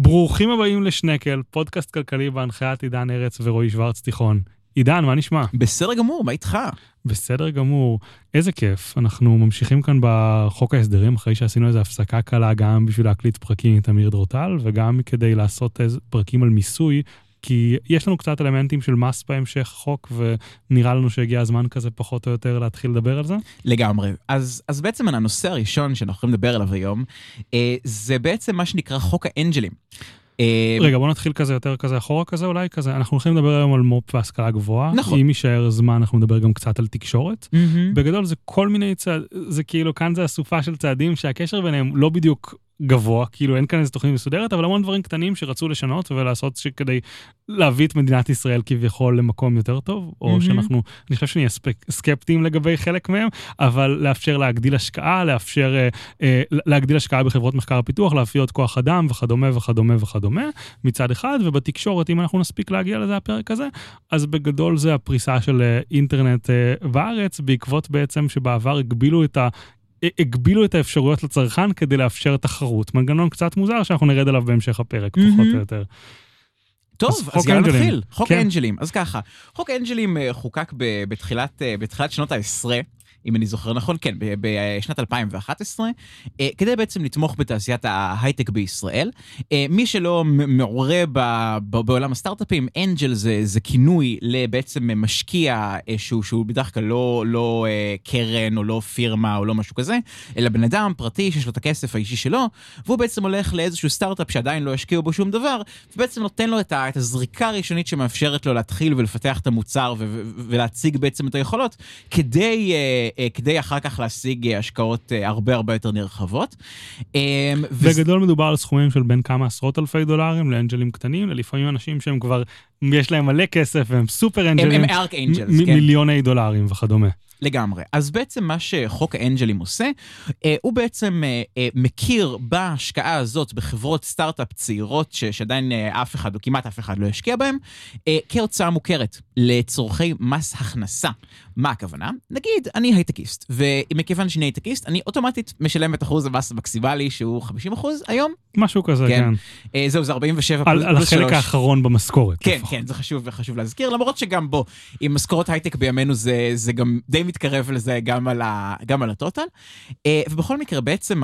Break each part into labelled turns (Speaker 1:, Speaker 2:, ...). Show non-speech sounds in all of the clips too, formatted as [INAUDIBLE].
Speaker 1: ברוכים הבאים לשנקל, פודקאסט כלכלי בהנחיית עידן ארץ ורועי שוורץ תיכון. עידן, מה נשמע?
Speaker 2: בסדר גמור, מה איתך?
Speaker 1: בסדר גמור. איזה כיף. אנחנו ממשיכים כאן בחוק ההסדרים, אחרי שעשינו איזו הפסקה קלה גם בשביל להקליט פרקים עם תמיר דרוטל, וגם כדי לעשות פרקים על מיסוי, כי יש לנו קצת אלמנטים של מס בהמשך החוק, ונראה לנו שהגיע הזמן כזה פחות או יותר להתחיל לדבר על זה.
Speaker 2: לגמרי. אז, אז בעצם הנושא הראשון שאנחנו יכולים לדבר עליו היום, אה, זה בעצם מה שנקרא חוק האנג'לים. אה,
Speaker 1: רגע, בוא נתחיל כזה יותר כזה אחורה כזה אולי, כזה, אנחנו הולכים לדבר היום על מו"פ והשכלה גבוהה.
Speaker 2: נכון.
Speaker 1: אם יישאר זמן, אנחנו נדבר גם קצת על תקשורת.
Speaker 2: מהמם.
Speaker 1: בגדול זה כל מיני צעד, זה כאילו, כאן זה אסופה של צעדים שהקשר ביניהם לא בדיוק גבוה, כאילו אין כאן איזה תוכנית מסודרת, אבל המון דברים קטנים שרצו לשנות ולעשות שכדי להביא את מדינת ישראל כביכול למקום יותר טוב, או
Speaker 2: מהמם.
Speaker 1: שאנחנו, אני חושב שנהיה ספק- סקפטיים לגבי חלק מהם, אבל לאפשר להגדיל השקעה, לאפשר אה, אה, להגדיל השקעה בחברות מחקר ופיתוח, להביא עוד כוח אדם וכדומה וכדומה וכדומה, מצד אחד, ובתקשורת, אם אנחנו נספיק להגיע לזה הפרק הזה, אז בגדול זה הפריסה של אה, אינטרנט אה, בארץ, בעקבות בעצם שבעבר הגבילו את. הגבילו את האפשרויות לצרכן כדי לאפשר תחרות. מנגנון קצת מוזר שאנחנו נרד עליו בהמשך הפרק, פחות
Speaker 2: מהמם.
Speaker 1: או יותר.
Speaker 2: טוב,
Speaker 1: אז
Speaker 2: אז, יאללה. נתחיל. חוק
Speaker 1: כן.
Speaker 2: האנג'לים. אז ככה, חוק האנג'לים אה, חוקק ב- בתחילת, אה, בתחילת שנות העשרה. אם אני זוכר נכון, כן, בשנת 2011, אה, כדי בעצם לתמוך בתעשיית ההייטק בישראל. אה, מי שלא מעורה בעולם הסטארט-אפים, אנג'ל זה, זה כינוי לבעצם משקיע אה, שהוא, שהוא בדרך כלל לא, לא קרן או לא פירמה או לא משהו כזה, אלא בן אדם פרטי שיש לו את הכסף האישי שלו, והוא בעצם הולך לאיזשהו סטארט-אפ שעדיין לא השקיעו בו שום דבר, ובעצם נותן לו את, ה, את הזריקה הראשונית שמאפשרת לו להתחיל ולפתח את המוצר ו- ו- ולהציג בעצם את היכולות, כדי, כדי אחר כך להשיג אה, השקעות אה, הרבה הרבה יותר נרחבות. אה,
Speaker 1: בגדול מדובר על סכומים של בין כמה עשרות אלפי דולרים לאנג'לים קטנים, ללפעמים אנשים שהם כבר, יש להם מלא כסף והם סופר אנג'לים,
Speaker 2: הם ארק אנג'לס,
Speaker 1: מ-
Speaker 2: כן.
Speaker 1: מיליוני דולרים וכדומה.
Speaker 2: לגמרי. אז בעצם מה שחוק האנג'לים עושה, אה, הוא בעצם אה, אה, מכיר בהשקעה הזאת בחברות סטארט-אפ צעירות ש- שעדיין אה, אף אחד או כמעט אף אחד לא ישקיע בהן, אה, כהוצאה מוכרת לצורכי מס הכנסה. מה הכוונה? נגיד, אני הייטקיסט, ומכיוון שאני הייטקיסט, אני אוטומטית משלם את אחוז המס המקסימלי שהוא 50 אחוז היום.
Speaker 1: משהו כזה,
Speaker 2: כן.
Speaker 1: כן.
Speaker 2: אה, זהו, זה 47
Speaker 1: על
Speaker 2: פלוס
Speaker 1: על החלק
Speaker 2: שלוש.
Speaker 1: האחרון במשכורת.
Speaker 2: כן,
Speaker 1: לפחות.
Speaker 2: כן, זה חשוב וחשוב להזכיר, למרות שגם בו, עם משכורות הייטק בימינו זה, זה גם די מתקרב לזה גם על, ה, גם על הטוטל. אה, ובכל מקרה, בעצם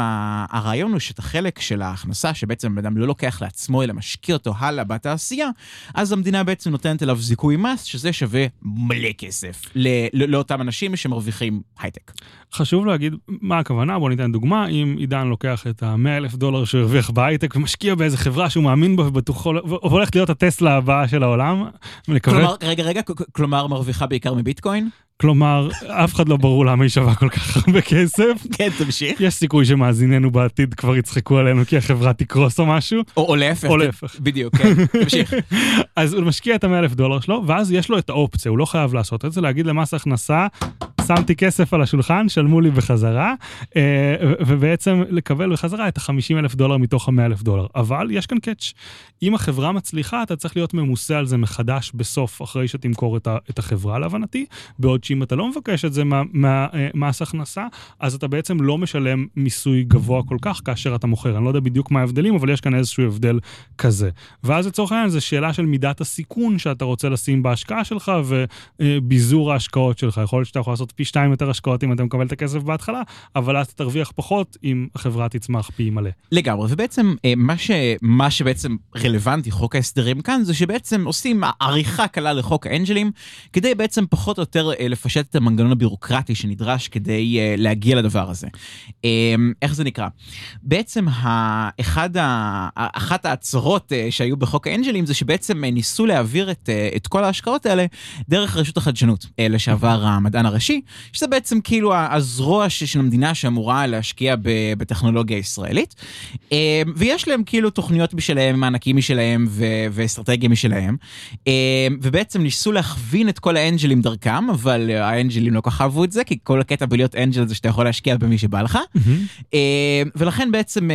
Speaker 2: הרעיון הוא שאת החלק של ההכנסה, שבעצם בן אדם לא לוקח לעצמו, אלא משקיע אותו הלאה בתעשייה, אז המדינה בעצם נותנת אליו זיכוי מס, שזה שווה מלא כסף ל, לא, לאותם אנשים שמרוויחים הייטק.
Speaker 1: חשוב להגיד מה הכוונה, בוא ניתן דוגמה, אם עידן לוקח את ה-100 אלף דולר שהוא הרוויח בהייטק ומשקיע באיזה חברה שהוא מאמין בה ובטוח והולכת להיות הטסלה הבאה של העולם,
Speaker 2: כלומר, רגע, רגע, כלומר מרוויחה בעיקר מביטקוין?
Speaker 1: כלומר, אף אחד לא ברור למה היא שווה כל כך הרבה כסף.
Speaker 2: כן, תמשיך.
Speaker 1: יש סיכוי שמאזיננו בעתיד כבר יצחקו עלינו כי החברה תקרוס או משהו,
Speaker 2: או, או להפך.
Speaker 1: או להפך.
Speaker 2: בדיוק, כן, תמשיך. [LAUGHS]
Speaker 1: אז הוא משקיע את ה-100 אלף דולר שלו, ואז יש לו את האופציה, הוא לא חייב לעשות את זה, להגיד למס הכנסה, שמתי כסף על השולחן, שלמו לי בחזרה, אה, ובעצם לקבל בחזרה את ה-50 אלף דולר מתוך ה-100 אלף דולר. אבל יש כאן קאץ', אם החברה מצליחה, אתה צריך להיות ממוסה על זה מחדש בסוף, אחרי שתמכור את, החברה להבנתי, בעוד שאם אתה לא מבקש את זה מה- מה- אה, הכנסה, אז אתה בעצם לא משלם מיסוי גבוה כל כך כאשר אתה מוכר. אני לא יודע בדיוק מה ההבדלים, אבל יש כאן איזשהו הבדל כזה. ואז לצורך העניין זו שאלה של מידת הסיכון שאתה רוצה לשים בהשקעה שלך וביזור ההשקעות שלך. יכול להיות שאתה יכול לעשות פי שתיים יותר השקעות אם אתה מקבל את הכסף בהתחלה, אבל אז תרוויח פחות אם החברה תצמח פי מלא.
Speaker 2: לגמרי, ובעצם אה, מה, ש, מה שבעצם רלוונטי, חוק ההסדרים כאן, זה שבעצם עושים עריכה קלה לחוק האנג'לים, כדי בעצם פחות או יותר אה, לפשט את המנגנון הבירוקרטי שנדרש כדי אה, להגיע לדבר הזה. איך זה נקרא? בעצם אחד ה, אחת ההצהרות שהיו בחוק האנג'לים זה שבעצם ניסו להעביר את, את כל ההשקעות האלה דרך רשות החדשנות, לשעבר המדען הראשי, שזה בעצם כאילו הזרוע של המדינה שאמורה להשקיע בטכנולוגיה הישראלית. אה, ויש להם כאילו תוכניות משלהם, מענקים משלהם ואסטרטגיה משלהם. אה, ובעצם ניסו להכווין את כל האנג'לים דרכם, אבל אה, האנג'לים לא כל כך אהבו את זה, כי כל הקטע בלהיות אנג'ל זה שאתה יכול להשקיע במי שבא לך. ולכן בעצם,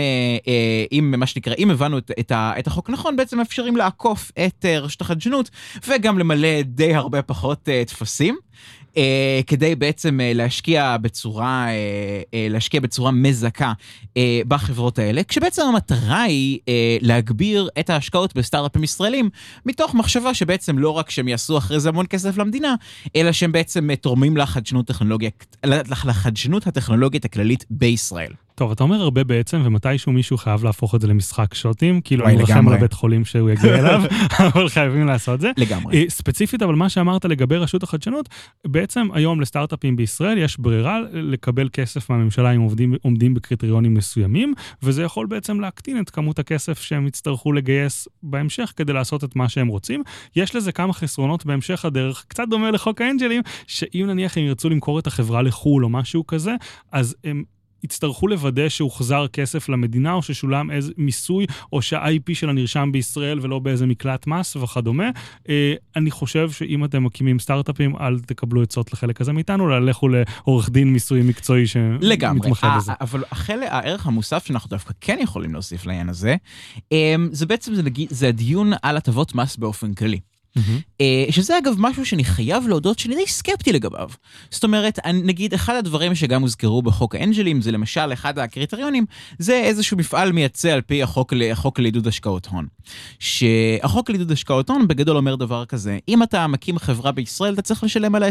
Speaker 2: אם מה שנקרא, אם הבנו את, את, ה- את החוק נכון, בעצם מאפשרים לעקוף את רשות החדשנות וגם למלא די הרבה פחות טפסים. אה, כדי בעצם אה, להשקיע בצורה, אה, אה, להשקיע בצורה מזכה אה, בחברות האלה, כשבעצם המטרה היא אה, להגביר את ההשקעות בסטארט-אפים ישראלים, מתוך מחשבה שבעצם לא רק שהם יעשו אחרי זה המון כסף למדינה, אלא שהם בעצם אה, תורמים לחדשנות, לחדשנות הטכנולוגית הכללית בישראל.
Speaker 1: טוב, אתה אומר הרבה בעצם, ומתישהו מישהו חייב להפוך את זה למשחק שוטים, כאילו אני מרחם על הבית חולים שהוא יגיע [LAUGHS] אליו, אבל חייבים לעשות את זה.
Speaker 2: לגמרי. אה,
Speaker 1: ספציפית, אבל מה שאמרת לגבי רשות החדשנות, בעצם היום לסטארט-אפים בישראל יש ברירה לקבל כסף מהממשלה אם עובדים, עומדים בקריטריונים מסוימים, וזה יכול בעצם להקטין את כמות הכסף שהם יצטרכו לגייס בהמשך כדי לעשות את מה שהם רוצים. יש לזה כמה חסרונות בהמשך הדרך, קצת דומה לחוק האנג'לים, שאם נניח הם ירצו למכור את החברה לחו"ל או משהו כזה, אז הם... יצטרכו לוודא שהוחזר כסף למדינה, או ששולם איזה מיסוי, או שה-IP שלה נרשם בישראל ולא באיזה מקלט מס וכדומה. אה, אני חושב שאם אתם מקימים סטארט-אפים, אל תקבלו עצות לחלק הזה מאיתנו, אלא לכו לעורך דין מיסוי מקצועי שמתמחה
Speaker 2: לגמרי.
Speaker 1: בזה.
Speaker 2: אבל החלק, הערך המוסף שאנחנו דווקא כן יכולים להוסיף לעניין הזה, אה, זה בעצם, זה, זה הדיון על הטבות מס באופן כללי. Mm-hmm. שזה אגב משהו שאני חייב להודות שאני די סקפטי לגביו. זאת אומרת, נגיד אחד הדברים שגם הוזכרו בחוק האנג'לים, זה למשל אחד הקריטריונים, זה איזשהו מפעל מייצא על פי החוק, החוק לעידוד השקעות הון. שהחוק לעידוד השקעות הון בגדול אומר דבר כזה, אם אתה מקים חברה בישראל, אתה צריך לשלם עליה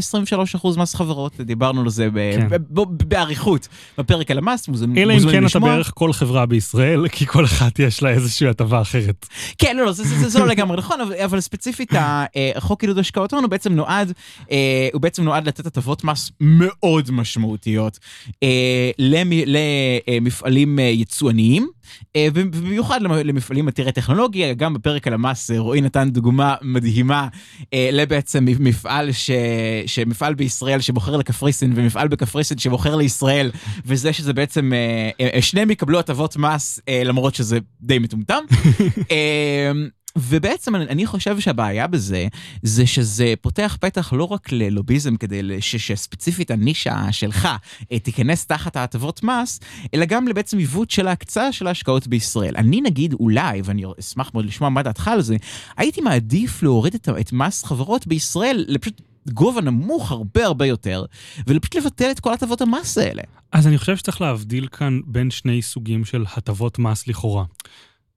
Speaker 2: 23% מס חברות, דיברנו על זה כן. באריכות בפרק על המס, מוזמנים
Speaker 1: לשמוע. אלא אם כן אתה בערך כל חברה בישראל, כי כל אחת יש לה איזושהי הטבה אחרת.
Speaker 2: כן, לא, לא, זה, זה, זה לא לגמרי נכון, אבל, אבל ספציפית החוק עידוד השקעות הון הוא בעצם נועד, אה, הוא בעצם נועד לתת הטבות מס מאוד משמעותיות אה, למפעלים אה, יצואניים. ובמיוחד למפעלים עתירי טכנולוגיה, גם בפרק על המס רועי נתן דוגמה מדהימה לבעצם מפעל, ש... שמפעל בישראל שבוחר לקפריסין ומפעל בקפריסין שבוחר לישראל, וזה שזה בעצם, שניהם יקבלו הטבות מס למרות שזה די מטומטם. [LAUGHS] ובעצם אני חושב שהבעיה בזה, זה שזה פותח פתח לא רק ללוביזם כדי שספציפית הנישה שלך אה, תיכנס תחת ההטבות מס, אלא גם לבעצם עיוות של ההקצאה של ההשקעות בישראל. אני נגיד אולי, ואני אשמח מאוד לשמוע מה דעתך על זה, הייתי מעדיף להוריד את, את מס חברות בישראל לפשוט גובה נמוך הרבה הרבה יותר, ופשוט לבטל את כל הטבות המס האלה.
Speaker 1: אז אני חושב שצריך להבדיל כאן בין שני סוגים של הטבות מס לכאורה.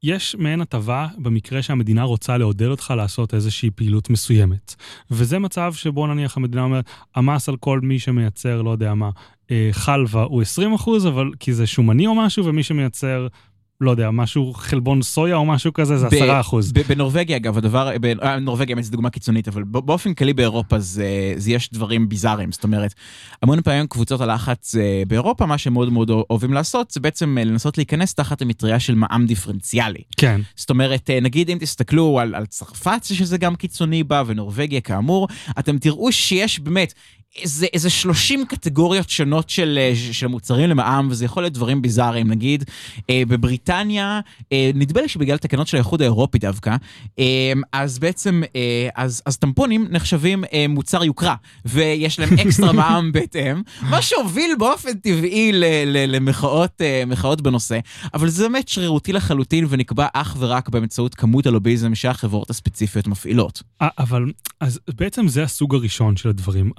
Speaker 1: יש מעין הטבה במקרה שהמדינה רוצה לעודד אותך לעשות איזושהי פעילות מסוימת. וזה מצב שבו נניח המדינה אומרת, המס על כל מי שמייצר, לא יודע מה, אה, חלבה הוא 20 אחוז, אבל כי זה שומני או משהו, ומי שמייצר לא יודע, משהו, חלבון סויה או משהו כזה, זה עשרה אחוז.
Speaker 2: בנורבגיה, אגב, הדבר, בנורבגיה, באמת זו דוגמה קיצונית, אבל באופן כללי באירופה זה, זה יש דברים ביזאריים, זאת אומרת, המון פעמים קבוצות הלחץ אה, באירופה, מה שהם מאוד מאוד אוהבים לעשות, זה בעצם אה, לנסות להיכנס תחת המטריה של מע"מ דיפרנציאלי.
Speaker 1: כן.
Speaker 2: זאת אומרת, אה, נגיד אם תסתכלו על, על צרפת, שזה גם קיצוני בה, ונורבגיה כאמור, אתם תראו שיש באמת איזה, איזה 30 קטגוריות שונות של, אה, של מוצרים למע"מ, וזה יכול להיות דברים ביזאריים. נגיד, אה, בבריטניה, אה, נדמה לי שבגלל תקנות של האיחוד האירופי דווקא, אה, אז בעצם, אה, אז, אז טמפונים נחשבים אה, מוצר יוקרה, ויש להם אקסטרה [LAUGHS] מע"מ בהתאם, מה שהוביל באופן טבעי ל, ל, למחאות אה, בנושא, אבל זה באמת שרירותי לחלוטין ונקבע אך ורק באמצעות כמות הלוביזם שהחברות הספציפיות מפעילות.
Speaker 1: אבל, אז בעצם זה הסוג הראשון של הדברים.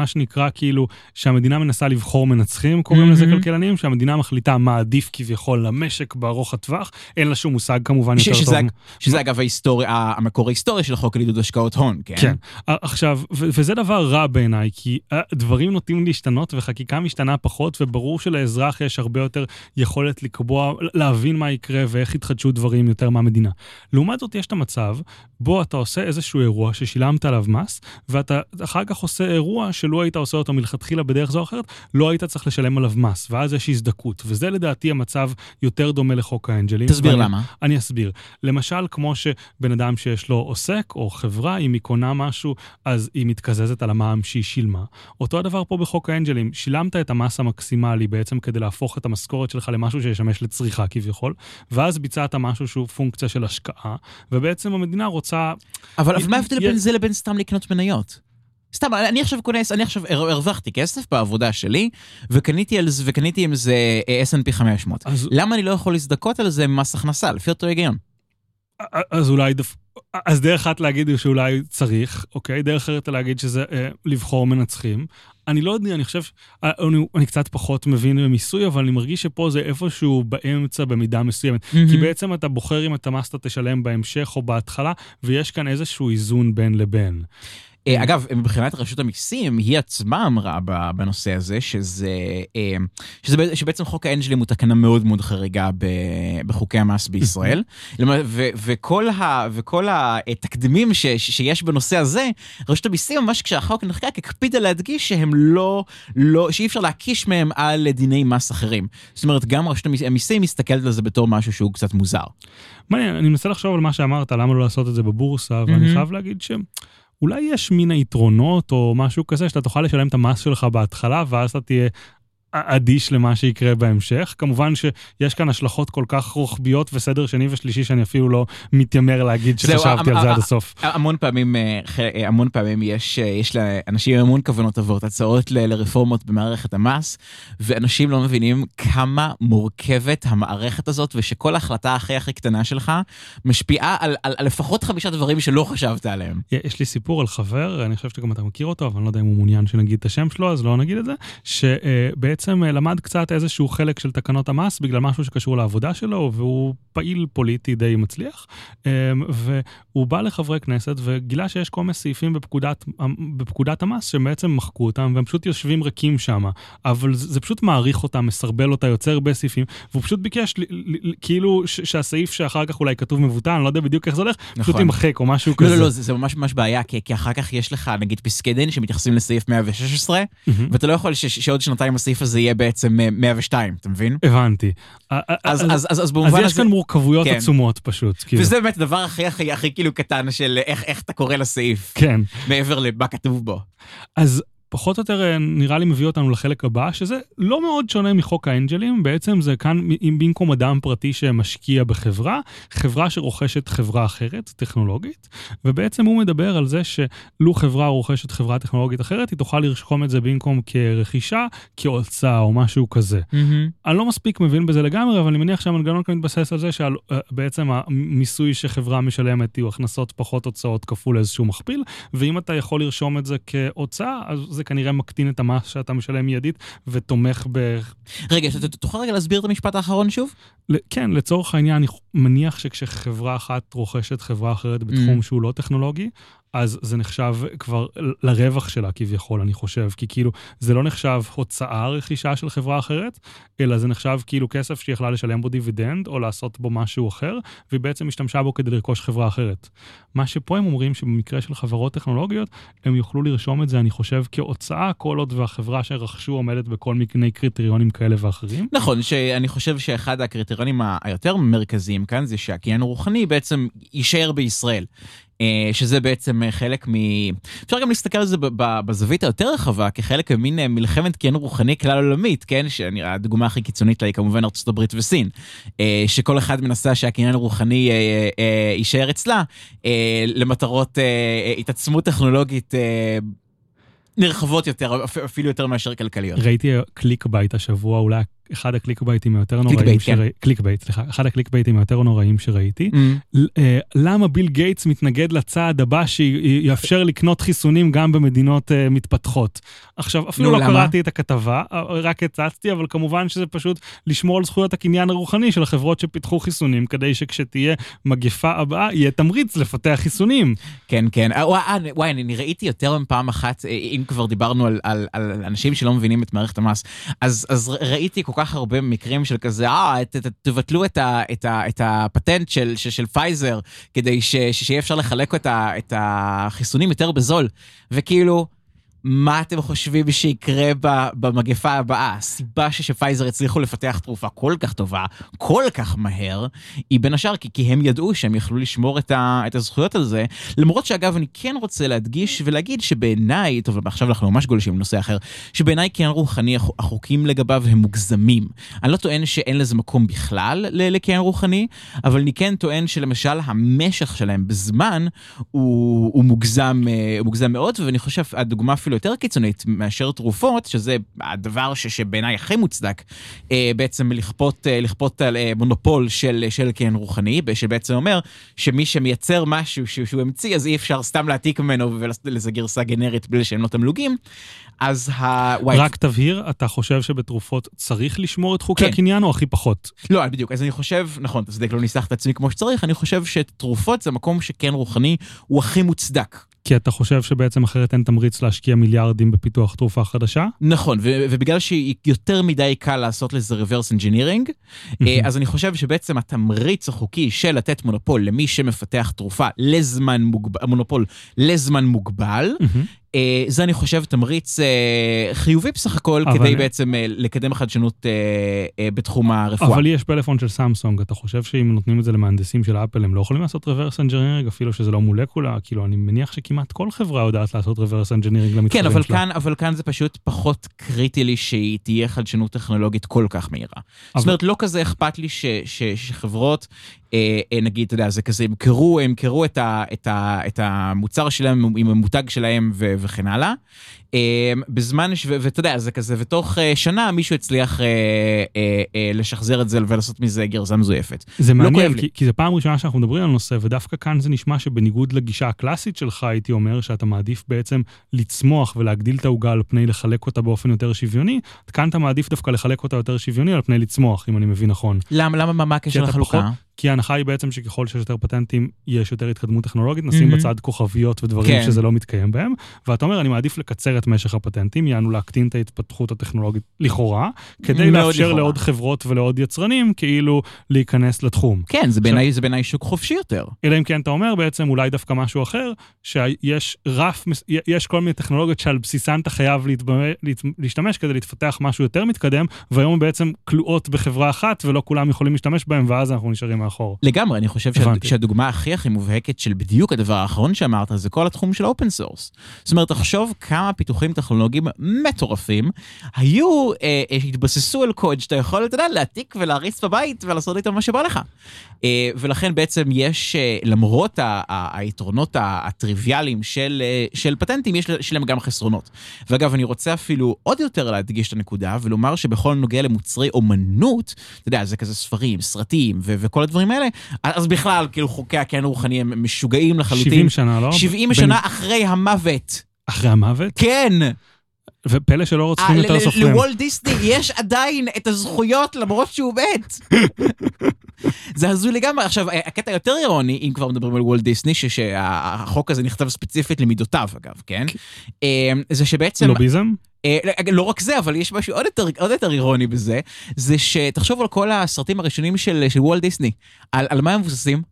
Speaker 1: מה שנקרא כאילו שהמדינה מנסה לבחור מנצחים, קוראים mm-hmm. לזה כלכלנים, שהמדינה מחליטה מה עדיף כביכול למשק בארוך הטווח, אין לה שום מושג כמובן יותר
Speaker 2: שזה,
Speaker 1: טוב.
Speaker 2: שזה אגב ההיסטוריה, המקור ההיסטורי של החוק לעידוד השקעות הון, כן?
Speaker 1: כן. עכשיו, וזה דבר רע בעיניי, כי דברים נוטים להשתנות וחקיקה משתנה פחות, וברור שלאזרח יש הרבה יותר יכולת לקבוע, להבין מה יקרה ואיך יתחדשו דברים יותר מהמדינה. לעומת זאת, יש את המצב בו אתה עושה איזשהו אירוע ששילמת עליו מס, ואתה אחר כך עושה אירוע של שלו היית עושה אותו מלכתחילה בדרך זו או אחרת, לא היית צריך לשלם עליו מס, ואז יש הזדקות. וזה לדעתי המצב יותר דומה לחוק האנג'לים.
Speaker 2: תסביר ואני, למה.
Speaker 1: אני אסביר. למשל, כמו שבן אדם שיש לו עוסק או חברה, אם היא קונה משהו, אז היא מתקזזת על המע"מ שהיא שילמה. אותו הדבר פה בחוק האנג'לים, שילמת את המס המקסימלי בעצם כדי להפוך את המשכורת שלך למשהו שישמש לצריכה כביכול, ואז ביצעת משהו שהוא פונקציה של השקעה, ובעצם המדינה רוצה...
Speaker 2: אבל, אבל מה ההבדל בין זה לבין סתם לקנות מניות? סתם, אני עכשיו קונה, אני עכשיו הרווחתי כסף בעבודה שלי, וקניתי על זה, וקניתי עם זה אה, S&P 500. אז... למה אני לא יכול להזדכות על זה ממס הכנסה, לפי אותו היגיון?
Speaker 1: אז אולי דווקא... אז דרך אחת להגיד שאולי צריך, אוקיי? דרך אחרת להגיד שזה אה, לבחור מנצחים. אני לא יודע, אני חושב, אה, אני, אני קצת פחות מבין במיסוי, אבל אני מרגיש שפה זה איפשהו באמצע במידה מסוימת.
Speaker 2: Mm-hmm.
Speaker 1: כי בעצם אתה בוחר אם אתה תשלם בהמשך או בהתחלה, ויש כאן איזשהו איזון בין לבין.
Speaker 2: אה, אגב, מבחינת רשות המיסים, היא עצמה אמרה בנושא הזה, שזה, אה, שזה בעצם- שבעצם חוק האנג'לים הוא תקנה מאוד מאוד חריגה בחוקי המס בישראל, למע- ו- וכל ה- וכל התקדימים ש- ש- שיש בנושא הזה, רשות המיסים ממש כשהחוק נחקק הקפידה להדגיש שהם לא, לא, שאי אפשר להקיש מהם על דיני מס אחרים. זאת אומרת, גם רשות המיס- המיסים מסתכלת על זה בתור משהו שהוא קצת מוזר.
Speaker 1: מעניין, אני מנסה לחשוב על מה שאמרת, למה לא לעשות את זה בבורסה, ואני. חייב להגיד שאולי יש מין היתרונות או משהו כזה, שאתה תוכל לשלם את המס שלך בהתחלה, ואז אתה תהיה אדיש למה שיקרה בהמשך. כמובן שיש כאן השלכות כל כך רוחביות וסדר שני ושלישי, שאני אפילו לא מתיימר להגיד שחשבתי על זה עד הסוף.
Speaker 2: המון פעמים, אה, אה, המון פעמים יש, אה, יש לאנשים המון כוונות טובות, הצעות לרפורמות במערכת המס, ואנשים לא מבינים כמה מורכבת המערכת הזאת, ושכל החלטה הכי הכי קטנה שלך משפיעה על, על, על לפחות חמישה דברים שלא חשבת עליהם.
Speaker 1: יש לי סיפור על חבר, אני חושב שגם אתה מכיר אותו, אבל אני לא יודע אם הוא מעוניין שנגיד את השם שלו, אז לא נגיד את זה, שבעצם אה, למד קצת איזשהו חלק של תקנות המס בגלל משהו שקשור לעבודה שלו, והוא פעיל פוליטי די מצליח, אה, והוא בא לחברי כנסת וגילה שיש כל מיני סעיפים בפקודת, בפקודת המס שבעצם מחקו אותם, והם פשוט יושבים ריקים שם, אבל זה, פשוט מעריך אותם, מסרבל אותה, יוצר הרבה סעיפים, והוא פשוט ביקש ל- ל- ל- כאילו שהסעיף שאחר כך אולי כתוב מבוטל, אני לא יודע בדיוק איך זה הולך, פשוט
Speaker 2: נכון.
Speaker 1: יימחק או משהו
Speaker 2: לא,
Speaker 1: כזה.
Speaker 2: לא, לא, זה, זה ממש ממש בעיה, כי, כי אחר כך יש לך נגיד פסקי דין שמתייחסים לסעיף 116,
Speaker 1: מהמם.
Speaker 2: ואתה לא יכול ש, שעוד שנתיים הסעיף הזה יהיה בעצם אה, 102, אתה מבין?
Speaker 1: הבנתי.
Speaker 2: אז,
Speaker 1: אז,
Speaker 2: אז, אז, אז
Speaker 1: אז
Speaker 2: במובן
Speaker 1: יש. כאן מורכבויות
Speaker 2: כן.
Speaker 1: עצומות פשוט. כאילו.
Speaker 2: וזה באמת הדבר הכי הכי הכי כאילו קטן של איך, איך אתה קורא לסעיף,
Speaker 1: כן.
Speaker 2: מעבר למה כתוב בו.
Speaker 1: אז פחות או יותר אה, נראה לי מביא אותנו לחלק הבא, שזה לא מאוד שונה מחוק האנג'לים, בעצם זה כאן במקום אדם פרטי שמשקיע בחברה, חברה שרוכשת חברה אחרת, טכנולוגית, ובעצם הוא מדבר על זה שלו חברה רוכשת חברה טכנולוגית אחרת, היא תוכל לרשום את זה במקום כרכישה, כהוצאה או משהו כזה. אני לא מספיק מבין בזה לגמרי, אבל אני מניח שהמנגנון כאן מתבסס על זה שבעצם המיסוי שחברה משלמת יהיו הכנסות פחות הוצאות כפול איזשהו מכפיל, ואם אתה יכול לרשום את זה כהוצאה, אז זה כנראה מקטין את המס שאתה משלם מיידית ותומך ב...
Speaker 2: רגע, תוכל רגע להסביר את המשפט האחרון שוב?
Speaker 1: כן, לצורך העניין, אני מניח שכשחברה אחת רוכשת חברה אחרת בתחום
Speaker 2: Mm.
Speaker 1: שהוא לא טכנולוגי, אז זה נחשב כבר לרווח שלה כביכול, אני חושב, כי כאילו זה לא נחשב הוצאה רכישה של חברה אחרת, אלא זה נחשב כאילו כסף שהיא יכלה לשלם בו דיבידנד או לעשות בו משהו אחר, והיא בעצם השתמשה בו כדי לרכוש חברה אחרת. מה שפה הם אומרים שבמקרה של חברות טכנולוגיות, הם יוכלו לרשום את זה, אני חושב, כהוצאה, כל עוד והחברה שרכשו עומדת בכל מיני קריטריונים כאלה ואחרים.
Speaker 2: נכון, שאני חושב שאחד הקריטריונים היותר מרכזיים כאן זה שהקניין הרוחני בעצם יישאר בישראל. אה, שזה בעצם אה, חלק מ... אפשר גם להסתכל על זה בזווית היותר רחבה כחלק ממין אה, מלחמת קניין רוחני כלל עולמית, כן? שהדוגמה הכי קיצונית לה היא כמובן ארצות הברית וסין. שכל אחד מנסה שהקניין הרוחני יישאר אצלה למטרות התעצמות טכנולוגית נרחבות יותר, אפ- אפילו יותר מאשר כלכליות.
Speaker 1: ראיתי clickbait השבוע, אולי אחד ה clickbait־ים היותר
Speaker 2: קליק
Speaker 1: נוראים
Speaker 2: כן.
Speaker 1: שראיתי, clickbait, סליחה, אחד ה clickbait־ים היותר נוראים שראיתי.
Speaker 2: Mm.
Speaker 1: אה, למה ביל גייטס מתנגד לצעד הבא שיאפשר לקנות חיסונים גם במדינות אה, מתפתחות? עכשיו, אפילו לא? קראתי את הכתבה, אה, רק הצצתי, אבל כמובן שזה פשוט לשמור על זכויות הקניין הרוחני של החברות שפיתחו חיסונים, כדי שכשתהיה מגפה הבאה, יהיה תמריץ לפתח חיסונים.
Speaker 2: כן, כן. אה, וואי, אה, אני, ראיתי יותר מפעם אחת, אה, אם כבר דיברנו על, אנשים שלא מבינים את מערכת המס, אז, ראיתי כל כך הרבה מקרים של כזה, אה, ת, ת, תבטלו את, ה, את, ה, את הפטנט של, של, של פייזר, כדי שיהיה אפשר לחלק את, ה, את החיסונים יותר בזול. וכאילו, מה אתם חושבים שיקרה במגפה הבאה? הסיבה שפייזר הצליחו לפתח תרופה כל כך טובה, כל כך מהר, היא בין השאר כי, הם ידעו שהם יכלו לשמור את, ה, את הזכויות על זה. למרות שאגב, אני כן רוצה להדגיש ולהגיד שבעיניי, טוב, עכשיו אנחנו ממש גולשים לנושא אחר, שבעיניי כן רוחני, החו- החוקים לגביו הם מוגזמים. אני לא טוען שאין לזה מקום בכלל ל- לקניין רוחני, אבל אני כן טוען שלמשל המשך שלהם בזמן הוא, הוא, מוגזם, אה, הוא מוגזם מאוד, ואני חושב, הדוגמה אפילו יותר קיצונית מאשר תרופות, שזה הדבר ש, שבעיניי הכי מוצדק, אה, בעצם לכפות, אה, לכפות על אה, מונופול של, של קניין רוחני, שבעצם אומר שמי שמייצר משהו שהוא, שהוא המציא, אז אי אפשר סתם להעתיק ממנו ולזה גרסה גנרית בלי לשלם לו תמלוגים. אז ה...
Speaker 1: רק תבהיר, אתה חושב שבתרופות צריך לשמור את חוקי כן. הקניין או הכי פחות?
Speaker 2: לא, בדיוק, אז אני חושב, נכון, אתה צודק, לא ניסח את עצמי כמו שצריך, אני חושב שתרופות זה מקום שכן רוחני הוא הכי מוצדק.
Speaker 1: כי אתה חושב שבעצם אחרת אין תמריץ להשקיע מיליארדים בפיתוח תרופה חדשה?
Speaker 2: נכון, ובגלל שיותר מדי קל לעשות לזה reverse engineering, אז אני חושב שבעצם התמריץ החוקי של לתת מונופול למי שמפתח תרופה לזמן מוגבל, מונופול לזמן מוגבל, אה, זה אני חושב תמריץ אה, חיובי בסך הכל, כדי אני... בעצם אה, לקדם חדשנות בתחום הרפואה.
Speaker 1: אבל יש פלאפון של סמסונג, אתה חושב שאם נותנים את זה למהנדסים של אפל, הם לא יכולים לעשות reverse engineering אפילו שזה לא מולקולה? כאילו, אני מניח שכמעט כל חברה יודעת לעשות reverse engineering למתחרים
Speaker 2: כן, אבל שלה. כן, אבל כאן זה פשוט פחות קריטי לי שהיא תהיה חדשנות טכנולוגית כל כך מהירה. אבל... זאת אומרת, לא כזה אכפת לי ש, ש, שחברות אה, אה, נגיד, אתה יודע, זה כזה, ימכרו, ימכרו את, ה, את, ה, את המוצר שלהם עם המותג שלהם ו, וכן הלאה. אה, בזמן. ואתה יודע, זה כזה, ותוך שנה מישהו הצליח לשחזר את זה ולעשות מזה גרזה מזויפת.
Speaker 1: זה לא מעניין, כי, זה פעם ראשונה שאנחנו מדברים על נושא, ודווקא כאן זה נשמע שבניגוד לגישה הקלאסית שלך, הייתי אומר שאתה מעדיף בעצם לצמוח ולהגדיל את העוגה על פני לחלק אותה באופן יותר שוויוני, כאן אתה מעדיף דווקא לחלק אותה יותר שוויוני על פני לצמוח, אם אני מבין נכון.
Speaker 2: למה, למה, מה הקשר לחלוקה?
Speaker 1: כי ההנחה היא בעצם שככל שיש יותר פטנטים, יש יותר התקדמות טכנולוגית, נשים mm-hmm. בצד כוכביות ודברים כן. שזה לא מתקיים בהם, ואתה אומר, אני מעדיף לקצר את משך הפטנטים, יענו להקטין את ההתפתחות הטכנולוגית לכאורה, כדי לאפשר לכאורה. לעוד חברות ולעוד יצרנים כאילו להיכנס לתחום.
Speaker 2: כן, זה בעיניי ש... בעיני שוק חופשי יותר.
Speaker 1: אלא אם כן אתה אומר בעצם אולי דווקא משהו אחר, שיש רף, יש כל מיני טכנולוגיות שעל בסיסן אתה חייב להתבא, להשתמש כדי להתפתח משהו יותר מתקדם, והיום הן בעצם כלואות בחברה אחת ולא כולם יכולים להשתמש בהם, ואז אנחנו נשארים מאחור.
Speaker 2: לגמרי, אני חושב שה, שהדוגמה הכי הכי מובהקת של בדיוק הדבר האחרון שאמרת, זה כל התחום של open source. זאת אומרת, תחשוב כמה פיתוחים טכנולוגיים מטורפים היו, אה, אה, התבססו על קוד שאתה יכול, אתה יודע, להעתיק ולהריץ בבית ולעשות איתו מה שבא לך. אה, ולכן בעצם יש, אה, למרות ה, ה, היתרונות הטריוויאליים של, אה, של פטנטים, יש להם גם חסרונות. ואגב, אני רוצה אפילו עוד יותר להדגיש את הנקודה ולומר שבכל נוגע למוצרי אומנות, אתה יודע, זה כזה ספרים, סרטים ו- וכל הדברים האלה, אז בכלל, כאילו, חוקי הקן הרוחני הם משוגעים לחלוטין.
Speaker 1: 70 שנה, לא?
Speaker 2: 70 בין... שנה אחרי המוות.
Speaker 1: אחרי המוות?
Speaker 2: כן.
Speaker 1: ופלא שלא רוצים יותר סופרים.
Speaker 2: לוולט דיסני יש עדיין את הזכויות למרות שהוא מת. [LAUGHS] זה הזוי לגמרי. עכשיו, הקטע יותר אירוני, אם כבר מדברים על וולט דיסני, שהחוק הזה נכתב ספציפית למידותיו, אגב, כן? אמ, זה שבעצם...
Speaker 1: לוביזם?
Speaker 2: אה, לא רק זה, אבל יש משהו עוד יותר, עוד יותר אירוני בזה, זה שתחשוב על כל הסרטים הראשונים של, של וולט דיסני, על, על מה הם מבוססים?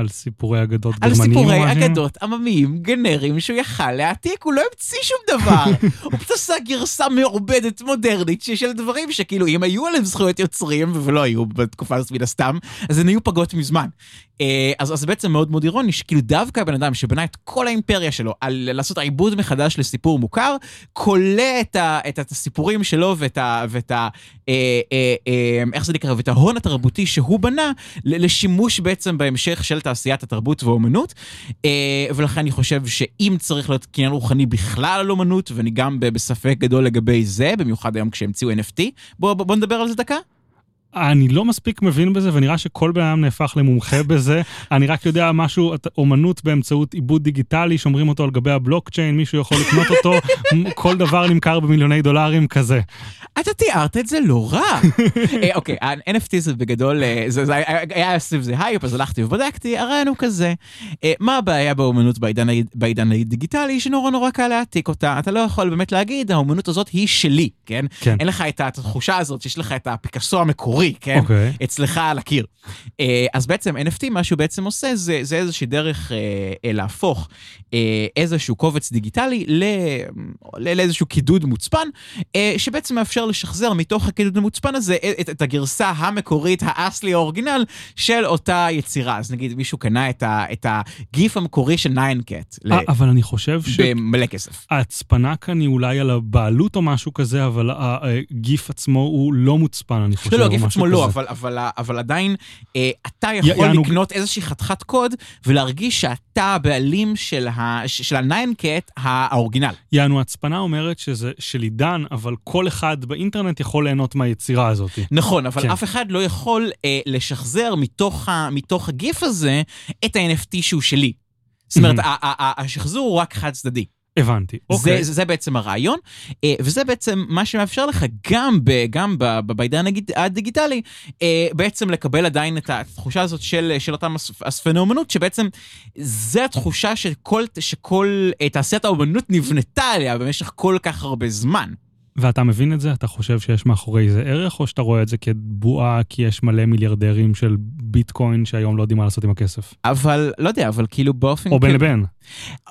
Speaker 1: על סיפורי אגדות
Speaker 2: גרמניים? על סיפורי אגדות עממיים גנריים שהוא יכל להעתיק, הוא לא המציא שום דבר. [LAUGHS] הוא פשוט עשה גרסה מעובדת מודרנית של דברים שכאילו אם היו עליהם זכויות יוצרים, ולא היו בתקופה הזאת מן הסתם, אז הן היו פגות מזמן. אה, אז זה בעצם מאוד מאוד אירוני, שכאילו דווקא הבן אדם שבנה את כל האימפריה שלו על לעשות עיבוד מחדש לסיפור מוכר, כולא את, ה, את, את הסיפורים שלו ואת ה... ואת ה אה, אה, אה, איך זה נקרא? ואת ההון התרבותי שהוא בנה לשימוש בעצם בהמשך של תעשיית התרבות והאומנות. אה, ולכן אני חושב שאם צריך להיות קניין רוחני בכלל על אומנות, ואני גם בספק גדול לגבי זה, במיוחד היום כשהמציאו NFT, בוא, בוא, בוא נדבר על זה דקה.
Speaker 1: אני לא מספיק מבין בזה, ונראה שכל בן אדם נהפך למומחה בזה. [LAUGHS] אני רק יודע משהו, אומנות באמצעות עיבוד דיגיטלי, שומרים אותו על גבי הבלוקצ'יין, מישהו יכול לקנות אותו, [LAUGHS] כל דבר נמכר במיליוני דולרים כזה.
Speaker 2: אתה תיארת את זה לא רע. [LAUGHS] אה, אוקיי, ה-NFT זה בגדול, אה, זה היה סביב זה הייפ, אז הלכתי ובדקתי, הרעיון הוא כזה. אה, מה הבעיה באומנות בעידן הדיגיטלי? שנורא נורא קל להעתיק אותה. אתה לא יכול באמת להגיד, האומנות הזאת היא שלי, כן? כן. אין לך את התחושה הזאת שיש לך את הפיקאסו המקורי, כן? אוקיי. אצלך על הקיר. אז בעצם NFT, מה שהוא בעצם עושה, זה איזושהי דרך להפוך איזשהו קובץ דיגיטלי לאיזשהו קידוד מוצפן, שבעצם מאפשר לשחזר מתוך הקידוד המוצפן הזה את, את הגרסה המקורית, האסלי ה original, של אותה יצירה. אז נגיד מישהו קנה את, ה, את הגיף המקורי של Nyan Cat.
Speaker 1: ל... אבל אני חושב ש...
Speaker 2: במלא כסף.
Speaker 1: ההצפנה כאן היא אולי על הבעלות או משהו כזה, אבל הגיף עצמו הוא לא מוצפן, אני חושב.
Speaker 2: לא, לא, הגיף, עצמו לא. אבל, אבל, אבל עדיין אה, אתה יכול
Speaker 1: יענו-
Speaker 2: לקנות איזושהי חתיכת קוד ולהרגיש שאתה הבעלים של, ה, של הניינקט האורגינל.
Speaker 1: יענו, הצפנה אומרת שזה של עידן, אבל כל אחד באינטרנט יכול ליהנות מהיצירה הזאת.
Speaker 2: נכון, אבל
Speaker 1: כן.
Speaker 2: אף אחד לא יכול אה, לשחזר מתוך, ה, מתוך הגיף הזה את ה-NFT שהוא שלי. זאת אומרת, השחזור הוא רק חד צדדי.
Speaker 1: הבנתי.
Speaker 2: זה,
Speaker 1: אוקיי.
Speaker 2: זה, זה בעצם הרעיון, אה, וזה בעצם מה שמאפשר לך גם, ב, גם ב, ב, בעידן הדיג- הדיגיטלי, אה, בעצם לקבל עדיין את התחושה הזאת של, של אותם אס- אספני אומנות, שבעצם זה התחושה שכל, שכל אה, תעשיית האומנות נבנתה עליה במשך כל כך הרבה זמן.
Speaker 1: ואתה מבין את זה? אתה חושב שיש מאחורי זה ערך, או שאתה רואה את זה כבועה כי יש מלא מיליארדרים של ביטקוין שהיום לא יודעים מה לעשות עם הכסף?
Speaker 2: אבל, לא יודע, אבל כאילו באופן...
Speaker 1: או בין לבין.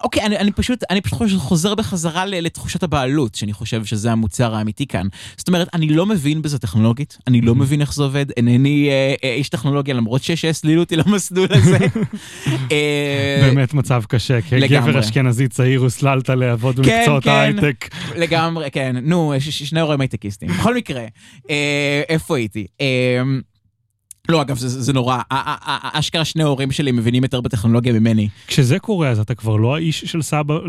Speaker 2: אוקיי, אני, אני פשוט, אני פשוט חושב- חוזר בחזרה לתחושת הבעלות, שאני חושב שזה המוצר האמיתי כאן. זאת אומרת, אני לא מבין בזה טכנולוגית, אני לא. מבין איך זה עובד, אינני אה, אה, איש טכנולוגיה, למרות שיש שהסלילו אותי למסלול הזה. [LAUGHS] אה,
Speaker 1: באמת מצב קשה, כגבר
Speaker 2: לגמרי.
Speaker 1: אשכנזי צעיר הוסללת לעבוד
Speaker 2: כן,
Speaker 1: במקצועות
Speaker 2: כן.
Speaker 1: ההייטק.
Speaker 2: לגמרי, כן, נו, ש- שני הורים הייטקיסטים. בכל מקרה, אה, איפה הייתי? אה, לא, אגב, זה, זה נורא, אשכרה שני ההורים שלי מבינים יותר בטכנולוגיה ממני.
Speaker 1: כשזה קורה, אז אתה כבר לא האיש של סבא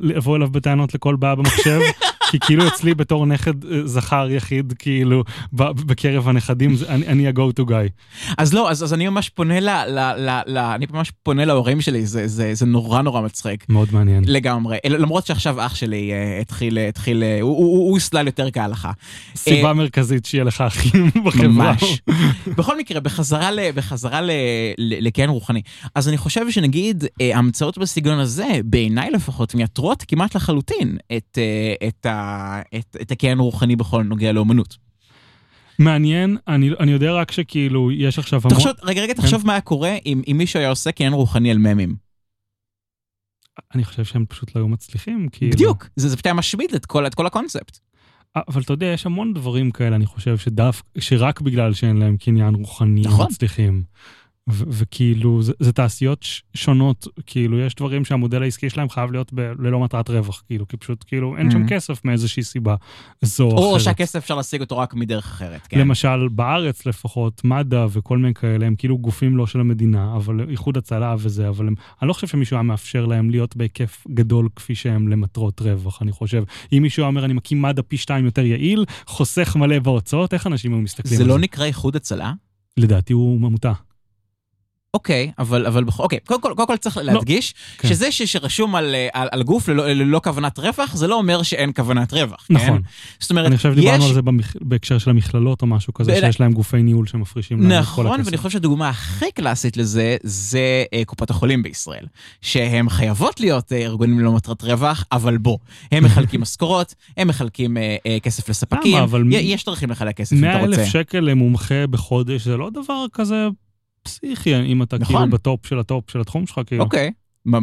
Speaker 1: לבוא אליו בטענות לכל בעיה במחשב? [LAUGHS] כי כאילו אצלי בתור נכד אה, זכר יחיד, כאילו, בקרב הנכדים, אני אני ה-go to guy.
Speaker 2: אז לא, אז, אז אני ממש פונה ל... ל, ל, ל אני ממש פונה להורים שלי, זה, זה, זה נורא נורא מצחיק.
Speaker 1: מאוד מעניין.
Speaker 2: לגמרי, למרות שעכשיו אח שלי אה, התחיל, התחיל, אה, הוא- הוא הוא הוסלל יותר כהלכה.
Speaker 1: סיבה מרכזית שיהיה לך אחים [LAUGHS] בחברה.
Speaker 2: ממש. בכל מקרה, בחזרה, ל, בחזרה ל, ל, לקרן רוחני. אז אני חושב שנגיד, אה, המצאות בסגנון הזה, בעיניי לפחות, מייתרות כמעט לחלוטין את, אה, את, ה, את, את הקרן הרוחני בכל הנוגע לאומנות.
Speaker 1: מעניין, אני אני יודע רק שכאילו, יש עכשיו המון...
Speaker 2: תחשוב, רגע, רגע, תחשוב מה היה קורה אם, אם מישהו היה עושה קרן רוחני על ממים.
Speaker 1: אני חושב שהם פשוט לא היו מצליחים, כאילו.
Speaker 2: בדיוק, זה, זה פשוט היה משמיד את כל, את כל הקונספט.
Speaker 1: אה, אבל אתה יודע, יש המון דברים כאלה, אני חושב, שדווקא, שרק בגלל שאין להם קניין רוחני,
Speaker 2: נכון.
Speaker 1: מצליחים. וכאילו, זה, זה תעשיות שונות, כאילו, יש דברים שהמודל העסקי שלהם חייב להיות ב- ללא מטרת רווח, כאילו, כי פשוט, כאילו, אין שם
Speaker 2: Mhm.
Speaker 1: כסף מאיזושהי סיבה זו או
Speaker 2: או
Speaker 1: אחרת.
Speaker 2: שהכסף אפשר להשיג אותו רק מדרך אחרת, כן.
Speaker 1: למשל, בארץ לפחות, מד"א וכל מיני כאלה, הם כאילו גופים לא של המדינה, אבל איחוד הצלה וזה, אבל הם, אני לא חושב שמישהו היה מאפשר להם להיות בהיקף גדול כפי שהם למטרות רווח, אני חושב. אם מישהו אומר, אני מקים מד"א פי שתיים יותר יעיל, חוסך מלא בהוצאות, איך אנשים היו מסתכלים
Speaker 2: זה
Speaker 1: על
Speaker 2: לא
Speaker 1: זה?
Speaker 2: נקרא איחוד הצלה?
Speaker 1: לדעתי הוא עמותה.
Speaker 2: אוקיי, אבל, אבל, בכל- אוקיי, קודם כל, קודם כל צריך להדגיש,
Speaker 1: כן.
Speaker 2: שזה ש- שרשום על, אה, על, על גוף ללא, ללא כוונת רווח, זה לא אומר שאין כוונת רווח, כן?
Speaker 1: נכון.
Speaker 2: זאת אומרת,
Speaker 1: אני חושב שדיברנו
Speaker 2: יש...
Speaker 1: על זה במכ... בהקשר של המכללות או משהו כזה,
Speaker 2: ב-
Speaker 1: שיש להם גופי ניהול שמפרישים להם את כל
Speaker 2: נכון,
Speaker 1: הכסף.
Speaker 2: ואני חושב שהדוגמה הכי קלאסית לזה, זה אה, קופות החולים בישראל. שהן חייבות להיות אה, ארגונים ללא מטרת רווח, אבל בוא, הם מחלקים [LAUGHS] משכורות, הם מחלקים אה, אה, כסף לספקים,
Speaker 1: למה? אבל
Speaker 2: יש דרכים לחלק כסף אם
Speaker 1: 100
Speaker 2: אתה רוצה.
Speaker 1: אלף שקל למומחה בחודש, זה לא דבר כזה פסיכי, אם אתה
Speaker 2: נכון.
Speaker 1: כאילו ב top של ה top של התחום שלך, כאילו.
Speaker 2: אוקיי,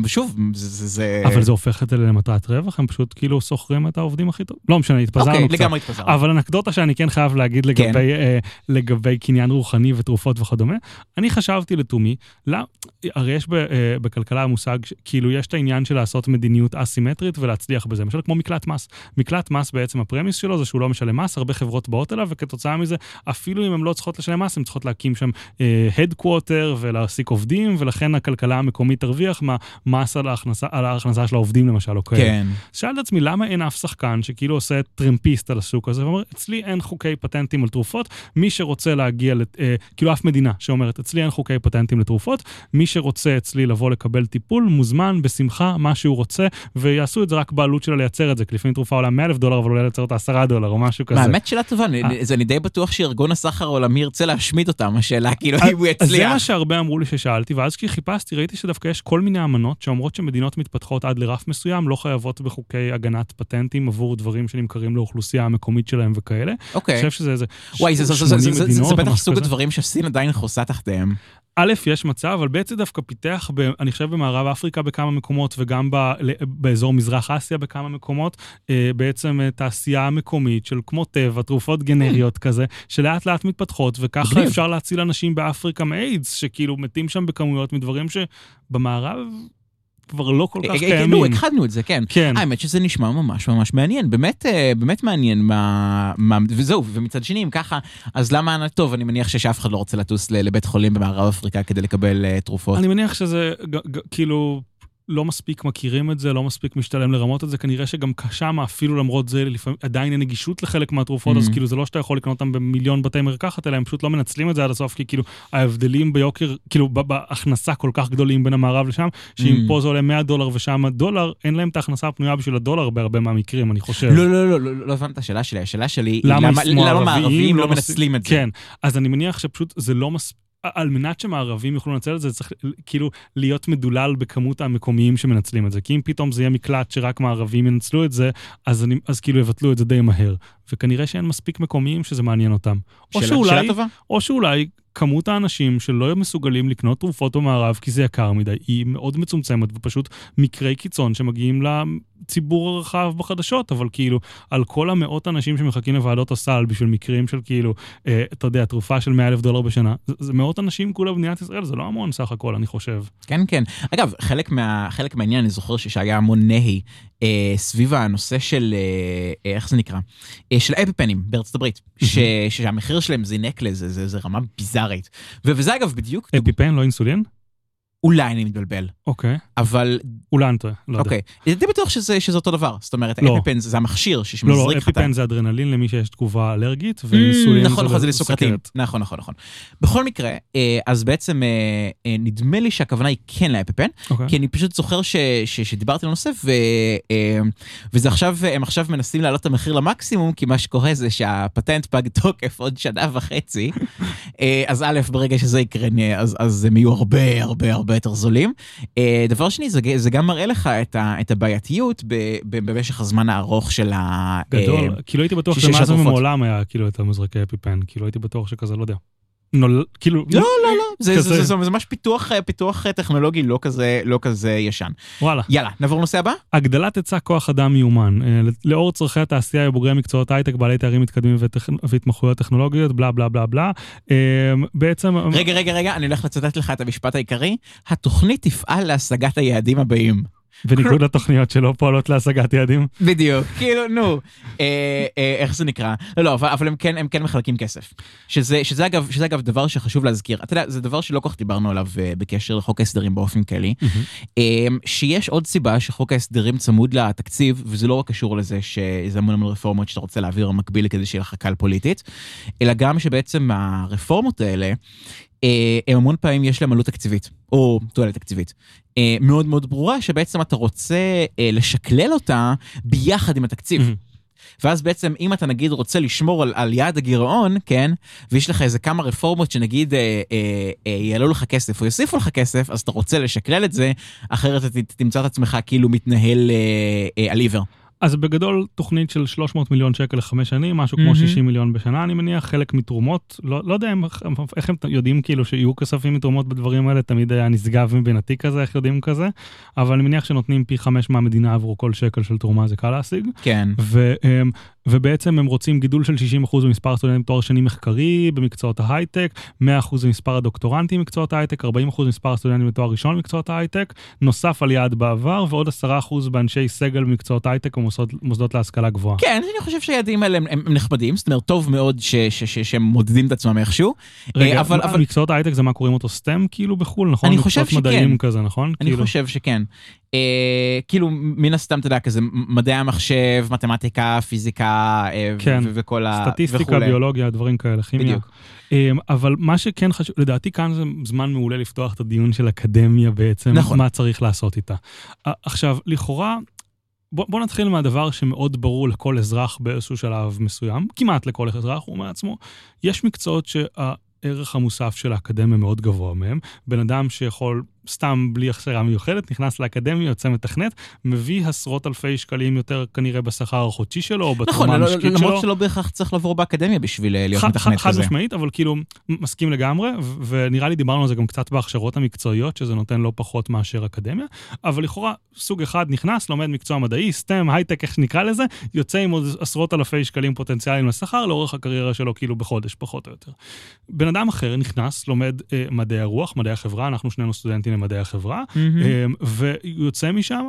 Speaker 2: שוב, זה... זה, זה...
Speaker 1: אבל זה הופך את זה למטרת רווח, הם פשוט כאילו שוכרים את העובדים הכי טוב. לא משנה, התפזרנו
Speaker 2: אוקיי,
Speaker 1: קצת.
Speaker 2: לגמרי התפזרנו.
Speaker 1: אבל אנקדוטה שאני כן חייב להגיד לגבי,
Speaker 2: כן.
Speaker 1: אה, לגבי קניין רוחני ותרופות וכדומה, אני חשבתי לתומי, לא, הרי יש ב, אה, בכלכלה המושג, ש- כאילו יש את העניין של לעשות מדיניות אסימטרית ולהצליח בזה, למשל כמו מקלט מס. מקלט מס בעצם הפרמיס שלו זה שהוא לא משלם מס, הרבה חברות באות אליו, וכתוצאה מזה, אפילו אם הן לא צריכות לשלם מס, הן צריכות להקים שם אה, headquarter ולהעסיק עובדים, ולכן הכלכלה המקומית תרוויח מהמס על ההכנסה, על ההכנסה של העובדים למשל, או כאלה.
Speaker 2: כן.
Speaker 1: שאלתי את עצמי, למה אין אף שחקן שכאילו עושה טרמפיסט על השוק הזה, ואומר, אצלי אין חוקי פטנטים על תרופות, מי שרוצה להגיע, לת- אה, כאילו אף מדינה שאומרת, אצלי אין חוקי פטנטים לתרופות, מי שרוצה אצלי לבוא לקבל טיפול, מוזמן בשמחה, מה שהוא רוצה, ויעשו את זה רק בעלות שלה לייצר את זה, כי לפעמים תרופה עולה 100 אלף דולר, אבל אולי לייצר אותה 10 דולר או משהו כזה.
Speaker 2: האמת שאלה טובה, אני-
Speaker 1: אה.
Speaker 2: אני די בטוח שארגון הסחר העולמי ירצה להשמיד אותם, השאלה כאילו
Speaker 1: אז-
Speaker 2: אם הוא
Speaker 1: אז זה
Speaker 2: יצליח.
Speaker 1: מה שהרבה אמרו לי ששאלתי, ואז כשחיפשתי ראיתי שדווקא יש כל מיני אמנות שאומרות שמדינות מתפתחות עד לרף מסוים לא חייבות בחוקי הגנת פטנטים עבור דברים שנמכרים לאוכלוסייה המקומית שלהם וכאלה. אני
Speaker 2: אוקיי.
Speaker 1: חושב שזה איזה
Speaker 2: וואי, זה- זה- זה-
Speaker 1: 80
Speaker 2: זה- זה- זה-
Speaker 1: מדינות
Speaker 2: זה
Speaker 1: או
Speaker 2: בטח סוג. הדברים שסין עדיין חוסה תחתיהם.
Speaker 1: א', יש מצב, אבל בעצם דווקא פיתח, ב, אני חושב, במערב אפריקה בכמה מקומות, וגם ב, באזור מזרח אסיה בכמה מקומות, אה, בעצם אה, תעשייה מקומית של כמו טבע, תרופות גנריות כזה, שלאט לאט מתפתחות, וככה. אפשר להציל אנשים באפריקה מאיידס, שכאילו מתים שם בכמויות מדברים שבמערב כבר לא כל כך
Speaker 2: אה, אה,
Speaker 1: קיימים.
Speaker 2: נו, הכחדנו את זה, כן.
Speaker 1: כן.
Speaker 2: האמת שזה נשמע ממש ממש מעניין, באמת, אה, באמת מעניין מה, מה, וזהו, ומצד שני, אם ככה, אז למה, טוב, אני מניח שאף אחד לא רוצה לטוס לבית חולים במערב אפריקה כדי לקבל אה, תרופות.
Speaker 1: אני מניח שזה כאילו לא מספיק מכירים את זה, לא מספיק משתלם לרמות את זה, כנראה שגם שם אפילו למרות זה לפעמים עדיין אין נגישות לחלק מהתרופות, אז
Speaker 2: Mhm.
Speaker 1: כאילו זה לא שאתה יכול לקנות אותם במיליון בתי מרקחת, אלא הם פשוט לא מנצלים את זה עד הסוף, כי כאילו ההבדלים ביוקר, כאילו בהכנסה כל כך גדולים בין המערב לשם, שאם
Speaker 2: Mhm.
Speaker 1: פה זה עולה 100 דולר ושם דולר, אין להם את ההכנסה הפנויה בשביל הדולר בהרבה מהמקרים, אני חושב.
Speaker 2: לא, לא, לא, לא, לא הבנת את השאלה שלי, השאלה שלי היא
Speaker 1: למה
Speaker 2: למה למה
Speaker 1: ערבים
Speaker 2: מערבים לא
Speaker 1: מנצלים-
Speaker 2: מנצלים את זה.
Speaker 1: כן, אז אני מניח שפשוט זה לא מספיק. על מנת שמערבים יוכלו לנצל את זה, צריך כאילו להיות מדולל בכמות המקומיים שמנצלים את זה. כי אם פתאום זה יהיה מקלט שרק מערבים ינצלו את זה, אז, אני, אז כאילו יבטלו את זה די מהר. וכנראה שאין מספיק מקומיים שזה מעניין אותם. או
Speaker 2: שאלה-
Speaker 1: שאולי,
Speaker 2: שאלה טובה.
Speaker 1: או שאולי כמות האנשים שלא מסוגלים לקנות תרופות במערב כי זה יקר מדי, היא מאוד מצומצמת ופשוט מקרי קיצון שמגיעים לציבור הרחב בחדשות, אבל כאילו על כל המאות אנשים שמחכים לוועדות הסל בשביל מקרים של כאילו, אה, אתה יודע, תרופה של 100 אלף דולר בשנה, זה, זה מאות אנשים כולה במדינת ישראל, זה לא המון סך הכל, אני חושב.
Speaker 2: כן, כן. אגב, חלק, מה, חלק מהעניין, אני זוכר שהיה המון נהי אה, סביב הנושא של, אה, איך זה נקרא? אה, של אפיפנים בארצות הברית, ש, שהמחיר שלהם זינק לזה, זה, זה רמה ביזארית. וזה אגב בדיוק,
Speaker 1: אפיפן, לא אינסולין?
Speaker 2: אולי אני מתבלבל,
Speaker 1: אוקיי.
Speaker 2: אבל
Speaker 1: אולי אני טועה, לא יודע.
Speaker 2: אוקיי, הייתי בטוח שזה, שזה אותו דבר, זאת אומרת,
Speaker 1: לא.
Speaker 2: אפיפן זה, זה המכשיר
Speaker 1: לא, לא,
Speaker 2: שמזריק לך את ה...
Speaker 1: אפיפן זה אדרנלין למי שיש תגובה אלרגית, ואינסולין
Speaker 2: נכון, נכון, זה לסוכרתים.
Speaker 1: סוכרת.
Speaker 2: נכון, נכון, נכון. בכל מקרה, אה, אז בעצם אה, אה, נדמה לי שהכוונה היא כן לאפיפן,
Speaker 1: אוקיי.
Speaker 2: כי אני פשוט זוכר ש, ש, שדיברתי על הנושא, ו, וזה עכשיו, הם עכשיו מנסים להעלות את המחיר למקסימום, כי מה שקורה זה שהפטנט פג תוקף עוד שנה וחצי. [LAUGHS] אז א', ברגע שזה יקרה, אז, אז הם יהיו הרבה הרבה הרבה יותר זולים. אה, דבר שני, זה, זה גם מראה לך את, ה, את הבעייתיות ב, ב, במשך הזמן הארוך של ה...
Speaker 1: גדול,
Speaker 2: אה,
Speaker 1: כאילו הייתי בטוח שמאז. ומעולם היה כאילו את המזרקי אפיפן, כאילו הייתי בטוח שכזה, לא יודע. נול, כאילו,
Speaker 2: לא, לא, לא, זה,
Speaker 1: כזה.
Speaker 2: זה, זה, זה, זה ממש פיתוח, אה, פיתוח אה, טכנולוגי לא כזה, לא כזה ישן.
Speaker 1: וואלה.
Speaker 2: יאללה, נעבור לנושא הבא?
Speaker 1: הגדלת היצע כוח אדם מיומן. אה, לאור צורכי התעשייה ובוגרי מקצועות הייטק, בעלי תארים מתקדמים וטכ... והתמחויות טכנולוגיות, בלה בלה בלה בלה. אה, בעצם...
Speaker 2: רגע, רגע, רגע, אני הולך לצטט לך את המשפט העיקרי. התוכנית תפעל להשגת היעדים הבאים.
Speaker 1: בניגוד לתוכניות שלא פועלות להשגת יעדים.
Speaker 2: בדיוק, כאילו, נו, אה, אה, איך זה נקרא? לא, לא, אבל, הם, כן, הם כן מחלקים כסף. שזה, שזה, אגב, שזה אגב דבר שחשוב להזכיר. אתה יודע, זה דבר שלא כל כך דיברנו עליו אה, בקשר לחוק ההסדרים באופן כללי. אה, שיש עוד סיבה שחוק ההסדרים צמוד לתקציב, וזה לא רק קשור לזה שזה המון המון רפורמות שאתה רוצה להעביר במקביל כדי שיהיה לך קל פוליטית, אלא גם שבעצם הרפורמות האלה, הם המון פעמים יש להם עלות תקציבית, או תועלת תקציבית. אה, מאוד מאוד ברורה, שבעצם אתה רוצה אה, לשקלל אותה ביחד עם התקציב.
Speaker 1: מהמם.
Speaker 2: ואז בעצם אם אתה נגיד רוצה לשמור על, על יעד הגירעון, כן, ויש לך איזה כמה רפורמות שנגיד אה, אה, אה, יעלו לך כסף או יוסיפו לך כסף, אז אתה רוצה לשקלל את זה, אחרת אתה תמצא את עצמך כאילו מתנהל אה, אה, על עיוור.
Speaker 1: אז בגדול תוכנית של 300 מיליון שקל לחמש שנים, משהו כמו
Speaker 2: מהמם.
Speaker 1: 60 מיליון בשנה, אני מניח, חלק מתרומות, לא, לא יודע איך הם יודעים כאילו שיהיו כספים מתרומות בדברים האלה, תמיד היה נשגב מבינתי כזה, איך יודעים כזה, אבל אני מניח שנותנים פי חמש מהמדינה עבור כל שקל של תרומה, זה קל להשיג.
Speaker 2: כן.
Speaker 1: ובעצם הם רוצים גידול של 60% במספר הסטודנטים תואר שני מחקרי במקצועות ההייטק, 100% במספר הדוקטורנטים במקצועות ההייטק, 40% במספר הסטודנטים בתואר ראשון במקצועות ההייטק, נוסף על יעד בעבר, ועוד 10% באנשי סגל במקצועות הייטק ומוסדות להשכלה גבוהה.
Speaker 2: כן, אני חושב שהיעדים האלה הם, הם, הם נחמדים, זאת אומרת, טוב מאוד ש, ש, ש, שהם מודדים את עצמם איכשהו.
Speaker 1: רגע,
Speaker 2: אה, אבל,
Speaker 1: אבל, מקצועות הייטק זה מה קוראים אותו סטם כאילו בחו"ל, נכון?
Speaker 2: אני חושב שכן.
Speaker 1: מדעיים כזה, נכון?
Speaker 2: אני
Speaker 1: כאילו,
Speaker 2: חושב שכן. אה, כאילו, מן הסתם, אתה יודע, כזה מדעי המחשב, מתמטיקה, פיזיקה, אה,
Speaker 1: כן.
Speaker 2: וכל ה...
Speaker 1: סטטיסטיקה. ביולוגיה, דברים כאלה, כימיה.
Speaker 2: בדיוק.
Speaker 1: אמ, אבל מה שכן חשוב, לדעתי כאן זה זמן מעולה לפתוח את הדיון של אקדמיה בעצם,
Speaker 2: נכון.
Speaker 1: מה צריך לעשות איתה. עכשיו, לכאורה, בוא, בוא נתחיל מהדבר שמאוד ברור לכל אזרח באיזשהו שלב מסוים, כמעט לכל אזרח, הוא אומר לעצמו, יש מקצועות שהערך המוסף של האקדמיה מאוד גבוה מהם. בן אדם שיכול, סתם בלי הכשרה מיוחדת, נכנס לאקדמיה, יוצא מתכנת, מביא עשרות אלפי שקלים יותר כנראה בשכר החודשי שלו, או
Speaker 2: נכון,
Speaker 1: בתרומה
Speaker 2: לא-
Speaker 1: המשקית שלו.
Speaker 2: למרות שלא בהכרח צריך לעבור באקדמיה בשביל אה, להיות
Speaker 1: חד-
Speaker 2: מתכנת
Speaker 1: חד
Speaker 2: כזה.
Speaker 1: משמעית, אבל כאילו, מסכים לגמרי, ו- ונראה לי דיברנו על זה גם קצת בהכשרות המקצועיות, שזה נותן לא פחות מאשר אקדמיה, אבל לכאורה, סוג אחד נכנס, לומד מקצוע מדעי, סטם, הייטק, איך שנקרא לזה, יוצא עם עוד עשרות אלפי שקלים פוטנציאליים לשכר לאורך הקריירה שלו, כאילו בחודש, פחות או יותר. בן אדם אחר נכנס, לומד אה, מדעי הרוח, מדעי החברה, אנחנו שנינו סטודנטים למדעי החברה. אמ, ויוצא משם.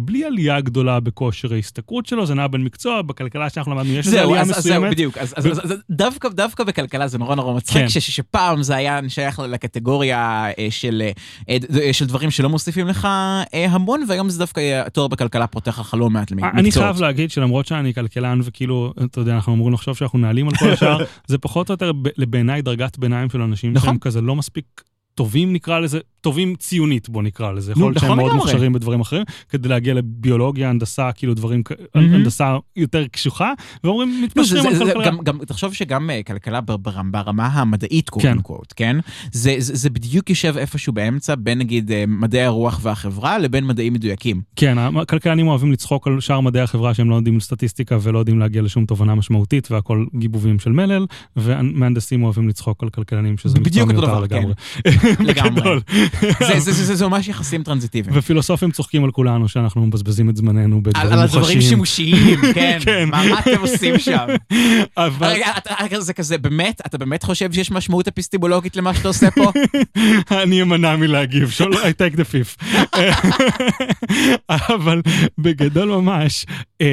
Speaker 1: בלי עלייה גדולה בכושר ההשתכרות שלו, זה נע בין מקצוע, בכלכלה שאנחנו למדנו יש איזו עלייה
Speaker 2: אז, אז זהו,
Speaker 1: מסוימת.
Speaker 2: בדיוק. אז, אז, אז, אז דווקא, דווקא בכלכלה זה נורא נורא מצחיק,
Speaker 1: כן.
Speaker 2: ש, שפעם זה היה שייך לקטגוריה אה, של, אה, ד- של דברים שלא מוסיפים לך אה, המון, והיום זה דווקא אה, תואר בכלכלה פותח לך לא מעט מקצועות.
Speaker 1: אני חייב להגיד שלמרות שאני כלכלן וכאילו, אתה יודע, אנחנו אמורים לחשוב שאנחנו נעלים על כל השאר, [LAUGHS] זה פחות או יותר ב- בעיניי דרגת ביניים של אנשים
Speaker 2: נכון.
Speaker 1: שהם כזה לא מספיק טובים נקרא לזה, טובים ציונית בוא נקרא לזה. יכול להיות
Speaker 2: נכון
Speaker 1: שהם מאוד
Speaker 2: לגמרי.
Speaker 1: מוכשרים בדברים אחרים, כדי להגיע לביולוגיה, הנדסה, כאילו דברים. הנדסה יותר קשוחה, ואומרים,
Speaker 2: לא,
Speaker 1: מתפשרים על כלכלה.
Speaker 2: תחשוב שגם אה, כלכלה בר- בר- ברמה המדעית, קודם
Speaker 1: כן.
Speaker 2: קוט, כן? זה, בדיוק יושב איפשהו באמצע בין נגיד אה, מדעי הרוח והחברה לבין מדעים מדויקים.
Speaker 1: כן, הכלכלנים אוהבים לצחוק על שאר מדעי החברה שהם לא יודעים סטטיסטיקה ולא יודעים להגיע לשום תובנה משמעותית והכל גיבובים של מלל, ומהנדסים אוהבים לצחוק על כלכלנים שזה מקצוע מיותר
Speaker 2: דבר,
Speaker 1: לגמרי.
Speaker 2: לגמרי.
Speaker 1: בגדול.
Speaker 2: זה, זה, זה, זה, זה ממש יחסים טרנזיטיביים.
Speaker 1: ופילוסופים צוחקים על כולנו שאנחנו מבזבזים את זמננו בדברים
Speaker 2: על הדברים
Speaker 1: מוחשיים.
Speaker 2: שימושיים, [LAUGHS] כן.
Speaker 1: כן.
Speaker 2: מה, אתם עושים שם? [LAUGHS]
Speaker 1: אבל
Speaker 2: זה כזה, באמת? אתה באמת חושב שיש משמעות אפיסטימולוגית למה שאתה עושה פה? [LAUGHS]
Speaker 1: אני אמנע מלהגיב, I take the fifth. אבל בגדול ממש, אמ,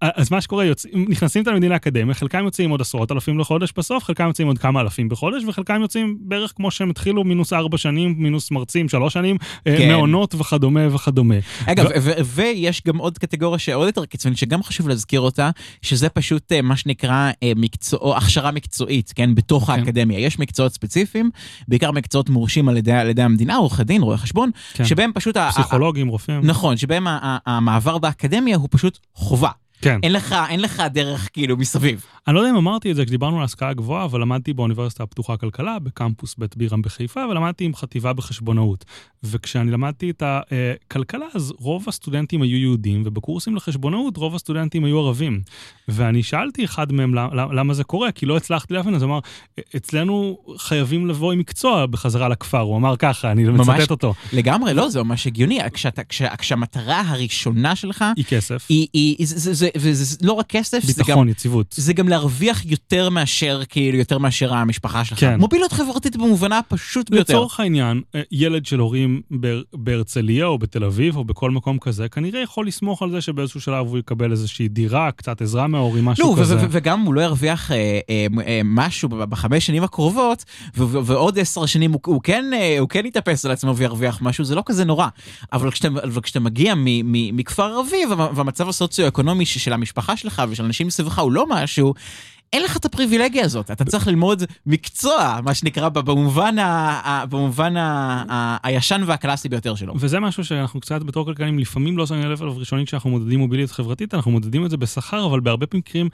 Speaker 1: אז מה שקורה, נכנסים תלמידים לאקדמיה, חלקם יוצאים עוד עשרות אלפים לחודש בסוף, חלקם יוצאים עוד כמה אלפים בחודש, וחלקם יוצאים בערך כמו שהם התחילו, מינוס ארבע שנים, מינוס מרצים, שלוש שנים, אה,
Speaker 2: כן.
Speaker 1: מעונות וכדומה וכדומה.
Speaker 2: אגב,
Speaker 1: ו-
Speaker 2: ו- ויש גם עוד קטגוריה שעוד יותר קיצונית, שגם חשוב להזכיר אותה, שזה פשוט אה, מה שנקרא אה, מקצוע, הכשרה מקצועית, כן, בתוך
Speaker 1: כן.
Speaker 2: האקדמיה. יש מקצועות ספציפיים, בעיקר מקצועות מורשים על ידי, על ידי המדינה, עורכי דין, רואי חשבון,
Speaker 1: כן.
Speaker 2: שבהם פשוט... ה- ה-
Speaker 1: פסיכולוגים, רופאים.
Speaker 2: נכון, שבהם ה- ה- המעבר באקדמיה הוא פשוט חובה.
Speaker 1: כן.
Speaker 2: אין לך, אין לך דרך כאילו מסביב.
Speaker 1: אני לא יודע אם אמרתי את זה כשדיברנו על השכלה גבוהה, אבל למדתי באוניברסיטה הפתוחה כלכלה, בקמפוס בית בירם בחיפה, ולמדתי עם חטיבה בחשבונאות. וכשאני למדתי את הכלכלה, אז רוב הסטודנטים היו יהודים, ובקורסים לחשבונאות רוב הסטודנטים היו ערבים. ואני שאלתי אחד מהם למה, זה קורה, כי לא הצלחתי להבין, אז הוא אמר, אצלנו חייבים לבוא עם מקצוע בחזרה לכפר, הוא אמר ככה, אני
Speaker 2: ממש.
Speaker 1: מצטט אותו,
Speaker 2: לגמרי, לא, זה ממש הגיוני. כשאתה, כש, כשהמטרה הראשונה שלך
Speaker 1: היא כסף,
Speaker 2: היא, היא, זה, זה, זה, וזה לא רק כסף, זה גם,
Speaker 1: ביטחון, יציבות.
Speaker 2: זה גם להרוויח יותר מאשר, כאילו, יותר מאשר המשפחה שלך.
Speaker 1: כן.
Speaker 2: מוביליות חברתית במובנה הפשוט ביותר.
Speaker 1: לצורך העניין, אה, ילד של הורים בהר- בהרצליה או בתל אביב או בכל מקום כזה, כנראה יכול לסמוך על זה שבאיזשהו שלב הוא יקבל איזושהי דירה, קצת עזרה מההורים,
Speaker 2: לא,
Speaker 1: משהו
Speaker 2: ו-
Speaker 1: כזה.
Speaker 2: ו- ו- וגם הוא לא ירוויח אה, אה, אה, משהו בחמש שנים הקרובות, ו- ו- ועוד עשר שנים הוא, הוא, כן, אה, הוא כן יתאפס על עצמו וירוויח משהו, זה לא כזה נורא. אבל כשאתה, אבל כשאתה מגיע מכפר ערבי, וה- והמצב הסוציו-אקונומי של המשפחה שלך ושל אנשים מסביבך הוא לא משהו, אין לך את הפריבילגיה הזאת, אתה צריך ללמוד מקצוע, מה שנקרא, במובן, ה- ה- במובן ה- ה- הישן והקלאסי ביותר שלו.
Speaker 1: וזה משהו שאנחנו קצת בתור כלכלנים לפעמים לא שמים לב אליו ראשונית כשאנחנו מודדים מוביליות חברתית, אנחנו מודדים את זה בשכר, אבל בהרבה מקרים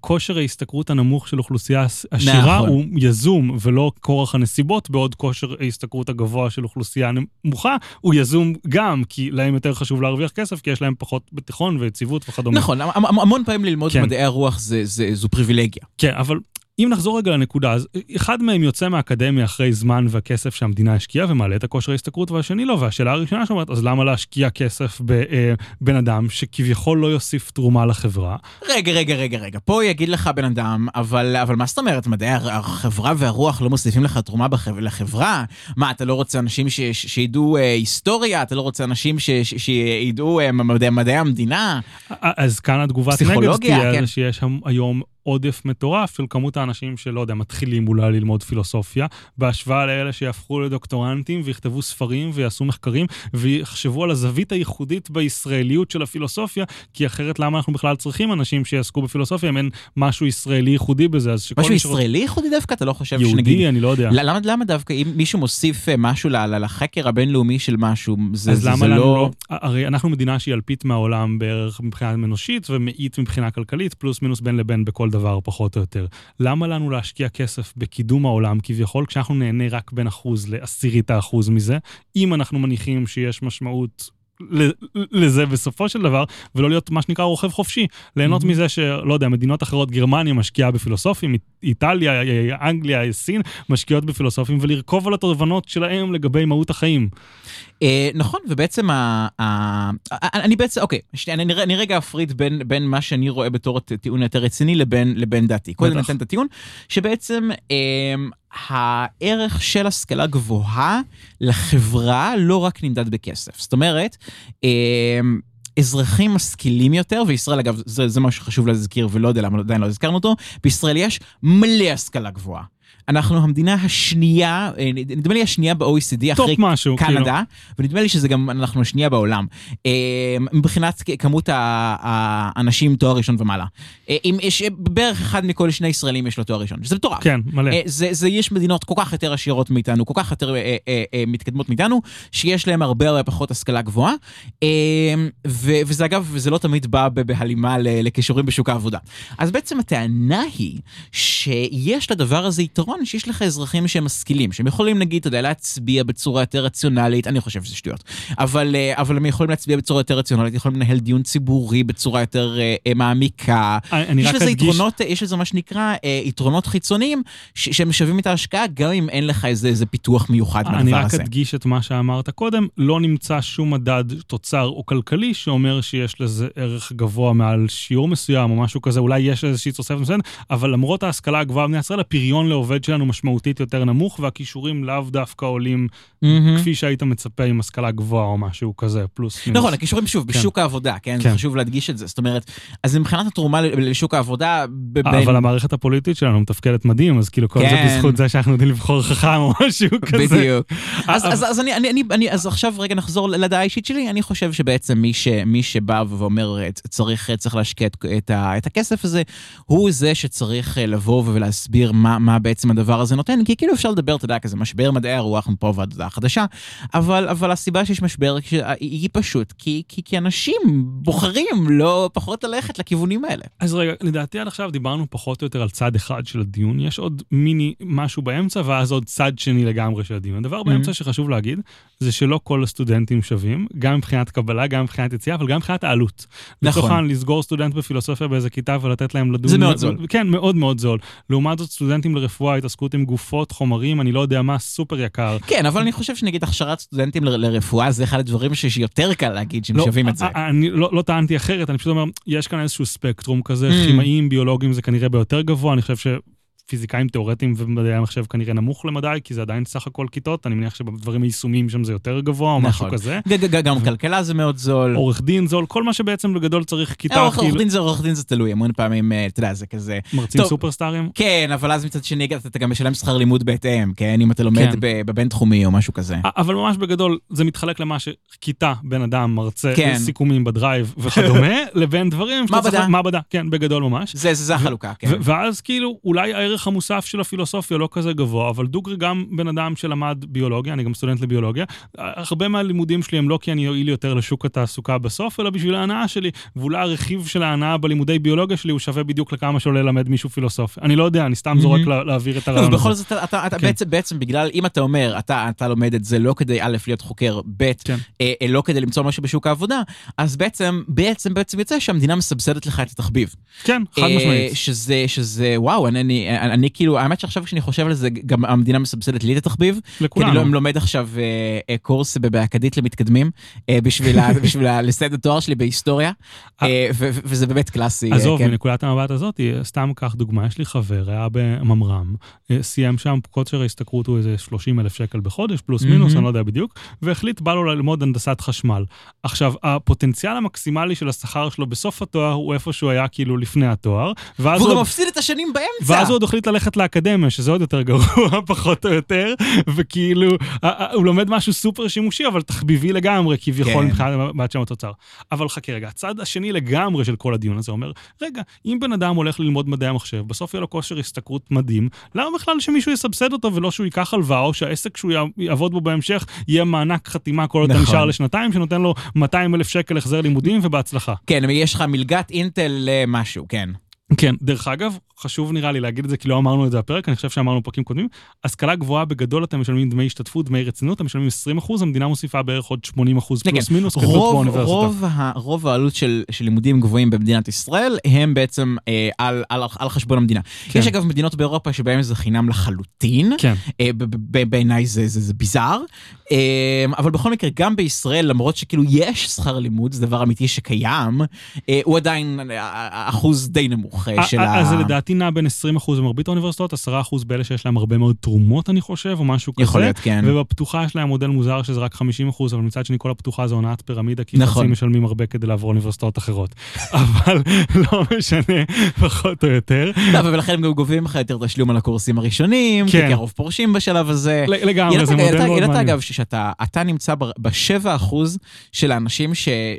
Speaker 1: כושר ההשתכרות הנמוך של אוכלוסייה עשירה
Speaker 2: נכון.
Speaker 1: הוא יזום ולא כורח הנסיבות, בעוד כושר ההשתכרות הגבוה של אוכלוסייה נמוכה הוא יזום גם, כי להם יותר חשוב להרוויח כסף, כי יש להם פחות ביטחון ויציבות וכדומה.
Speaker 2: נכון, המ- המ- המון פעמים ללמוד
Speaker 1: כן.
Speaker 2: מדעי הרוח זה, זה, זו פריבילגיה.
Speaker 1: כן, אבל אם נחזור רגע לנקודה, אז אחד מהם יוצא מהאקדמיה אחרי זמן והכסף שהמדינה השקיעה ומעלה את הכושר ההשתכרות והשני לא, והשאלה הראשונה שאומרת, אז למה להשקיע כסף בבן אדם שכביכול לא יוסיף תרומה לחברה?
Speaker 2: רגע, רגע, רגע, רגע, פה יגיד לך בן אדם, אבל, אבל מה זאת אומרת, מדעי החברה והרוח לא מוסיפים לך תרומה בחב... לחברה? מה, אתה לא רוצה אנשים ש... ש... שידעו אה, היסטוריה? אתה לא רוצה אנשים ש... ש... שידעו אה, מדעי, מדעי המדינה?
Speaker 1: אז כאן התגובת נגד תהיה
Speaker 2: כן.
Speaker 1: שיש היום עודף מטורף של כמות האנשים שלא יודע, מתחילים אולי ללמוד פילוסופיה, בהשוואה לאלה שיהפכו לדוקטורנטים ויכתבו ספרים ויעשו מחקרים ויחשבו על הזווית הייחודית בישראליות של הפילוסופיה, כי אחרת למה אנחנו בכלל צריכים אנשים שיעסקו בפילוסופיה אם אין משהו ישראלי ייחודי בזה, אז שכל
Speaker 2: משהו ישראלי ייחודי דווקא? אתה לא חושב
Speaker 1: יהודי,
Speaker 2: שנגיד...
Speaker 1: אני לא יודע.
Speaker 2: למה, למה דווקא אם מישהו מוסיף אה, משהו לחקר הבינלאומי של משהו, זה,
Speaker 1: אז
Speaker 2: זה,
Speaker 1: למה
Speaker 2: זה לא...
Speaker 1: לא... הרי אנחנו מדינה שהיא אלפית מהעולם בערך מבחינה אנושית ומאית מבחינה כלכלית, פלוס מינוס בין לבין בכל דבר פחות או יותר. למה לנו להשקיע כסף בקידום העולם כביכול, כשאנחנו נהנה רק בין אחוז לעשירית האחוז מזה, אם אנחנו מניחים שיש משמעות... לזה בסופו של דבר, ולא להיות מה שנקרא רוכב חופשי. ליהנות
Speaker 2: Mhm.
Speaker 1: מזה שלא יודע, מדינות אחרות, גרמניה משקיעה בפילוסופים, איטליה, אנגליה, סין, משקיעות בפילוסופים, ולרכוב על התובנות שלהם לגבי מהות החיים.
Speaker 2: אה, נכון, ובעצם ה... ה... אני בעצם, אוקיי, אני, אני רגע אפריד בין, בין מה שאני רואה בתור טיעון יותר רציני לבין, לבין דעתי. קודם. ניתן את הטיעון, שבעצם אה, הערך של השכלה גבוהה לחברה לא רק נמדד בכסף. זאת אומרת, אה, אזרחים משכילים יותר, וישראל אגב, זה, זה מה שחשוב להזכיר ולא יודע למה עדיין לא הזכרנו אותו, בישראל יש מלא השכלה גבוהה. אנחנו המדינה השנייה, אה, נדמה לי השנייה ב-OECD אחרי
Speaker 1: משהו,
Speaker 2: קנדה,
Speaker 1: כאילו.
Speaker 2: ונדמה לי שזה גם אנחנו השנייה בעולם. אה, מבחינת כמות האנשים תואר ראשון ומעלה. אה, אם יש בערך אחד מכל שני ישראלים יש לו תואר ראשון, שזה מטורף.
Speaker 1: כן, מלא.
Speaker 2: זה, זה יש מדינות כל כך יותר עשירות מאיתנו, כל כך יותר אה, אה, אה, מתקדמות מאיתנו, שיש להם הרבה הרבה פחות השכלה גבוהה. ו, וזה אגב, וזה לא תמיד בא בהלימה לכישורים בשוק העבודה. אז בעצם הטענה היא שיש לדבר הזה יתרון, שיש לך אזרחים שהם משכילים, שהם יכולים נגיד, אתה יודע, להצביע בצורה יותר רציונלית, אני חושב שזה שטויות, אבל, אה, אבל הם יכולים להצביע בצורה יותר רציונלית, יכולים לנהל דיון ציבורי בצורה יותר אה, אה, מעמיקה.
Speaker 1: אני אני
Speaker 2: יש
Speaker 1: רק
Speaker 2: לזה
Speaker 1: אדגיש,
Speaker 2: יתרונות, יש לזה מה שנקרא אה, יתרונות חיצוניים שהם משווים את ההשקעה, גם אם אין לך איזה, איזה פיתוח מיוחד
Speaker 1: אני
Speaker 2: מהדבר
Speaker 1: רק
Speaker 2: הזה.
Speaker 1: אדגיש את מה שאמרת קודם, לא נמצא שום מדד תוצר או כלכלי שאומר שיש לזה ערך גבוה מעל שיעור מסוים או משהו כזה, אולי יש איזושהי תוספת מסוימת, אבל למרות ההשכלה הגבוהה במדינת ישראל, הפריון לעובד שלנו משמעותית יותר נמוך, והכישורים לאו דווקא עולים
Speaker 2: מהמם.
Speaker 1: כפי שהיית מצפה עם השכלה גבוהה או משהו כזה, פלוס מינוס.
Speaker 2: נכון, הכישורים שוב,
Speaker 1: כן.
Speaker 2: בשוק העבודה, כן?
Speaker 1: כן.
Speaker 2: זה חשוב להדגיש את זה. זאת אומרת, אז מבחינת התרומה לשוק העבודה, ב- בין-
Speaker 1: אבל המערכת הפוליטית שלנו מתפקדת מדהים, אז כאילו כל זה
Speaker 2: כן.
Speaker 1: בזכות זה שאנחנו יודעים לבחור חכם או משהו כזה.
Speaker 2: בדיוק. אז,
Speaker 1: אבל-
Speaker 2: אז, אז, אני, אני, אני, אני, אז עכשיו רגע נחזור לדעה האישית שלי, אני חושב שבעצם מי, ש, מי שבא ואומר "צ- צריך, צריך להשקיע את, את, את הכסף הזה, הוא זה שצריך אה, לבוא ולהסביר מה, מה בעצם הדבר הזה נותן, כי כאילו אפשר לדבר, אתה יודע, כזה משבר מדעי הרוח מפה ועד הודעה חדשה, אבל, אבל הסיבה שיש משבר היא, פשוט כי, כי, כי אנשים בוחרים לא פחות ללכת לכיוונים האלה.
Speaker 1: אז רגע, לדעתי עד עכשיו דיברנו פחות או יותר על צד אחד של הדיון, יש עוד מיני משהו באמצע ואז עוד צד שני לגמרי של הדיון. הדבר באמצע שחשוב להגיד, זה שלא כל הסטודנטים שווים, גם מבחינת קבלה, גם מבחינת יציאה, אבל גם מבחינת העלות.
Speaker 2: נכון.
Speaker 1: לסגור סטודנט בפילוסופיה באיזה כיתה ולתת להם לדון.
Speaker 2: זה מאוד זול.
Speaker 1: כן, מאוד מאוד זול. לעומת זאת, סטודנטים לרפואה, התעסקות עם גופות, חומרים, אני לא יודע מה, סופר יקר.
Speaker 2: כן, אבל אני חושב שנגיד הכשרת סטודנטים ל- לרפואה זה אחד הדברים שיותר קל להגיד שהם
Speaker 1: לא,
Speaker 2: שווים את זה.
Speaker 1: אני לא, לא טענתי אחרת, אני פשוט אומר, יש כאן איזשהו ספקטרום כזה,
Speaker 2: Mm.
Speaker 1: כימאים, ביולוגים זה כנראה ביותר גבוה, אני חושב שפיזיקאים תיאורטיים ומדעי המחשב כנראה נמוך למדי, כי זה עדיין סך הכל כיתות, אני מניח שבדברים היישומיים שם זה יותר גבוה או משהו
Speaker 2: נכון.
Speaker 1: כזה.
Speaker 2: ג- ג- גם כלכלה זה מאוד זול.
Speaker 1: עורך דין זול, כל מה שבעצם בגדול צריך כיתה,
Speaker 2: אה, עורך עורך
Speaker 1: כאילו,
Speaker 2: דין זה עורך דין זה תלוי, המון פעמים, אה, אתה יודע, זה כזה...
Speaker 1: מרצים. סופרסטארים.
Speaker 2: כן, אבל אז מצד שני אתה גם משלם שכר לימוד בהתאם, כן? אם אתה לומד
Speaker 1: כן.
Speaker 2: בבינתחומי או משהו כזה.
Speaker 1: אבל ממש בגדול זה מתחלק למה שכיתה, בן אדם, מרצה,
Speaker 2: כן.
Speaker 1: סיכומים בדרייב וכדומה, [LAUGHS] לבין דברים שאתה צריך...
Speaker 2: מעבדה.
Speaker 1: מעבדה, כן, בגדול ממש.
Speaker 2: זה החלוקה, כן.
Speaker 1: ואז כאילו, אולי הערך המוסף של הפילוסופיה לא כזה גבוה, אבל דוגרי גם בן אדם שלמד ביולוגיה, אני גם סטודנט לביולוגיה, הרבה מהלימודים שלי הם לא כי אני יועיל יותר לשוק התעסוקה בסוף, אלא בשביל ההנאה שלי, ואולי הרכיב של ההנאה בלימודי ביולוגיה שלי הוא שווה בדיוק לכמה שעולה ללמד מישהו פילוסופיה. אני לא יודע, אני סתם זורק לה- להעביר את
Speaker 2: לא,
Speaker 1: הרעיון הזה.
Speaker 2: זאת אתה- אתה אתה
Speaker 1: כן.
Speaker 2: בעצם בעצם בגלל, אם אתה אומר, אתה אתה לומד את זה לא כדי א', להיות חוקר, ב',
Speaker 1: כן.
Speaker 2: אה, אה, לא כדי למצוא משהו בשוק העבודה, אז בעצם, בעצם, בעצם יוצא שהמדינה מסבסדת לך את התחביב.
Speaker 1: כן, חד
Speaker 2: אה,
Speaker 1: משמעית.
Speaker 2: שזה, שזה, וואו, אני, אני, אני, אני כאילו, האמת שעכשיו כשאני חושב על זה, גם המדינה מסבסדת לי את התחביב, כי אני לא. לומד עכשיו אה, אה, קורס ב- באקדית למתקדמים, אה, בשביל, [LAUGHS] בשביל לסיים התואר שלי בהיסטוריה, אה, ו- ו- וזה באמת קלאסי. אה,
Speaker 1: עזוב,
Speaker 2: כן.
Speaker 1: מנקודת המבט הזאת, סתם קח דוגמה, יש לי חבר, היה בממר"ם, אה, סיים שם, כושר ההשתכרות הוא איזה 30 אלף שקל בחודש, פלוס מינוס. אני לא יודע בדיוק, והחליט, בא לו ללמוד הנדסת חשמל. עכשיו, הפוטנציאל המקסימלי של השכר שלו בסוף התואר הוא איפה שהוא היה כאילו לפני התואר, ואז
Speaker 2: והוא
Speaker 1: הוא
Speaker 2: גם
Speaker 1: עוד-
Speaker 2: מפסיד את השנים באמצע.
Speaker 1: ואז הוא עוד החליט ללכת לאקדמיה, שזה עוד יותר גרוע, [LAUGHS] פחות או יותר, וכאילו, הוא לומד משהו סופר שימושי, אבל תחביבי לגמרי, כביכול,
Speaker 2: כן.
Speaker 1: מבחינת שם התוצר. אבל חכה רגע, הצד השני לגמרי של כל הדיון הזה אומר, רגע, אם בן אדם הולך ללמוד מדעי המחשב, בסוף יהיה לו כושר השתכרות מדהים, למה בכלל שמישהו יסבסד אותו ולא שהוא ייקח הלוואה, או שהעסק שהוא יע- יעבוד בו בהמשך יהיה מענק חתימה כל עוד
Speaker 2: נכון.
Speaker 1: נשאר לשנתיים, שנותן לו 200 אלף שקל החזר לימודים ובהצלחה.
Speaker 2: כן, יש לך מלגת אינטל למשהו, כן.
Speaker 1: כן, דרך אגב, חשוב נראה לי להגיד את זה, כי לא אמרנו את זה בפרק, אני חושב שאמרנו בפרקים קודמים. השכלה גבוהה בגדול אתם משלמים דמי השתתפות, דמי רצינות, אתם משלמים 20 אחוז, המדינה מוסיפה בערך עוד 80 אחוז
Speaker 2: כן,
Speaker 1: פלוס
Speaker 2: כן.
Speaker 1: מינוס,
Speaker 2: רוב,
Speaker 1: באוניברסיטה.
Speaker 2: רוב, ה, רוב העלות של, של לימודים גבוהים במדינת ישראל הם בעצם אה, על, על, על חשבון המדינה.
Speaker 1: כן.
Speaker 2: יש אגב מדינות באירופה שבהן זה חינם לחלוטין,
Speaker 1: כן,
Speaker 2: אה, בעיניי זה, זה, זה ביזאר, אה, אבל בכל מקרה גם בישראל למרות שכאילו יש שכר לימוד זה דבר אמיתי שקיים, אה, הוא עדיין אה, אחוז די נמוך. החינוך אה, של
Speaker 1: ה-
Speaker 2: ה...
Speaker 1: אז זה לדעתי נע בין 20% במרבית האוניברסיטאות, 10% באלה שיש להם הרבה מאוד תרומות, אני חושב, או משהו כזה.
Speaker 2: יכול להיות, כן.
Speaker 1: ובפתוחה יש להם מודל מוזר שזה רק 50 אחוז, אבל מצד שני כל הפתוחה זה הונאת פירמידה, כי
Speaker 2: נכון.
Speaker 1: חצי משלמים הרבה כדי לעבור אוניברסיטאות אחרות. [LAUGHS] אבל [LAUGHS] לא משנה, פחות או יותר.
Speaker 2: לא, ולכן הם גם גובים לך יותר תשלום על הקורסים הראשונים,
Speaker 1: כן.
Speaker 2: כי הרוב פורשים בשלב הזה.
Speaker 1: לגמרי, זה מודל מאוד מעניין.
Speaker 2: אגב שאתה אתה נמצא ב-7 אחוז של האנשים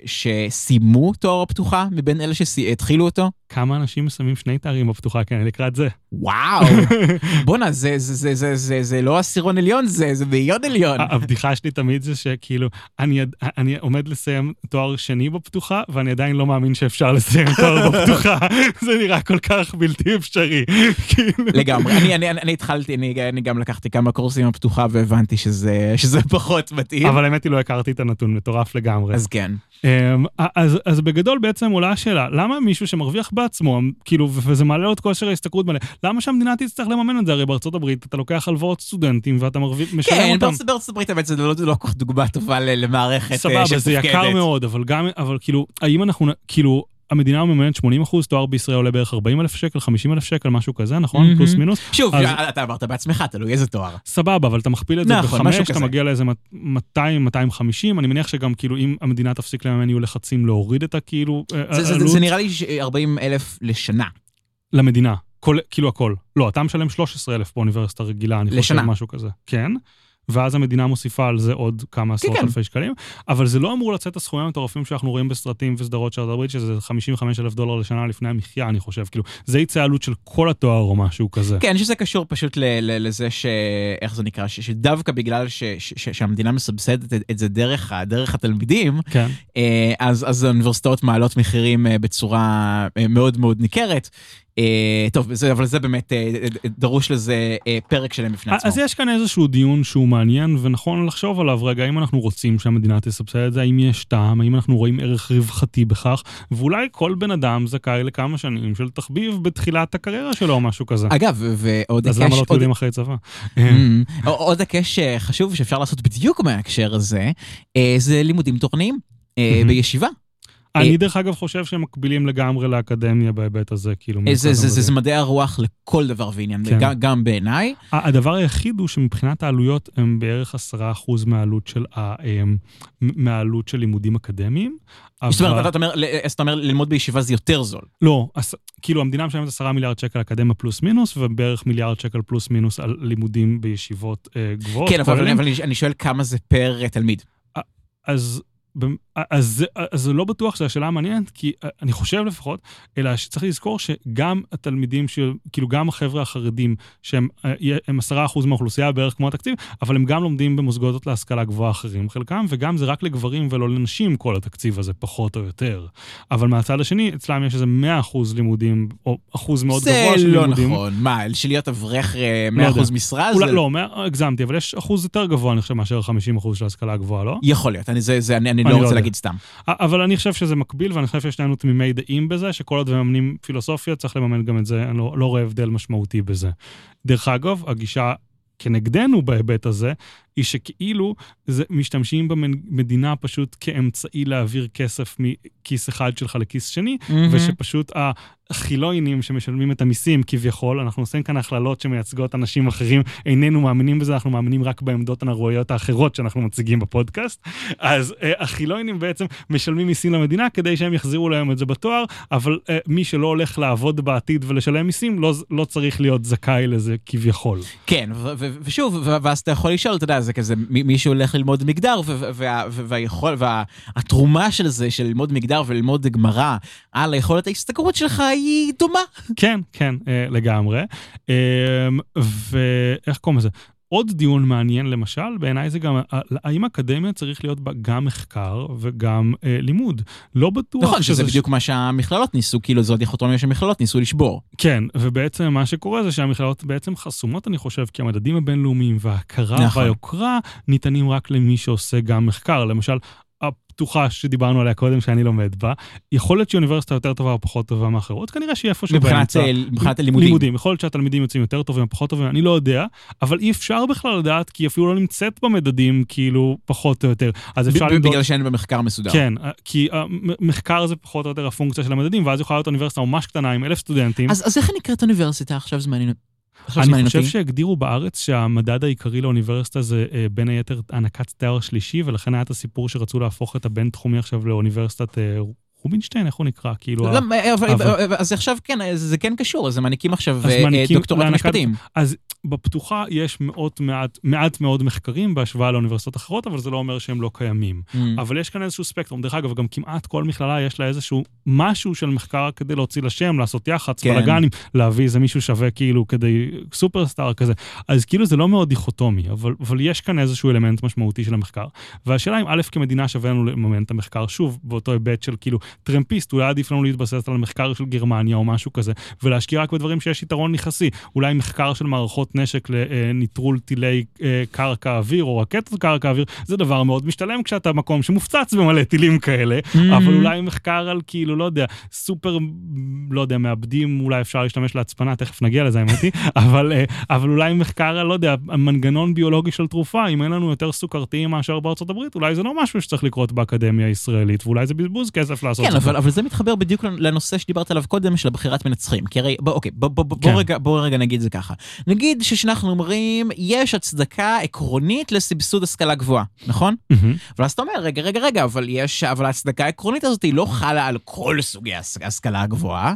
Speaker 2: שסיימו תואר הפתוחה מבין אלה שהתחילו אותו?
Speaker 1: כמה אנשים מסיימים שני תארים בפתוחה, כן, לקראת זה.
Speaker 2: וואו, [LAUGHS] בואנה, זה, זה, זה, זה, זה, זה לא עשירון עליון, זה, זה מאיון עליון.
Speaker 1: הבדיחה שלי תמיד זה שכאילו, אני, אני עומד לסיים תואר שני בפתוחה, ואני עדיין לא מאמין שאפשר לסיים [LAUGHS] תואר בפתוחה. [LAUGHS] זה נראה כל כך בלתי אפשרי. כאילו.
Speaker 2: לגמרי, אני, אני, אני, אני התחלתי, אני, אני גם לקחתי כמה קורסים בפתוחה והבנתי שזה, שזה פחות מתאים.
Speaker 1: אבל האמת היא לא הכרתי את הנתון, מטורף לגמרי.
Speaker 2: אז כן.
Speaker 1: אמ, אז, אז בגדול בעצם עולה השאלה, למה מישהו שמרוויח בעצמו, כאילו, וזה מעלה לו את כושר ההשתכרות מלא, למה שהמדינה תצטרך לממן את זה? הרי בארצות הברית אתה לוקח הלוואות סטודנטים ואתה מרוויח, משלם
Speaker 2: כן,
Speaker 1: אותם.
Speaker 2: בארצות בארצות הברית האמת זה לא, זה לא כל כך דוגמה טובה למערכת אה,
Speaker 1: סבבה, זה יקר. מאוד, אבל גם, אבל כאילו, האם אנחנו, כאילו, המדינה מממנת 80 אחוז, תואר בישראל עולה בערך 40 אלף שקל, 50 אלף שקל, משהו כזה, נכון?
Speaker 2: מהמם.
Speaker 1: פלוס מינוס.
Speaker 2: שוב,
Speaker 1: אז-
Speaker 2: אתה אמרת בעצמך, תלוי איזה תואר.
Speaker 1: סבבה, אבל אתה מכפיל את זה
Speaker 2: נכון,
Speaker 1: בחמש, אתה
Speaker 2: כזה.
Speaker 1: מגיע לאיזה 200, 250, אני מניח שגם כאילו אם המדינה תפסיק לממן יהיו לחצים להוריד את הכאילו אה,
Speaker 2: זה, זה,
Speaker 1: עלות
Speaker 2: זה נראה לי 40 אלף לשנה.
Speaker 1: למדינה, כל, כאילו הכל. לא, אתה משלם 13 אלף באוניברסיטה רגילה, אני חושב
Speaker 2: לשנה.
Speaker 1: משהו כזה. כן. ואז המדינה מוסיפה על זה עוד כמה עשרות
Speaker 2: כן.
Speaker 1: אלפי שקלים, אבל זה לא אמור לצאת הסכומים המטורפים שאנחנו רואים בסרטים וסדרות של הברית, שזה 55 אלף דולר לשנה לפני המחיה, אני חושב, כאילו, זה יצא עלות של כל התואר או משהו כזה.
Speaker 2: כן, שזה קשור פשוט ל- ל- לזה ש... איך זה נקרא? ש- שדווקא בגלל ש- ש- ש- שהמדינה מסבסדת את- את זה דרך דרך התלמידים,
Speaker 1: כן.
Speaker 2: אה, אז אז האוניברסיטאות מעלות מחירים אה, בצורה אה, מאוד מאוד ניכרת. אה, טוב, זה- אבל זה באמת, אה, דרוש לזה אה, פרק שלם בפני עצמו.
Speaker 1: אז יש כאן איזשהו דיון שהוא מעניין ונכון לחשוב עליו רגע, האם אנחנו רוצים שהמדינה תסבסד את זה, האם יש טעם, האם אנחנו רואים ערך רווחתי בכך, ואולי כל בן אדם זכאי לכמה שנים של תחביב בתחילת הקריירה שלו או משהו כזה.
Speaker 2: אגב, ועוד
Speaker 1: אז למה
Speaker 2: הקש-
Speaker 1: לא טיולים אחרי צבא?
Speaker 2: Mm, עוד הקש חשוב שאפשר לעשות בדיוק מההקשר הזה, זה לימודים תורניים
Speaker 1: מהמם.
Speaker 2: בישיבה.
Speaker 1: אני דרך אגב חושב שהם מקבילים לגמרי לאקדמיה בהיבט הזה, כאילו.
Speaker 2: אה, זה- זה- זה. זה מדעי הרוח לכל דבר ועניין,
Speaker 1: כן.
Speaker 2: גם- גם בעיניי.
Speaker 1: הדבר היחיד הוא שמבחינת העלויות הם בערך 10% מהעלות של, ה- אמ, מהעלות של לימודים אקדמיים.
Speaker 2: זאת אומרת, אתה אומר, אתה אומר ללמוד בישיבה זה יותר זול.
Speaker 1: לא, אז, כאילו המדינה משלמת 10 מיליארד שקל אקדמיה פלוס מינוס, ובערך מיליארד שקל פלוס מינוס על לימודים בישיבות אה, גבוהות.
Speaker 2: כן, אבל אני- אני שואל כמה זה פר אה, תלמיד.
Speaker 1: אז, במ- אז, זה- אז זה לא בטוח שזו השאלה המעניינת, כי אני חושב לפחות, אלא שצריך לזכור שגם התלמידים, ש, כאילו גם החבר'ה החרדים, שהם אה, הם 10% מהאוכלוסייה בערך כמו התקציב, אבל הם גם לומדים במוסדות להשכלה גבוהה אחרים חלקם, וגם זה רק לגברים ולא לנשים כל התקציב הזה, פחות או יותר. אבל מהצד השני, אצלם יש איזה 100% לימודים, או אחוז מאוד
Speaker 2: זה
Speaker 1: גבוה של
Speaker 2: לא
Speaker 1: לימודים.
Speaker 2: נכון. מה, של להיות אברך אה,
Speaker 1: לא
Speaker 2: 100%
Speaker 1: יודע.
Speaker 2: משרה?
Speaker 1: אולי,
Speaker 2: זה-
Speaker 1: לא, מאה- הגזמתי, אבל יש אחוז יותר גבוה, אני חושב, מאשר 50% של ההשכלה הגבוהה, לא?
Speaker 2: יכול להיות, אני זה- זה- אני אני
Speaker 1: אני
Speaker 2: לא
Speaker 1: לא
Speaker 2: רוצה להגיד סתם.
Speaker 1: אבל אני חושב שזה מקביל, ואני חושב שיש לנו תמימי דעים בזה, שכל עוד מממנים פילוסופיה, צריך לממן גם את זה, אני לא, לא רואה הבדל משמעותי בזה. דרך אגב, הגישה כנגדנו בהיבט הזה, היא שכאילו זה משתמשים במדינה פשוט כאמצעי להעביר כסף מכיס אחד שלך לכיס שני, ושפשוט החילוינים שמשלמים את המיסים כביכול, אנחנו עושים כאן הכללות שמייצגות אנשים אחרים, איננו מאמינים בזה, אנחנו מאמינים רק בעמדות הנוראיות האחרות שאנחנו מציגים בפודקאסט. אז uh, החילוינים בעצם משלמים מיסים למדינה כדי שהם יחזירו להם את זה בתואר, אבל uh, מי שלא הולך לעבוד בעתיד ולשלם מיסים, לא, לא צריך להיות זכאי לזה כביכול.
Speaker 2: כן, ושוב, ואז אתה יכול לשאול, אתה יודע, זה כזה, מי שהולך ללמוד מגדר, והיכול, והתרומה של זה, של ללמוד מגדר וללמוד גמרא, על היכולת ההסתכרות שלך היא דומה.
Speaker 1: כן, כן, אה, לגמרי. אה, ואיך קוראים לזה? עוד דיון מעניין למשל, בעיניי זה גם, האם אקדמיה צריך להיות בה גם מחקר וגם אה, לימוד? לא בטוח
Speaker 2: נכון, שזה
Speaker 1: שזה-
Speaker 2: בדיוק מה שהמכללות ניסו, כאילו זו הדיכוטומיה שהמכללות ניסו לשבור.
Speaker 1: כן, ובעצם מה שקורה זה שהמכללות בעצם חסומות, אני חושב, כי המדדים הבינלאומיים וההכרה
Speaker 2: נכון.
Speaker 1: והיוקרה ניתנים רק למי שעושה גם מחקר. למשל, הפתוחה שדיברנו עליה קודם, שאני לומד בה, יכול להיות שהיא אוניברסיטה יותר טובה או פחות טובה מאחרות, כנראה שהיא איפשהו
Speaker 2: מבחינת
Speaker 1: באמצע.
Speaker 2: אה, מבחינת הלימודים.
Speaker 1: לימודים, יכול להיות שהתלמידים יוצאים יותר טובים או פחות טובים, אני לא יודע, אבל אי אפשר בכלל לדעת, כי היא אפילו לא נמצאת במדדים, כאילו, פחות או יותר. אז אפשר
Speaker 2: ב-
Speaker 1: למדוד...
Speaker 2: בגלל שאין במחקר מסודר.
Speaker 1: כן, כי המחקר זה פחות או יותר הפונקציה של המדדים, ואז יכולה להיות אוניברסיטה ממש קטנה עם אלף סטודנטים.
Speaker 2: אז אז איך נקראת אוניברסיטה? עכשיו זה
Speaker 1: אני חושב. שהגדירו בארץ שהמדד העיקרי לאוניברסיטה זה אה, בין היתר הענקת תואר שלישי, ולכן היה את הסיפור שרצו להפוך את הבינתחומי עכשיו לאוניברסיטת אה, רובינשטיין, איך הוא נקרא? כאילו, ה-
Speaker 2: לא, אבל-
Speaker 1: אבל-
Speaker 2: אז עכשיו כן, זה זה כן קשור, אז הם מעניקים עכשיו אה,
Speaker 1: מעניקים
Speaker 2: דוקטורט משפטים.
Speaker 1: אז בפתוחה יש מאות מעט, מעט מאוד מחקרים בהשוואה לאוניברסיטאות אחרות, אבל זה לא אומר שהם לא קיימים.
Speaker 2: Mm.
Speaker 1: אבל יש כאן איזשהו ספקטרום. דרך אגב, גם כמעט כל מכללה יש לה איזשהו משהו של מחקר כדי להוציא לשם, לעשות יח"צ,
Speaker 2: כן.
Speaker 1: בלאגנים, להביא איזה מישהו שווה כאילו כדי סופרסטאר כזה. אז כאילו זה לא מאוד דיכוטומי, אבל, אבל יש כאן איזשהו אלמנט משמעותי של המחקר. והשאלה אם א', כמדינה שווה לנו לממן את המחקר, שוב, באותו היבט של כאילו טרמפיסט, אולי עדיף לנו להתבסס על המחקר של גרמניה או משהו כזה, ולהשקיע רק בדברים שיש יתרון יחסי. אולי מחקר של מערכות נשק לניטרול טילי אה, קרקע אוויר או רקטות קרקע אוויר, זה דבר מאוד משתלם כשאתה מקום שמופצץ במלא טילים כאלה,
Speaker 2: Mm.
Speaker 1: אבל אולי מחקר על כאילו, לא יודע, סופר, לא יודע, מעבדים, אולי אפשר להשתמש להצפנה, תכף נגיע לזה, האמת היא, [LAUGHS] אבל, אה, אבל אולי מחקר על, לא יודע, מנגנון ביולוגי של תרופה, אם אין לנו יותר סוכרתיים מאשר בארצות הברית, אולי זה לא משהו שצריך לקרות באקדמיה הישראלית, ואולי זה בזבוז כסף לעשות
Speaker 2: כן. אבל, אבל זה מתחבר בדיוק לנושא שדיברת עליו קודם, של הבחירת מנצחים. כי הרי, בוא, אוקיי, בוא, בוא, בוא,
Speaker 1: כן.
Speaker 2: בוא, רגע, בוא רגע נגיד זה ככה. נגיד שאנחנו אומרים, יש הצדקה עקרונית לסבסוד השכלה גבוהה, נכון?
Speaker 1: מהמם.
Speaker 2: אבל אז אתה אומר, רגע, רגע, רגע, אבל יש, אבל ההצדקה העקרונית הזאת היא לא חלה על כל סוגי ההש- ההשכלה הגבוהה.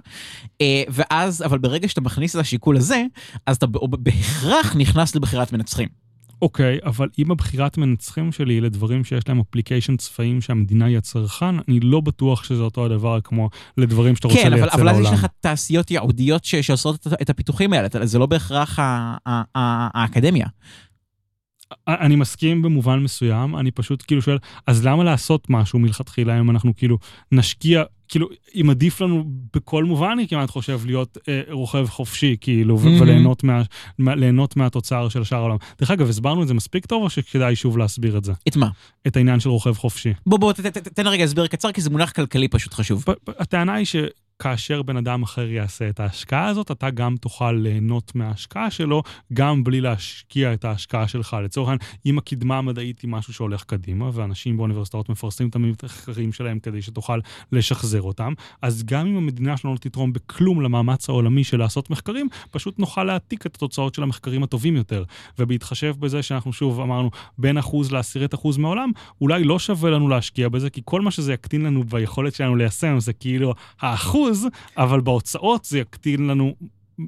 Speaker 2: אה, ואז, אבל ברגע שאתה מכניס את השיקול הזה, אז אתה בהכרח נכנס לבחירת מנצחים.
Speaker 1: אוקיי, אבל אם הבחירת מנצחים שלי היא לדברים שיש להם אפליקיישן צבאיים שהמדינה היא הצרכן, אני לא בטוח שזה אותו הדבר כמו לדברים שאתה רוצה
Speaker 2: כן, אבל,
Speaker 1: לייצא
Speaker 2: אבל אז יש
Speaker 1: לעולם.
Speaker 2: לך תעשיות ייעודיות ש- שעושות את, הפיתוחים האלה, זה לא בהכרח ה- ה- ה- האקדמיה.
Speaker 1: אני מסכים במובן מסוים, אני פשוט כאילו שואל, אז למה לעשות משהו מלכתחילה אם אנחנו כאילו נשקיע, כאילו, אם עדיף לנו בכל מובן, אני כמעט חושב להיות אה, רוכב חופשי, כאילו,
Speaker 2: Mhm.
Speaker 1: וליהנות מה, מה, מהתוצר של שאר העולם. דרך אגב, הסברנו את זה מספיק טוב, או שכדאי שוב להסביר את זה?
Speaker 2: את מה?
Speaker 1: את העניין של רוכב חופשי.
Speaker 2: בוא, בוא, ת- ת- ת- תן רגע הסבר קצר, כי זה מונח כלכלי פשוט חשוב.
Speaker 1: ב- ב- הטענה היא שכאשר בן אדם אחר יעשה את ההשקעה הזאת, אתה גם תוכל ליהנות מההשקעה שלו, גם בלי להשקיע את ההשקעה שלך. לצורך העניין, אם הקדמה המדעית היא משהו שהולך קדימה, ואנשים באוניברסיטאות מפרסמים את המחקרים שלהם כדי שתוכל לשחזר אותם, אז גם אם המדינה שלנו לא תתרום בכלום למאמץ העולמי של לעשות מחקרים, פשוט נוכל להעתיק את התוצאות של המחקרים הטובים יותר. ובהתחשב בזה שאנחנו שוב אמרנו בין אחוז לעשירית אחוז מהעולם, אולי לא שווה לנו להשקיע בזה, כי כל מה שזה יקטין לנו ביכולת שלנו ליישם זה כאילו האחוז, אבל בהוצאות זה יקטין לנו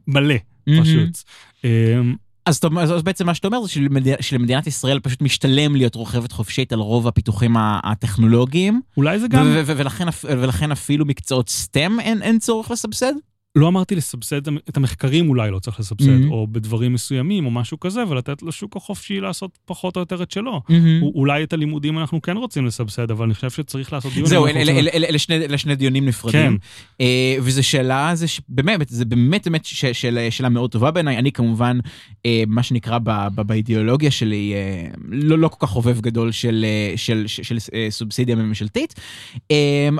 Speaker 1: מלא, פשוט. אמ,
Speaker 2: אז, אז בעצם מה שאתה אומר זה שלמד- שלמדינת ישראל פשוט משתלם להיות רוכבת חופשית על רוב הפיתוחים הטכנולוגיים,
Speaker 1: אולי זה גם,
Speaker 2: ו- ו- ולכן, ולכן אפילו מקצועות STEM אין, אין צורך לסבסד?
Speaker 1: לא אמרתי לסבסד את המחקרים אולי לא צריך לסבסד,
Speaker 2: Mhm.
Speaker 1: או בדברים מסוימים או משהו כזה, ולתת לשוק החופשי לעשות פחות או יותר את שלו.
Speaker 2: Mm-hmm.
Speaker 1: אולי את הלימודים אנחנו כן רוצים לסבסד, אבל אני חושב שצריך לעשות דיון.
Speaker 2: זהו, אלה, אלה,
Speaker 1: רוצים-
Speaker 2: אלה, אלה, שני, אלה שני דיונים נפרדים.
Speaker 1: כן.
Speaker 2: אה, וזו שאלה, זה ש- באמת, זה באמת באמת ש, של, שאלה מאוד טובה בעיניי. אני כמובן, אה, מה שנקרא ב, ב, באידיאולוגיה שלי, אה, לא, לא כל כך חובב גדול של, אה, של, של, של אה, סובסידיה ממשלתית, אה,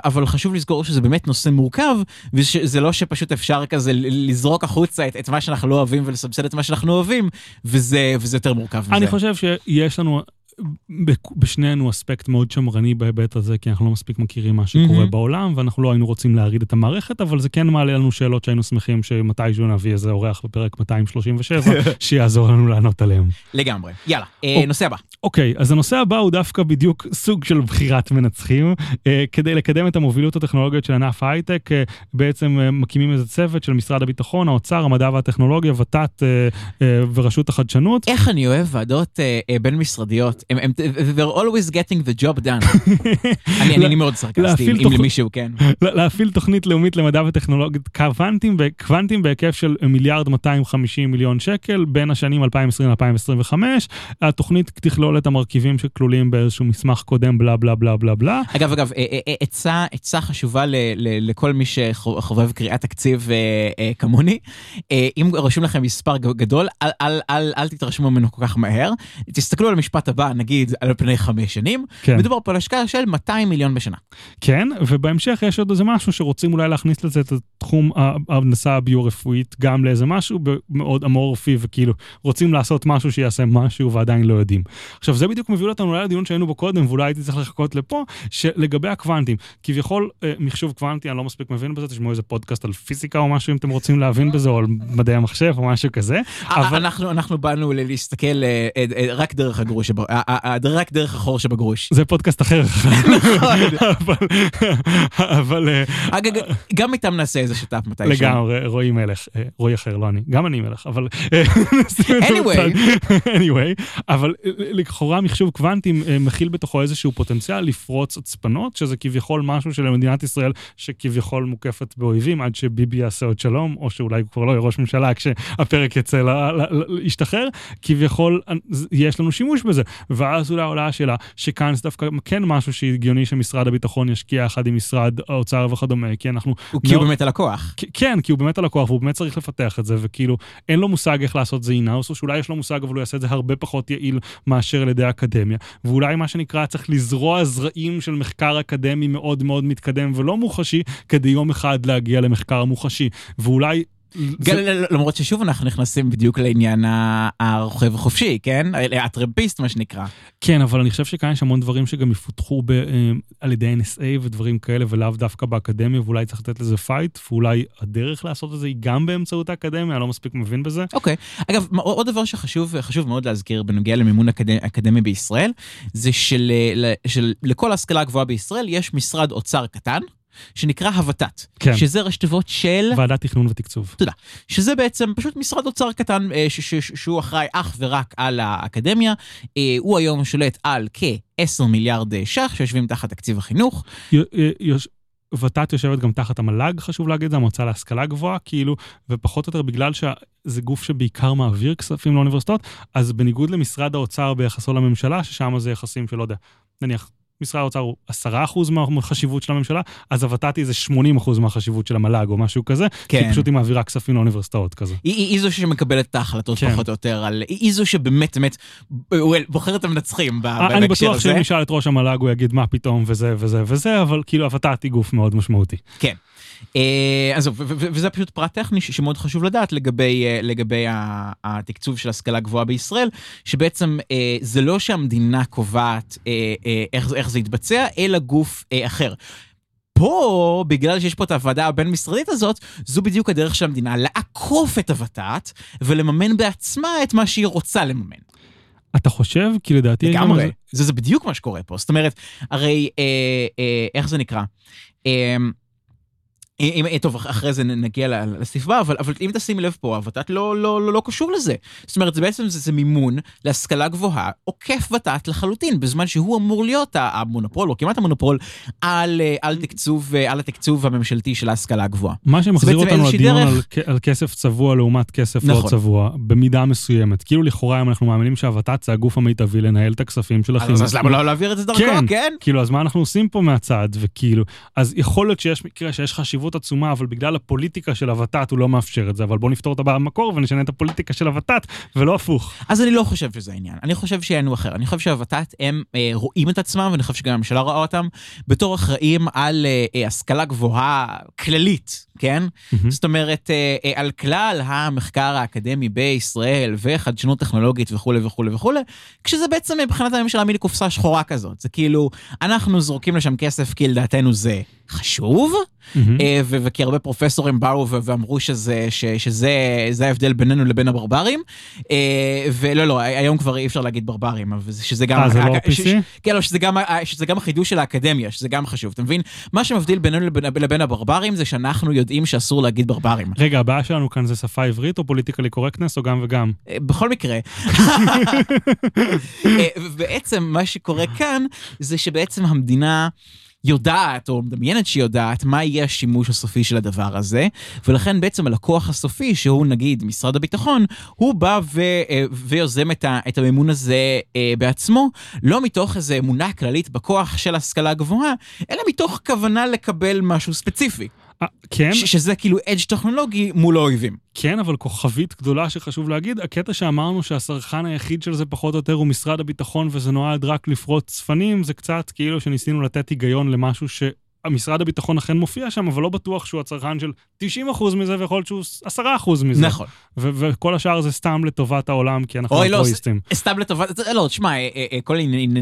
Speaker 2: אבל חשוב לזכור שזה באמת נושא מורכב, וזה לא שפשוט אפשר כזה ל- לזרוק החוצה את, את מה שאנחנו לא אוהבים ולסבסד את מה שאנחנו אוהבים, וזה, וזה יותר מורכב מזה.
Speaker 1: אני חושב שיש לנו בשנינו אספקט מאוד שמרני בהיבט הזה, כי אנחנו לא מספיק מכירים מה שקורה
Speaker 2: מהמם.
Speaker 1: בעולם, ואנחנו לא היינו רוצים להרעיד את המערכת, אבל זה כן מעלה לנו שאלות שהיינו שמחים שמתישהו נביא איזה אורח בפרק 237, [LAUGHS] שיעזור לנו לענות עליהם.
Speaker 2: לגמרי. יאללה, אה,
Speaker 1: או-
Speaker 2: נושא הבא.
Speaker 1: אוקיי, אז הנושא הבא הוא דווקא בדיוק סוג של בחירת מנצחים. אה, כדי לקדם את המובילות הטכנולוגיות של ענף ההייטק, אה, בעצם אה, מקימים איזה צוות של משרד הביטחון, האוצר, המדע והטכנולוגיה, ות"ת אה, אה, ורשות החדשנות.
Speaker 2: איך אני אוהב ועדות אה, אה, בין-משרדיות, הם, הם, they're always getting the job done. [LAUGHS] אני, אני, מאוד סרקסטי, אם למישהו, כן.
Speaker 1: להפעיל תוכנית לאומית למדע וטכנולוגית קוונטים, קוונטים בהיקף של מיליארד 250 מיליון שקל בין השנים 2020 ל-2025. התוכנית תכלול את המרכיבים שכלולים באיזשהו מסמך קודם בלה בלה בלה בלה בלה.
Speaker 2: אגב, אגב, אה, אה, אה, עצה, חשובה ל, ל, לכל מי שחובב קריאת תקציב כמוני, אם רשום לכם מספר גדול, אל תתרשמו ממנו כל כך מהר. תסתכלו על המשפט הבא, נגיד על פני חמש שנים,
Speaker 1: כן.
Speaker 2: מדובר פה על השקעה של 200 מיליון בשנה.
Speaker 1: כן, ובהמשך יש עוד איזה משהו שרוצים אולי להכניס לזה את התחום ההנדסה הביו-רפואית גם לאיזה משהו מאוד אמורפי, וכאילו רוצים לעשות משהו שיעשה משהו ועדיין לא יודעים. עכשיו זה בדיוק מביא אותנו אולי לדיון שהיינו בו קודם, ואולי הייתי צריך לחכות לפה, שלגבי הקוונטים, כביכול אה, מחשוב קוונטי, אני לא מספיק מבין בזה, תשמעו איזה פודקאסט על פיזיקה או משהו אם אתם רוצים להבין בזה, או על מדעי המחשב או משהו כזה.
Speaker 2: אבל אנחנו, אנחנו באנו להסתכל אה, אה, אה, רק דרך הגרוש, אה, אה, אה, רק דרך החור שבגרוש.
Speaker 1: זה פודקאסט אחר,
Speaker 2: נכון.
Speaker 1: אבל, אה,
Speaker 2: אגב, גם איתם נעשה איזה שת"פ מתישהו.
Speaker 1: לגמרי, רועי מלך, אה, רועי אחר, לא אני, גם אני מלך, אבל... אה,
Speaker 2: Anyway.
Speaker 1: anyway, אבל לכאורה מחשוב קוונטים אה, מכיל בתוכו איזשהו פוטנציאל לפרוץ הצפנות, שזה כביכול משהו שלמדינת ישראל שכביכול מוקפת באויבים עד שביבי יעשה עוד שלום, או שאולי הוא כבר לא יהיה ראש ממשלה כשהפרק יצא להשתחרר, כביכול יש לנו שימוש בזה. ואז אולי עולה השאלה שכאן זה דווקא כן משהו שהגיוני שמשרד הביטחון ישקיע יחד עם משרד האוצר וכדומה, כי אנחנו...
Speaker 2: הוא כי הוא באמת הלקוח.
Speaker 1: כן, כי הוא באמת הלקוח והוא באמת צריך לפתח את זה, וכאילו אין לו מושג איך לעשות זה in-house, או שאולי יש לו מושג אבל הוא יעשה את זה הרבה פחות יעיל מאשר על ידי האקדמיה. ואולי מה שנקרא צריך לזרוע זרעים של מחקר אקדמי מאוד מאוד מתקדם ולא מוחשי, כדי יום אחד להגיע למחקר מוחשי. ואולי... זה-
Speaker 2: למרות ששוב אנחנו נכנסים בדיוק לעניין הרוכב החופשי, כן? הטרמפיסט מה שנקרא.
Speaker 1: כן, אבל אני חושב שכאן יש המון דברים שגם יפותחו ב, אה, על ידי NSA ודברים כאלה, ולאו דווקא באקדמיה, ואולי צריך לתת לזה פייט, ואולי הדרך לעשות את זה היא גם באמצעות האקדמיה, אני לא מספיק מבין בזה.
Speaker 2: אוקיי. אגב, מה- עוד דבר שחשוב חשוב מאוד להזכיר בנוגע למימון אקד- אקדמי בישראל, זה שלכל ההשכלה הגבוהה בישראל יש משרד אוצר קטן, שנקרא הוות"ת.
Speaker 1: כן.
Speaker 2: שזה ראשי תיבות של...
Speaker 1: ועדת תכנון ותקצוב.
Speaker 2: שזה בעצם פשוט משרד אוצר קטן אה, ש- ש- שהוא אחראי אך ורק על האקדמיה. אה, הוא היום שולט על כ-10 מיליארד אה, ש"ח שיושבים תחת תקציב החינוך.
Speaker 1: י- י- ות"ת יושבת גם תחת המל"ג, חשוב להגיד, זה המועצה להשכלה גבוהה, כאילו, ופחות או יותר בגלל שזה גוף שבעיקר מעביר כספים לאוניברסיטאות, אז בניגוד למשרד האוצר ביחסו לממשלה, ששם זה יחסים שלא יודע, נניח, משרד האוצר הוא 10% מהחשיבות של הממשלה, אז הוות"ת היא זה 80% מהחשיבות של המל"ג או משהו כזה, כי
Speaker 2: כן.
Speaker 1: פשוט היא מעבירה כספים לאוניברסיטאות כזה.
Speaker 2: היא, היא, היא זו שמקבלת את ההחלטות
Speaker 1: כן.
Speaker 2: פחות או יותר, על, היא, היא זו שבאמת באמת בוחרת את המנצחים ב-
Speaker 1: אני
Speaker 2: אה, בהקשר
Speaker 1: בטוח
Speaker 2: הזה.
Speaker 1: שאם נשאל את ראש המל"ג הוא יגיד מה פתאום וזה וזה וזה, אבל כאילו הוות"ת היא גוף מאוד משמעותי.
Speaker 2: אה, אז ו- וזה פשוט פרט טכני שמאוד חשוב לדעת לגבי, אה, לגבי התקצוב של השכלה גבוהה בישראל, שבעצם אה, זה לא שהמדינה קובעת אה, אה, איך, זה- איך זה יתבצע, אלא גוף אה, אחר. פה, בגלל שיש פה את הוועדה הבין-משרדית הזאת, זו בדיוק הדרך של המדינה לעקוף את הוות"ת ולממן בעצמה את מה שהיא רוצה לממן.
Speaker 1: אתה חושב? כי לדעתי...
Speaker 2: לגמרי.
Speaker 1: זה-
Speaker 2: זה, זה בדיוק מה שקורה פה. זאת אומרת, הרי, אה, אה, איך זה נקרא? אה, אם, טוב, אח- אחרי זה נגיע ל- לסעיף הבא, אבל, אבל אם תשים לב פה, הוות"ת לא, לא, לא, לא קשור לזה. זאת אומרת, זה בעצם זה, זה מימון להשכלה גבוהה, עוקף ות"ת לחלוטין, בזמן שהוא אמור להיות המונופול, או כמעט המונופול, על, אה, על, תקצוב, אה, על התקצוב הממשלתי של ההשכלה הגבוהה.
Speaker 1: מה שמחזיר אותנו לדיון
Speaker 2: דרך-
Speaker 1: על, על כסף צבוע לעומת כסף לא
Speaker 2: נכון.
Speaker 1: צבוע, במידה מסוימת. כאילו לכאורה אם אנחנו מאמינים שהוות"ת זה הגוף המיטבי לנהל את הכספים של החינוך.
Speaker 2: אז, אז למה לא להעביר את זה דרכו,
Speaker 1: כן.
Speaker 2: כן?
Speaker 1: כאילו, אז מה אנחנו עושים פה מהצד, וכאילו, אז יכול להיות שיש מקרה שיש חשיבות עצומה, אבל בגלל הפוליטיקה של הוות"ת הוא לא מאפשר את זה, אבל בוא נפתור אותה במקור ונשנה את הפוליטיקה של הוות"ת, ולא הפוך.
Speaker 2: אז אני לא חושב שזה העניין, אני חושב שיענו אחר. אני חושב שהוות"ת הם אה, רואים את עצמם, ואני חושב שגם הממשלה רואה אותם, בתור אחראים על אה, אה, השכלה גבוהה כללית, כן?
Speaker 1: מהמם.
Speaker 2: זאת אומרת, אה, אה, על כלל המחקר האקדמי בישראל וחדשנות טכנולוגית וכולי וכולי וכולי, כשזה בעצם מבחינת הממשלה מין קופסה שחורה כזאת. זה כאילו, אנחנו זורקים לשם כסף כי לדעתנו זה חשוב, ו- וכי הרבה פרופסורים באו ו- ואמרו שזה, ש- שזה זה ההבדל בינינו לבין הברברים. ולא, לא, היום כבר אי אפשר להגיד ברברים, אבל זה- שזה גם...
Speaker 1: אה, זה לא
Speaker 2: ש- ש-
Speaker 1: PC?
Speaker 2: כן, לא, שזה גם, שזה גם החידוש של האקדמיה, שזה גם חשוב, אתה מבין? מה שמבדיל בינינו לבין, לבין הברברים זה שאנחנו יודעים שאסור להגיד ברברים.
Speaker 1: רגע, הבעיה שלנו כאן זה שפה עברית או פוליטיקלי קורקטנס או גם וגם?
Speaker 2: אה, בכל מקרה. [LAUGHS] אה, ובעצם מה שקורה כאן זה שבעצם המדינה יודעת או מדמיינת שהיא יודעת מה יהיה השימוש הסופי של הדבר הזה ולכן בעצם הלקוח הסופי שהוא נגיד משרד הביטחון הוא בא ו, אה, ויוזם את, ה, את המימון הזה בעצמו לא מתוך איזו אמונה כללית בכוח של השכלה גבוהה אלא מתוך כוונה לקבל משהו ספציפי.
Speaker 1: אה, כן,
Speaker 2: ש- שזה כאילו אדג' טכנולוגי מול האויבים.
Speaker 1: כן, אבל כוכבית גדולה שחשוב להגיד, הקטע שאמרנו שהסרחן היחיד של זה פחות או יותר הוא משרד הביטחון וזה נועד רק לפרוץ צפנים, זה קצת כאילו שניסינו לתת היגיון למשהו שהמשרד הביטחון אכן מופיע שם, אבל לא בטוח שהוא הצרכן של 90% מזה, ויכול להיות שהוא 10% מזה.
Speaker 2: נכון.
Speaker 1: ו- וכל השאר זה סתם לטובת העולם, כי אנחנו
Speaker 2: אוי, לא. סתם לטובת, זה- לא, תשמע, אה, אה, כל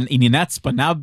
Speaker 2: ענייני הצפנה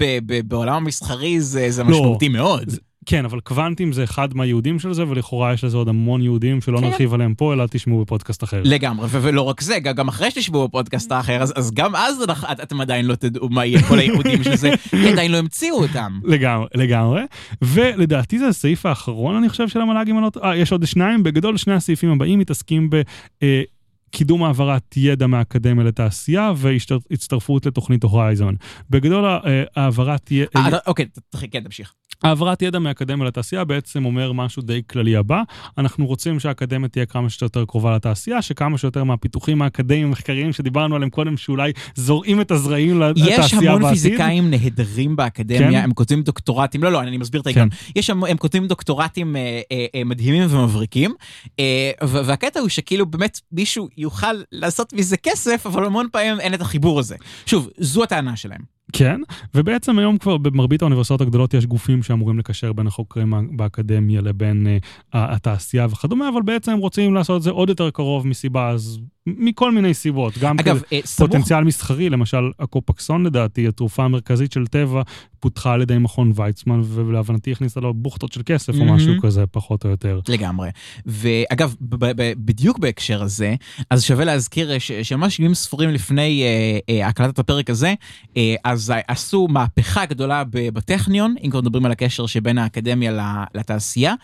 Speaker 2: בעולם המסחרי זה זה משמעותי מאוד.
Speaker 1: כן, אבל קוונטים זה אחד מהיהודים של זה, ולכאורה יש לזה עוד המון יהודים שלא
Speaker 2: כן.
Speaker 1: נרחיב עליהם פה, אלא תשמעו בפודקאסט אחר.
Speaker 2: לגמרי, ו- ולא רק זה, גם- אחרי שתשבו בפודקאסט האחר, אז- אז גם אז את- אתם עדיין לא תדעו מה יהיה כל הייעודים של זה, [LAUGHS] כי עדיין לא המציאו אותם.
Speaker 1: לגמרי, לגמרי. ולדעתי זה הסעיף האחרון, אני חושב, של המל"ג, אם אני לא. אה, יש עוד שניים. בגדול, שני הסעיפים הבאים מתעסקים ב... אה, קידום העברת ידע מהאקדמיה לתעשייה והצטרפות לתוכנית הורייזון. בגדול, אה, העברת ידע...
Speaker 2: אה, אוקיי, כן, תמשיך.
Speaker 1: העברת ידע מהאקדמיה לתעשייה בעצם אומר משהו די כללי הבא. אנחנו רוצים שהאקדמיה תהיה כמה שיותר קרובה לתעשייה, שכמה שיותר מהפיתוחים האקדמיים המחקריים שדיברנו עליהם קודם, שאולי זורעים את הזרעים לתעשייה בעתיד.
Speaker 2: יש המון פיזיקאים נהדרים באקדמיה,
Speaker 1: כן?
Speaker 2: הם כותבים דוקטורטים, לא, לא, אני מסביר את ההיגיון. יש שם, הם כותבים דוקטורטים אה, אה, אה, מדהימים ומבריקים, אה, והקטע הוא שכאילו באמת מישהו יוכל לעשות מזה כסף, אבל המון פעמים אין את החיבור הזה. שוב, זו הטענה שלהם.
Speaker 1: כן, ובעצם היום כבר במרבית האוניברסיטאות הגדולות יש גופים שאמורים לקשר בין החוקרים באקדמיה לבין uh, התעשייה וכדומה, אבל בעצם רוצים לעשות את זה עוד יותר קרוב מסיבה, אז מכל מיני סיבות. גם
Speaker 2: אגב, אה, סמוך,
Speaker 1: פוטנציאל מסחרי, למשל הקופקסון לדעתי, התרופה המרכזית של טבע, פותחה על ידי מכון ויצמן, ולהבנתי הכניסה לו בוכטות של כסף או
Speaker 2: מהמם.
Speaker 1: משהו כזה, פחות או יותר.
Speaker 2: לגמרי. ואגב, ב- ב- בדיוק בהקשר הזה, אז שווה להזכיר ש- שממש ימים ספורים לפני אה, אה, הקלטת הפרק הזה, אה, אז עשו מהפכה גדולה בטכניון, אם כבר מדברים על הקשר שבין האקדמיה לתעשייה,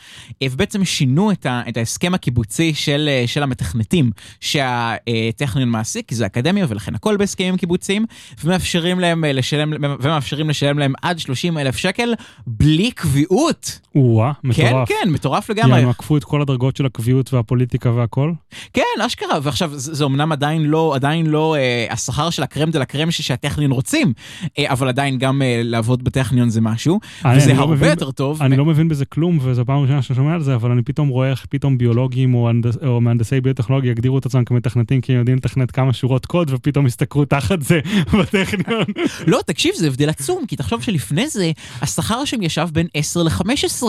Speaker 2: אה, ובעצם שינו את, ה- את ההסכם הקיבוצי של, אה, של המתכנתים שהטכניון מעסיק, כי זה אקדמיה ולכן הכל בהסכמים קיבוציים, ומאפשרים להם אה, לשלם, ומאפשרים לשלם להם עד 30 אלף שקל בלי קביעות.
Speaker 1: או-אה,
Speaker 2: כן,
Speaker 1: מטורף.
Speaker 2: כן, מטורף לגמרי.
Speaker 1: יענו, עקפו את כל הדרגות של הקביעות והפוליטיקה והכל?
Speaker 2: כן, אשכרה, ועכשיו זה, זה אמנם עדיין לא, עדיין לא אה, השכר של הקרם דה לה קרם שהטכניון רוצים, אה, אבל עדיין גם אה, לעבוד בטכניון זה משהו,
Speaker 1: אני-
Speaker 2: וזה
Speaker 1: אני לא
Speaker 2: הרבה
Speaker 1: מבין-
Speaker 2: יותר טוב.
Speaker 1: אני לא מבין בזה כלום, וזו פעם ראשונה שאני שומע על זה, אבל אני פתאום רואה איך פתאום ביולוגים או, הנדס, או מהנדסי ביוטכנולוגיה יגדירו את עצמם כמתכנתים, כי הם יודעים לתכנת כמה שורות קוד, ופתאום יסתכרו תחת זה [LAUGHS] בטכניון. [LAUGHS]
Speaker 2: לא, תקשיב, זה הבדל עצום, כי תחשוב שלפני זה, השכר שם ישב בין 10 ל-15,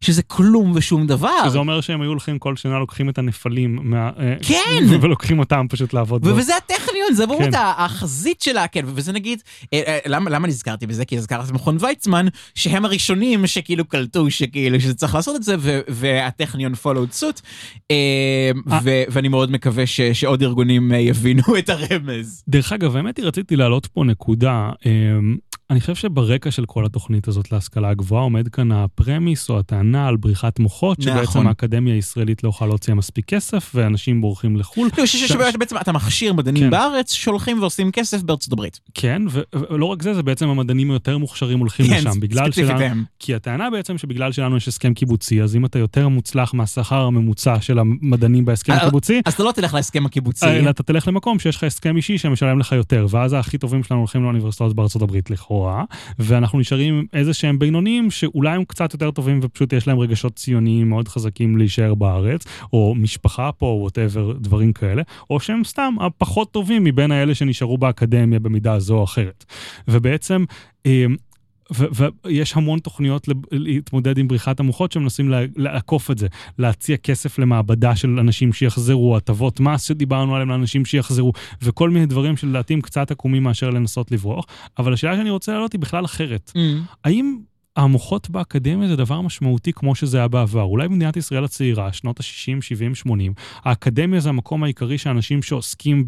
Speaker 2: שזה כלום ושום דבר.
Speaker 1: זה אומר שהם היו הולכים כל שנה, לוקחים את הנפלים, מה, אה,
Speaker 2: כן! [LAUGHS]
Speaker 1: ולוקחים אותם פשוט לעבוד.
Speaker 2: וזה הטכניון, זה באמת
Speaker 1: כן.
Speaker 2: החזית שלה, כן, וזה נגיד, אה, אה, למה נזכרתי בזה? כי הזכרת את מכון ויצמן, שהם הראשונים שכאילו קלטו שכאילו שזה צריך לעשות את זה, והטכניון followed suit, ואני מאוד מקווה ש- שעוד ארגונים אה, יבינו את הרמז.
Speaker 1: דרך אגב, האמת היא, רציתי להעלות פה נקודה. אני חושב שברקע של כל התוכנית הזאת להשכלה הגבוהה עומד כאן הפרמיס או הטענה על בריחת מוחות, שבעצם
Speaker 2: נכון.
Speaker 1: האקדמיה הישראלית לא יכולה להוציא מספיק כסף, ואנשים בורחים לחו"ל.
Speaker 2: לא, ש- ש- שבאמת בעצם אתה מכשיר מדענים
Speaker 1: כן.
Speaker 2: בארץ, שהולכים ועושים כסף בארצות הברית.
Speaker 1: כן, ולא רק זה, זה בעצם המדענים היותר מוכשרים הולכים
Speaker 2: כן,
Speaker 1: לשם. בגלל
Speaker 2: ספציפית
Speaker 1: שלנו,
Speaker 2: הם.
Speaker 1: כי הטענה בעצם שבגלל שלנו יש הסכם קיבוצי, אז אם אתה יותר מוצלח מהשכר הממוצע של המדענים בהסכם
Speaker 2: אה,
Speaker 1: הקיבוצי,
Speaker 2: אז אתה לא תלך להסכם הקיבוצי.
Speaker 1: אלא אתה תלך למקום שיש לך הסכם אישי שמשלם לך יותר, ואז הכי טובים שלנו הולכים לאוניברסיטאות בארצות הברית לכאורה, ואנחנו נשארים איזה שהם בינוניים שאולי הם קצת יותר טובים ופשוט יש להם רגשות ציוניים מאוד חזקים להישאר בארץ, או משפחה פה, או ווטאבר, דברים כאלה, או שהם סתם הפחות טובים מבין האלה שנשארו באקדמיה במידה זו או אחרת. ובעצם... ויש המון תוכניות להתמודד עם בריחת המוחות שמנסים לעקוף את זה, להציע כסף למעבדה של אנשים שיחזרו, הטבות מס שדיברנו עליהם לאנשים שיחזרו, וכל מיני דברים שלדעתי הם קצת עקומים מאשר לנסות לברוח. אבל השאלה שאני רוצה להעלות היא בכלל אחרת.
Speaker 2: Mm.
Speaker 1: האם המוחות באקדמיה זה דבר משמעותי כמו שזה היה בעבר? אולי במדינת ישראל הצעירה, שנות ה-60, 70, 80, האקדמיה זה המקום העיקרי שאנשים שעוסקים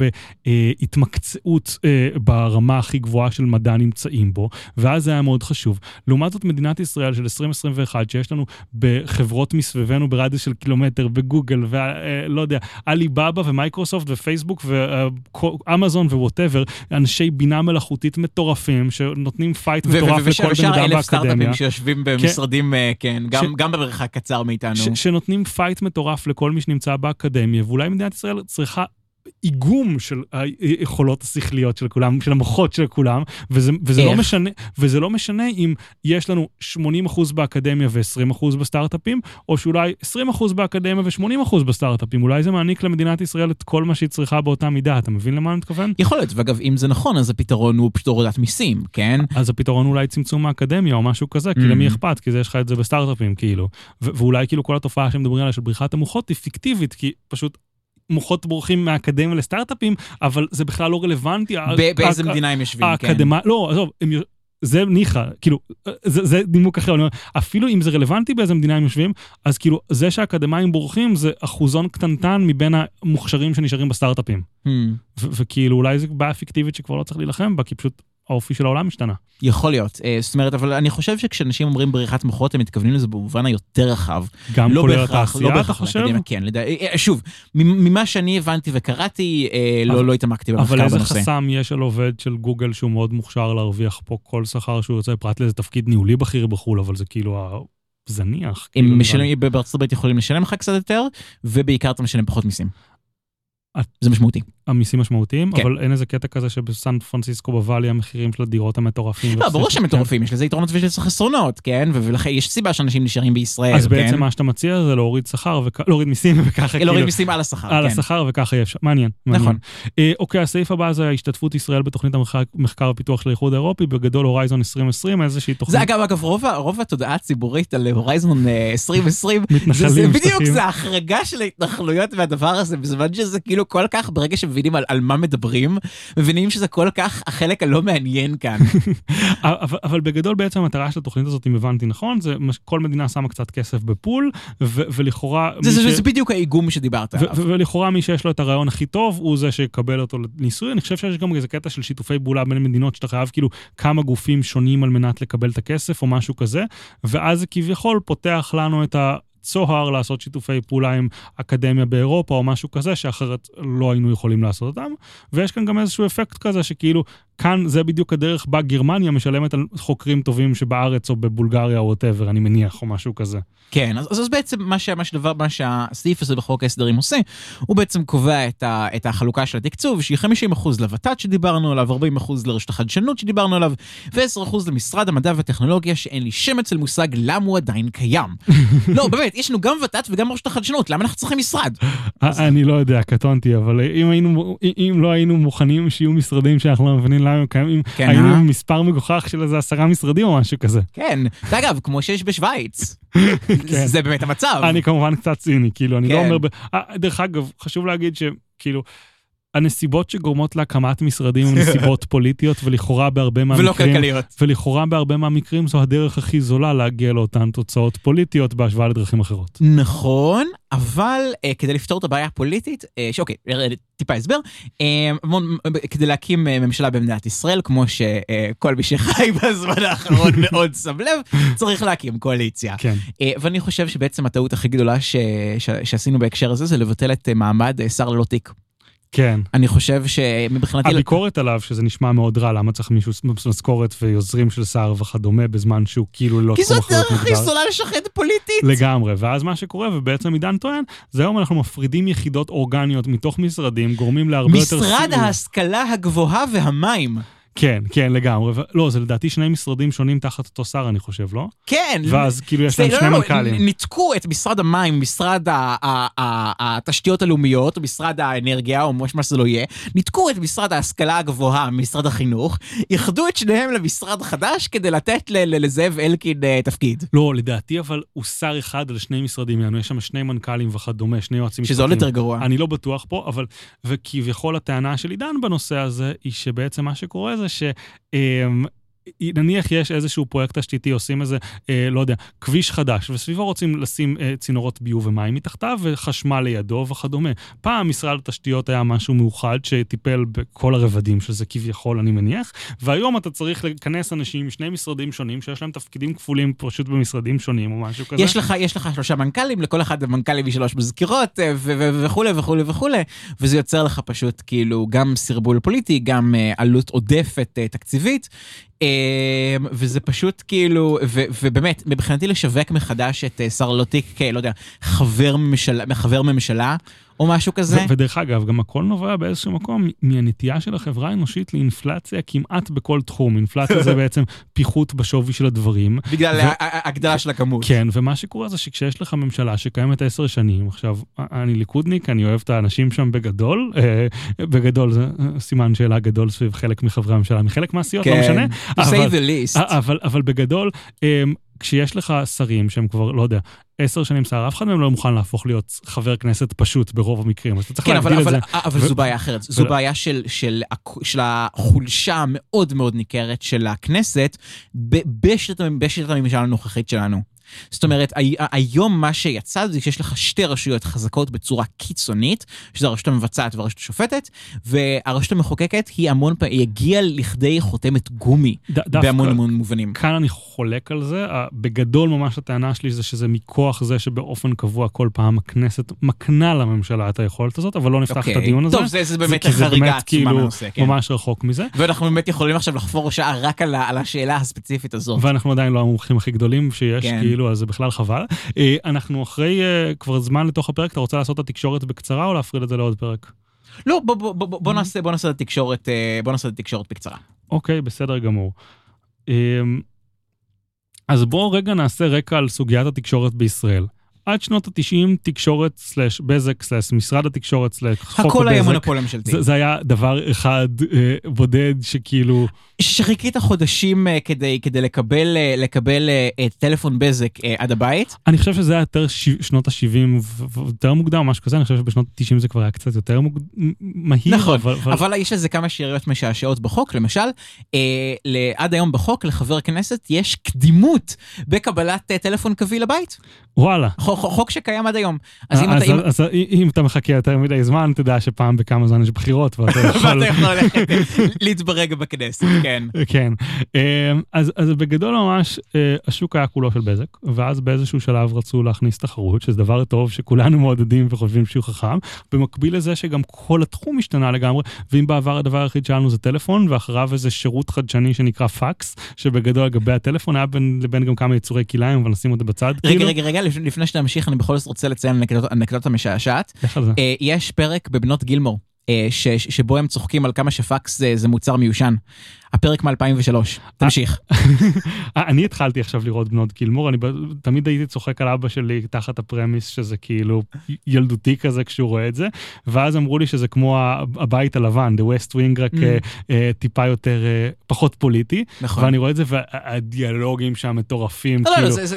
Speaker 1: בהתמקצעות אה, ברמה הכי גבוהה של מדע נמצאים בו, ואז זה היה מאוד חשוב. לעומת זאת, מדינת ישראל של 2021, שיש לנו בחברות מסביבנו ברדיוס של קילומטר, בגוגל, ולא יודע, עליבאבא ומייקרוסופט ופייסבוק ואמזון ו whatever, אנשי בינה מלאכותית מטורפים, שנותנים פייט מטורף לכל בן אדם באקדמיה.
Speaker 2: שיושבים במשרדים, אה, כן, גם-
Speaker 1: ש-
Speaker 2: גם במרחק קצר מאיתנו.
Speaker 1: ש- שנותנים פייט מטורף לכל מי שנמצא באקדמיה, ואולי מדינת ישראל צריכה איגום של היכולות השכליות של כולם, של המוחות של כולם, וזה, וזה, לא משנה, וזה לא משנה אם יש לנו 80% באקדמיה ו-20% בסטארט-אפים, או שאולי 20% באקדמיה ו-80% בסטארט-אפים. אולי זה מעניק למדינת ישראל את כל מה שהיא צריכה באותה מידה, אתה מבין למה אני מתכוון?
Speaker 2: יכול להיות, ואגב, אם זה נכון, אז הפתרון הוא פשוט הורדת מיסים, כן?
Speaker 1: אז הפתרון אולי צמצום האקדמיה או משהו כזה, כי למי אכפת? כי יש לך את זה בסטארט-אפים, כאילו. ואולי כאילו כל התופעה שמדברים עליה של בריחת המוחות היא פיקטיבית, כי פשוט מוחות בורחים מהאקדמיה לסטארט-אפים, אבל זה בכלל לא רלוונטי.
Speaker 2: באיזה מדינה הם יושבים, כן.
Speaker 1: לא, עזוב, זה ניחא, כאילו, זה, זה נימוק אחר, אומר, אפילו אם זה רלוונטי באיזה מדינה הם יושבים, אז כאילו, זה שהאקדמאים בורחים זה אחוזון קטנטן מבין המוכשרים שנשארים בסטארט-אפים. Hmm. וכאילו, אולי זו בעיה פיקטיבית שכבר לא צריך להילחם בה, כי פשוט האופי של העולם השתנה.
Speaker 2: יכול להיות, אה, זאת אומרת, אבל אני חושב שכשאנשים אומרים בריחת מוחות, הם מתכוונים לזה במובן היותר רחב.
Speaker 1: גם לא כולל התעשייה, לא אתה חושב?
Speaker 2: כן, לדע... אה, אה, שוב, ממה שאני הבנתי וקראתי, לא, אבל, לא התעמקתי במחקר בנושא.
Speaker 1: אבל איזה חסם יש על עובד של גוגל שהוא מאוד מוכשר להרוויח פה כל שכר שהוא יוצא, פרט לאיזה תפקיד ניהולי בכיר בחו"ל, אבל זה כאילו זניח.
Speaker 2: הם כאילו משלמים, בארצות הברית יכולים לשלם לך קצת יותר, ובעיקר אתה משלם פחות מיסים. זה משמעותי.
Speaker 1: המיסים משמעותיים, כן. אבל אין איזה קטע כזה שבסן פרנסיסקו בוואלי המחירים של הדירות המטורפים.
Speaker 2: לא, ברור שהם מטורפים, יש לזה יתרונות ויש לזה חסרונות, כן? ולכן יש סיבה שאנשים נשארים בישראל,
Speaker 1: אז כן? בעצם מה שאתה מציע זה להוריד שכר, וכ... להוריד מיסים [LAUGHS] וככה כאילו...
Speaker 2: להוריד מיסים על השכר,
Speaker 1: על כן. השכר וככה יהיה אפשר, מעניין. נכון. אה, אוקיי, הסעיף הבא זה השתתפות ישראל בתוכנית המחקר ופיתוח של האיחוד האירופי, בגדול הורייזון 2020, איזושהי תוכנית...
Speaker 2: זה אגב, אגב, רוב, רוב התודעה הציבורית על הורייזון 2020, [LAUGHS] זה, זה בדיוק, זה ההחרגה של ההתנחלויות והדבר הזה, בזמן שזה כאילו כל כך, ברגע שמבינים על, על מה מדברים, מבינים שזה כל כך החלק הלא מעניין כאן. [LAUGHS]
Speaker 1: אבל, אבל בגדול בעצם המטרה של התוכנית הזאת, אם הבנתי נכון, זה כל מדינה שמה קצת כסף בפול, ו- ולכאורה...
Speaker 2: זה, זה, ש... זה בדיוק האיגום שדיברת עליו.
Speaker 1: ולכאורה מי שיש לו את הרעיון הכי טוב, הוא זה שיקבל אותו לניסוי. אני חושב שיש גם איזה קטע של שיתופי פעולה בין מדינות, שאתה חייב כאילו כמה גופים שונים על מנת לקבל את הכסף או משהו כזה, ואז זה כביכול פותח לנו את ה... צוהר לעשות שיתופי פעולה עם אקדמיה באירופה או משהו כזה, שאחרת לא היינו יכולים לעשות אותם. ויש כאן גם איזשהו אפקט כזה שכאילו כאן זה בדיוק הדרך בה גרמניה משלמת על חוקרים טובים שבארץ או בבולגריה או whatever, אני מניח, או משהו כזה.
Speaker 2: כן, אז, אז בעצם מה, ש, מה, שדבר, מה שהסעיף הזה בחוק ההסדרים עושה, הוא בעצם קובע את, ה, את החלוקה של התקצוב, שהיא 50% לות"ת שדיברנו עליו, 40% לרשת החדשנות שדיברנו עליו, ו-10% למשרד המדע והטכנולוגיה, שאין לי שמץ של מושג למה הוא עדיין קיים. [LAUGHS] לא, באמת, יש לנו גם ות"ת וגם רשת החדשנות, למה אנחנו צריכים משרד?
Speaker 1: אני לא יודע, קטונתי, אבל אם, היינו, אם לא היינו מוכנים שיהיו משרדים שאנחנו לא מבינים למה הם קיימים, כן, היינו עם מספר מגוחך של איזה עשרה משרדים או משהו כזה.
Speaker 2: כן, אגב, כמו שיש בשוויץ. [LAUGHS] כן. זה באמת המצב.
Speaker 1: אני כמובן קצת ציני, כאילו, אני לא כן. אומר... דרך אגב, חשוב להגיד שכאילו... הנסיבות שגורמות להקמת משרדים הן נסיבות [LAUGHS] פוליטיות, ולכאורה בהרבה מהמקרים...
Speaker 2: ולא כלכליות.
Speaker 1: ולכאורה בהרבה מהמקרים זו הדרך הכי זולה להגיע לאותן תוצאות פוליטיות בהשוואה לדרכים אחרות.
Speaker 2: נכון, אבל uh, כדי לפתור את הבעיה הפוליטית, uh, שאוקיי, טיפה הסבר, uh, כדי להקים uh, ממשלה במדינת ישראל, כמו שכל uh, מי שחי [LAUGHS] בזמן האחרון [LAUGHS] מאוד שם לב, צריך להקים קואליציה.
Speaker 1: כן. Uh,
Speaker 2: ואני חושב שבעצם הטעות הכי גדולה ש, ש, שעשינו בהקשר הזה זה לבטל את uh, מעמד שר ללא תיק.
Speaker 1: כן.
Speaker 2: אני חושב שמבחינתי...
Speaker 1: הביקורת עליו, שזה נשמע מאוד רע, למה צריך מישהו משכורת ויוזרים של שר וכדומה, בזמן שהוא כאילו לא
Speaker 2: תחום אחריות מוגדר. כי זאת דרך הכי זולה לשחד פוליטית.
Speaker 1: לגמרי, ואז מה שקורה, ובעצם עידן טוען, זה היום אנחנו מפרידים יחידות אורגניות מתוך משרדים, גורמים להרבה יותר...
Speaker 2: משרד ההשכלה הגבוהה והמים.
Speaker 1: כן, כן, לגמרי. לא, זה לדעתי שני משרדים שונים תחת אותו שר, אני חושב, לא?
Speaker 2: כן.
Speaker 1: ואז כאילו יש להם שני לא, מנכ"לים.
Speaker 2: ניתקו את משרד המים, משרד התשתיות הלאומיות, או משרד האנרגיה, או מה שזה לא יהיה, ניתקו את משרד ההשכלה הגבוהה משרד החינוך, איחדו את שניהם למשרד חדש כדי לתת לזאב אלקין אה, תפקיד.
Speaker 1: לא, לדעתי אבל הוא שר אחד על שני משרדים, יענו, יש שם שני מנכ"לים וכדומה, שני יועצים
Speaker 2: משפטיים. שזה עוד יותר גרוע.
Speaker 1: אני לא בטוח פה, אבל, וכביכול הטענה של עידן בנושא הזה, היא שבעצם מה שקורה זה זה ש... נניח יש איזשהו פרויקט תשתיתי, עושים איזה, אה, לא יודע, כביש חדש, וסביבו רוצים לשים אה, צינורות ביוב ומים מתחתיו, וחשמל לידו וכדומה. פעם משרד התשתיות היה משהו מאוחד שטיפל בכל הרבדים של זה כביכול, אני מניח, והיום אתה צריך לכנס אנשים משני משרדים שונים, שיש להם תפקידים כפולים פשוט במשרדים שונים או משהו כזה.
Speaker 2: יש לך, יש לך שלושה מנכ"לים, לכל אחד מנכ"לים משלוש מזכירות, אה, וכולי וכולי וכולי, וזה יוצר לך פשוט כאילו גם סרבול פוליטי, גם אה, עלות עודפת אה, תקציבית. אמ, וזה פשוט כאילו, ובאמת, מבחינתי לשווק מחדש את אה, שר לוטיק, לא יודע, חבר ממשלה, חבר ממשלה, או משהו כזה.
Speaker 1: ו- ודרך אגב, גם הכל נובע באיזשהו מקום מהנטייה של החברה האנושית לאינפלציה כמעט בכל תחום. אינפלציה זה [LAUGHS] בעצם פיחות בשווי של הדברים.
Speaker 2: בגלל
Speaker 1: ו-
Speaker 2: הגדלה של הכמות.
Speaker 1: כן, ומה שקורה זה שכשיש לך ממשלה שקיימת עשר שנים, עכשיו, אני ליכודניק, אני אוהב את האנשים שם בגדול, אה, בגדול זה אה, סימן שאלה גדול סביב חלק מחברי הממשלה, מחלק מהסיעות, לא
Speaker 2: כן,
Speaker 1: משנה.
Speaker 2: to say
Speaker 1: אבל-
Speaker 2: the least.
Speaker 1: אבל, אבל בגדול, אמ, כשיש לך שרים שהם כבר, לא יודע, עשר שנים שר, אף אחד מהם לא מוכן להפוך להיות חבר כנסת פשוט ברוב המקרים, אז אתה צריך
Speaker 2: כן, אבל,
Speaker 1: להגדיל את
Speaker 2: אבל,
Speaker 1: זה.
Speaker 2: אבל
Speaker 1: ו-
Speaker 2: זו בעיה אחרת. זו
Speaker 1: ו-
Speaker 2: בעיה של, של, של החולשה המאוד מאוד ניכרת של הכנסת בשיטת הממשל הנוכחית שלנו. זאת אומרת, הי- היום מה שיצא זה שיש לך שתי רשויות חזקות בצורה קיצונית, שזה הרשות המבצעת והרשות השופטת, והרשות המחוקקת היא המון פעמים, היא הגיעה לכדי חותמת גומי
Speaker 1: ד-
Speaker 2: בהמון המון מובנים.
Speaker 1: כאן אני חולק על זה, בגדול ממש הטענה שלי זה שזה מכוח זה שבאופן קבוע כל פעם הכנסת מקנה לממשלה את היכולת הזאת, אבל לא נפתח את
Speaker 2: אוקיי.
Speaker 1: הדיון הזה.
Speaker 2: טוב, זה, זה באמת
Speaker 1: כי
Speaker 2: חריגה עצומה
Speaker 1: כאילו
Speaker 2: מהנושא, כן.
Speaker 1: ממש רחוק מזה.
Speaker 2: ואנחנו באמת יכולים עכשיו לחפור שעה רק על, על השאלה הספציפית הזאת.
Speaker 1: ואנחנו עדיין לא המומחים הכי גדולים שיש,
Speaker 2: כן.
Speaker 1: כאילו, אז זה בכלל חבל. אה, אנחנו אחרי אה, כבר זמן לתוך הפרק, אתה רוצה לעשות את התקשורת בקצרה או להפריד את זה לעוד פרק?
Speaker 2: לא, בוא, בוא, בוא, בוא נעשה, בוא נעשה את התקשורת, אה, בוא נעשה את התקשורת בקצרה.
Speaker 1: אוקיי, בסדר גמור. אז בואו רגע נעשה רקע על סוגיית התקשורת בישראל. עד שנות ה-90, תקשורת סלאש בזק סלאש משרד התקשורת סלאש חוק
Speaker 2: הכל היה
Speaker 1: הבזק.
Speaker 2: מונופול ממשלתי.
Speaker 1: זה, זה היה דבר אחד אה, בודד שכאילו,
Speaker 2: שחיכית חודשים אה, כדי, כדי לקבל, אה, לקבל אה, אה, טלפון בזק אה, עד הבית.
Speaker 1: אני חושב שזה היה יותר ש... שנות ה-70 ויותר מוקדם, משהו כזה, אני חושב שבשנות ה-90 זה כבר היה קצת יותר מוג... מהיר,
Speaker 2: נכון,
Speaker 1: אבל, אבל...
Speaker 2: אבל יש לזה כמה שאריות משעשעות בחוק. למשל, אה, ל- עד היום בחוק לחבר כנסת יש קדימות בקבלת אה, טלפון קווי לבית.
Speaker 1: וואלה.
Speaker 2: חוק, חוק שקיים עד היום. אז אם
Speaker 1: אז,
Speaker 2: אתה...
Speaker 1: אז, אם אתה מחכה יותר מדי זמן, תדע שפעם בכמה זמן יש בחירות, ואתה יכול... [LAUGHS]
Speaker 2: ואתה יכול ללכת [LAUGHS] אה, להתברג בכנסת, כן.
Speaker 1: כן. אמ, אז, אז בגדול ממש אה, השוק היה כולו של בזק, ואז באיזשהו שלב רצו להכניס תחרות, שזה דבר טוב שכולנו מעודדים וחושבים שהוא חכם, במקביל לזה שגם כל התחום השתנה לגמרי, ואם בעבר הדבר היחיד שלנו זה טלפון, ואחריו איזה שירות חדשני שנקרא פקס, שבגדול על גבי הטלפון היה בין לבין גם כמה יצורי כלאיים, אבל נשים זה בצד.
Speaker 2: רגע,
Speaker 1: כאילו.
Speaker 2: רגע, רגע, לפני שאתה ממשיך, אני בכל זאת רוצה לציין אנקדוטה- משעשעת. אה, יש פרק בבנות גילמור, אה, ש- ש- שבו הם צוחקים על כמה שפקס זה- זה מוצר מיושן. הפרק מ-2003. תמשיך.
Speaker 1: אה, אני התחלתי עכשיו לראות בנות גילמור, אני תמיד הייתי צוחק על אבא שלי תחת הפרמיס שזה כאילו ילדותי כזה כשהוא רואה את זה, ואז אמרו לי שזה כמו הבית הלבן, The West Wing, רק
Speaker 2: Mm.
Speaker 1: אה, אה, טיפה יותר, פחות פוליטי,
Speaker 2: נכון.
Speaker 1: ואני רואה את זה והדיאלוגים שם מטורפים,
Speaker 2: לא, לא,
Speaker 1: כאילו,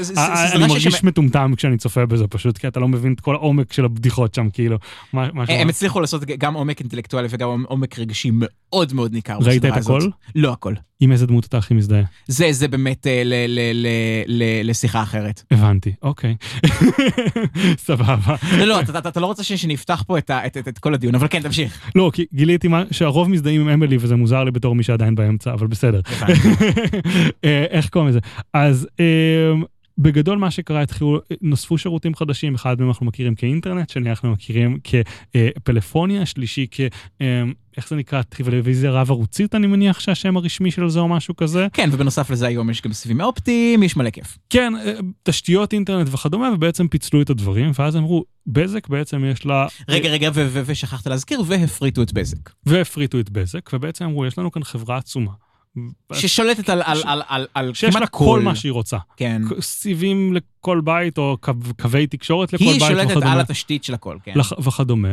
Speaker 1: אני מרגיש מטומטם כשאני צופה בזה פשוט, כי אתה לא מבין את כל העומק של הבדיחות שם, כאילו,
Speaker 2: הם. הצליחו לעשות גם עומק אינטלקטואלי וגם עומק רגשי מאוד מאוד ניכר.
Speaker 1: ראית את. הכל?
Speaker 2: לא הכל.
Speaker 1: עם איזה דמות אתה הכי מזדהה?
Speaker 2: זה זה באמת אה, ל- ל- ל- ל- לשיחה אחרת.
Speaker 1: הבנתי, אוקיי. [LAUGHS] סבבה.
Speaker 2: לא, לא, אתה- אתה אתה לא רוצה שנפתח פה את ה- את- את- את כל הדיון, אבל כן, תמשיך.
Speaker 1: לא, כי גיליתי מה, שהרוב מזדהים עם אמילי וזה מוזר לי בתור מי שעדיין באמצע, אבל בסדר. [LAUGHS] אה, איך קוראים לזה? אז אה, בגדול מה שקרה, התחילו, נוספו שירותים חדשים, אחד מהם אנחנו מכירים כאינטרנט, שני אנחנו מכירים כפלאפוניה, שלישי כ... איך זה נקרא? טלוויזיה רב ערוצית, אני מניח שהשם הרשמי של זה או משהו כזה.
Speaker 2: כן, ובנוסף לזה היום יש גם סיבים אופטיים, יש מלא כיף.
Speaker 1: כן, אה, תשתיות אינטרנט וכדומה, ובעצם פיצלו את הדברים, ואז אמרו, בזק בעצם יש לה...
Speaker 2: רגע, רגע, ושכחת להזכיר, והפריטו את בזק.
Speaker 1: והפריטו את בזק, ובעצם אמרו, יש לנו כאן חברה עצומה.
Speaker 2: ששולטת על- על-
Speaker 1: ש-
Speaker 2: על- על- על
Speaker 1: שיש
Speaker 2: כמעט
Speaker 1: לה כל מה שהיא רוצה.
Speaker 2: כן.
Speaker 1: סיבים לכל בית, או קו- קווי תקשורת לכל
Speaker 2: היא
Speaker 1: בית
Speaker 2: שולטת
Speaker 1: וכדומה.
Speaker 2: על התשתית של הכל, כן.
Speaker 1: לח- וכדומה,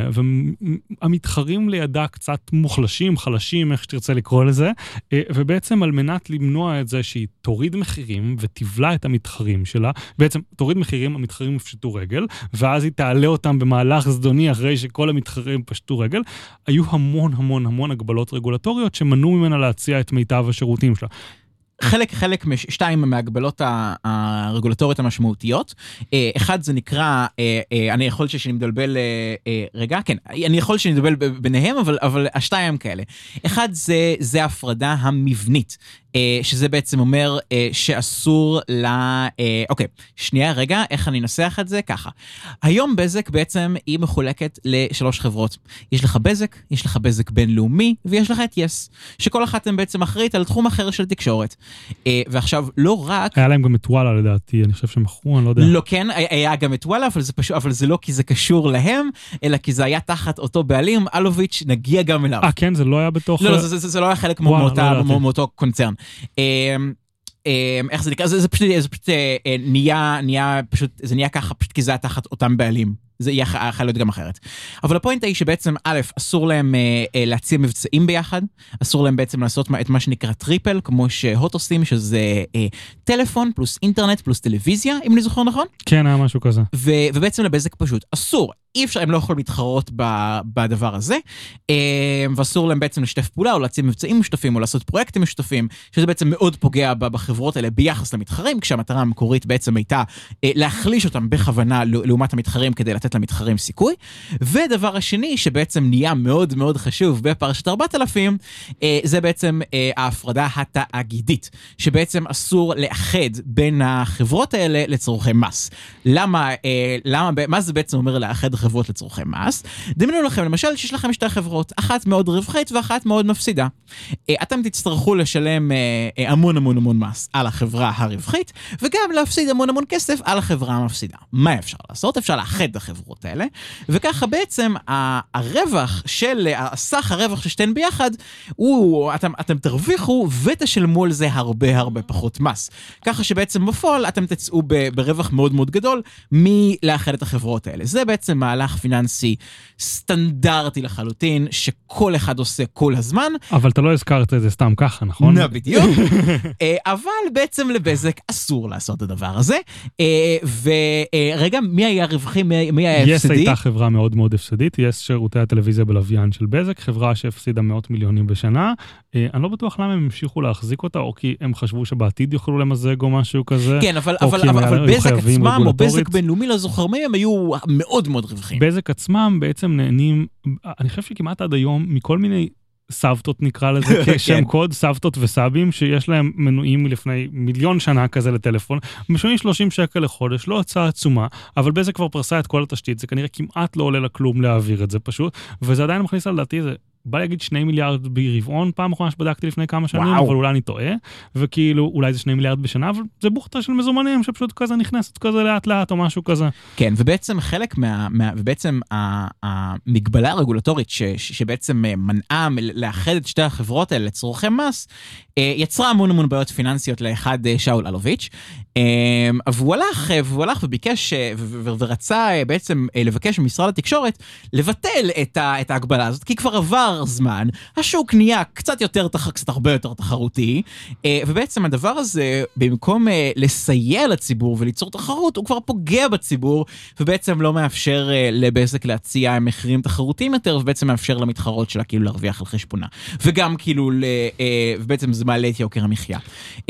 Speaker 1: והמתחרים לידה קצת מוחלשים, חלשים, איך שתרצה לקרוא לזה, אה, ובעצם על מנת למנוע את זה שהיא תוריד מחירים ותבלע את המתחרים שלה, בעצם תוריד מחירים, המתחרים יפשטו רגל, ואז היא תעלה אותם במהלך זדוני אחרי שכל המתחרים פשטו רגל, היו המון המון המון הגבלות רגולטוריות שמנעו ממנה להציע את מיטב השירותים שלה.
Speaker 2: חלק, חלק, מש- שתיים מההגבלות ה- הרגולטוריות המשמעותיות. אה, אחד זה נקרא, אה, אה, אני יכול שאני מדלבל, רגע, כן, אני יכול שאני מדלבל ביניהם, אבל, אבל השתיים כאלה. אחד זה, זה ההפרדה המבנית. אה, שזה בעצם אומר אה, שאסור ל... אה, אוקיי, שנייה רגע, איך אני אנסח את זה? ככה. היום בזק בעצם היא מחולקת לשלוש חברות. יש לך בזק, יש לך בזק בינלאומי, ויש לך את יס, שכל אחת מהן בעצם אחראית על תחום אחר של תקשורת. ועכשיו, לא רק...
Speaker 1: היה להם גם את וואלה לדעתי, אני חושב שהם מכרו, אני לא יודע.
Speaker 2: לא כן, היה- גם את וואלה, אבל זה פשוט, אבל זה לא כי זה קשור להם, אלא כי זה היה תחת אותו בעלים, אלוביץ', נגיע גם אליו.
Speaker 1: אה, כן, זה לא היה בתוך...
Speaker 2: לא, לא, זה, זה, זה לא היה חלק
Speaker 1: וואלה,
Speaker 2: מאותה,
Speaker 1: לא.
Speaker 2: מאותו קונצרן. אמ, אמ, איך זה נקרא? זה, זה פשוט, זה פשוט אה, אה, נהיה, נהיה פשוט, זה נהיה ככה פשוט כי זה היה תחת אותם בעלים. זה יהיה יכול להיות גם אחרת. אבל הפוינט היא שבעצם, א', אסור להם אה, אה, להציע מבצעים ביחד, אסור להם בעצם לעשות את מה שנקרא triple, כמו שהוט עושים, שזה אה, טלפון פלוס אינטרנט פלוס טלוויזיה, אם אני זוכר נכון.
Speaker 1: כן, היה משהו כזה.
Speaker 2: ו- ובעצם לבזק פשוט אסור, אי אפשר, הם לא יכולים להתחרות בדבר הזה, אה, ואסור להם בעצם לשתף פעולה או להציע מבצעים משותפים או לעשות פרויקטים משותפים, שזה בעצם מאוד פוגע בחברות האלה ביחס למתחרים, כשהמטרה המקורית בעצם הייתה אה, להחליש אותם בכוונה ל- לעומת המתחרים כדי לתת למתחרים סיכוי. ודבר השני שבעצם נהיה מאוד מאוד חשוב בפרשת 4000, אה, זה בעצם ההפרדה התאגידית, שבעצם אסור לאחד בין החברות האלה לצורכי מס. למה, למה, מה זה בעצם אומר לאחד חברות לצורכי מס? דמיינו לכם למשל שיש לכם שתי חברות, אחת מאוד רווחית ואחת מאוד מפסידה. אה, אתם תצטרכו לשלם אה, אה, המון המון המון מס על החברה הרווחית, וגם להפסיד המון המון כסף על החברה המפסידה. מה אפשר לעשות? אפשר לאחד את החברות האלה, וככה בעצם הרווח של, הסך הרווח של שתיהן ביחד, הוא, אתם, אתם תרוויחו ותשלמו על זה הרבה הרבה פחות מס. ככה שבעצם בפועל אתם תצאו ברווח מאוד מאוד גדול מלאחד את החברות האלה. זה בעצם מהלך פיננסי סטנדרטי לחלוטין, שכל אחד עושה כל הזמן.
Speaker 1: אבל אתה לא הזכרת את זה סתם ככה, נכון?
Speaker 2: לא, בדיוק. אה, אבל בעצם לבזק אסור לעשות את הדבר הזה. אה, ורגע, מי היה רווחי, מי היה
Speaker 1: יס
Speaker 2: הפסדי?
Speaker 1: הייתה חברה מאוד מאוד הפסדית, יס שירותי הטלוויזיה בלוויין של בזק, חברה שהפסידה מאות מיליונים בשנה. אה, אני לא בטוח למה הם המשיכו להחזיק אותה, או כי הם חשבו שבעתיד יוכלו למזג או משהו כזה.
Speaker 2: כן, אבל, בזק עצמם, או בזק. בינלאומי, לא זוכר מי, הם היו מאוד מאוד רווחים.
Speaker 1: בזק עצמם בעצם נהנים, אני חושב שכמעט עד היום, מכל מיני סבתות נקרא לזה [LAUGHS] כשם
Speaker 2: כן.
Speaker 1: קוד, סבתות וסבים, שיש להם מנויים מלפני מיליון שנה כזה לטלפון, משלמים 30 שקל לחודש, לא הצעה עצומה, אבל בזק כבר פרסה את כל התשתית, זה כנראה כמעט לא עולה לה כלום להעביר את זה פשוט, וזה עדיין מכניס לדעתי, זה בא להגיד 2 מיליארד ברבעון, פעם אחרונה שבדקתי לפני כמה שנים,
Speaker 2: וואו.
Speaker 1: אבל אולי אני טועה, וכאילו אולי זה 2 מיליארד בשנה, אבל זה בוכטה של מזומנים שפשוט כזה נכנסת כזה לאט לאט או משהו כזה.
Speaker 2: כן, ובעצם חלק מה... מה ובעצם המגבלה הרגולטורית ש, ש, שבעצם אה, מנעה לאחד את שתי החברות האלה לצורכי מס, אה, יצרה המון המון בעיות פיננסיות לאחד אה, שאול אלוביץ'. והוא הלך, והוא הלך וביקש ורצה בעצם לבקש ממשרד התקשורת לבטל את ההגבלה הזאת, כי כבר עבר זמן, השוק נהיה קצת יותר, קצת הרבה יותר תחרותי, אה, ובעצם הדבר הזה, במקום אה, לסייע לציבור וליצור תחרות, הוא כבר פוגע בציבור, ובעצם לא מאפשר אה, לבזק להציע מחירים תחרותיים יותר, ובעצם מאפשר למתחרות שלה כאילו להרוויח על חשבונה. וגם כאילו, ל- ובעצם זה מעלה את יוקר המחיה.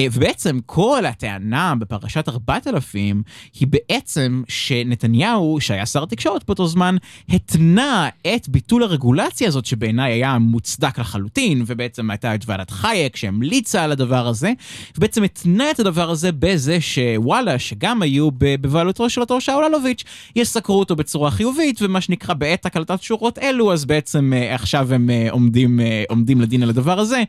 Speaker 2: ובעצם כל הטענה בפרשת 4000 היא בעצם שנתניהו, שהיה שר התקשורת באותו זמן, התנה את ביטול הרגולציה הזאת, שבעיניי היה מוצדק לחלוטין, ובעצם הייתה את ועדת חייק שהמליצה על הדבר הזה, ובעצם התנה את הדבר הזה בזה שוואלה, שגם היו בבעלותו של אותו שאול אלוביץ', יסקרו אותו בצורה חיובית, ומה שנקרא בעת הקלטת שורות אלו, אז בעצם אה, עכשיו הם אה, עומדים, אה, עומדים לדין על הדבר הזה,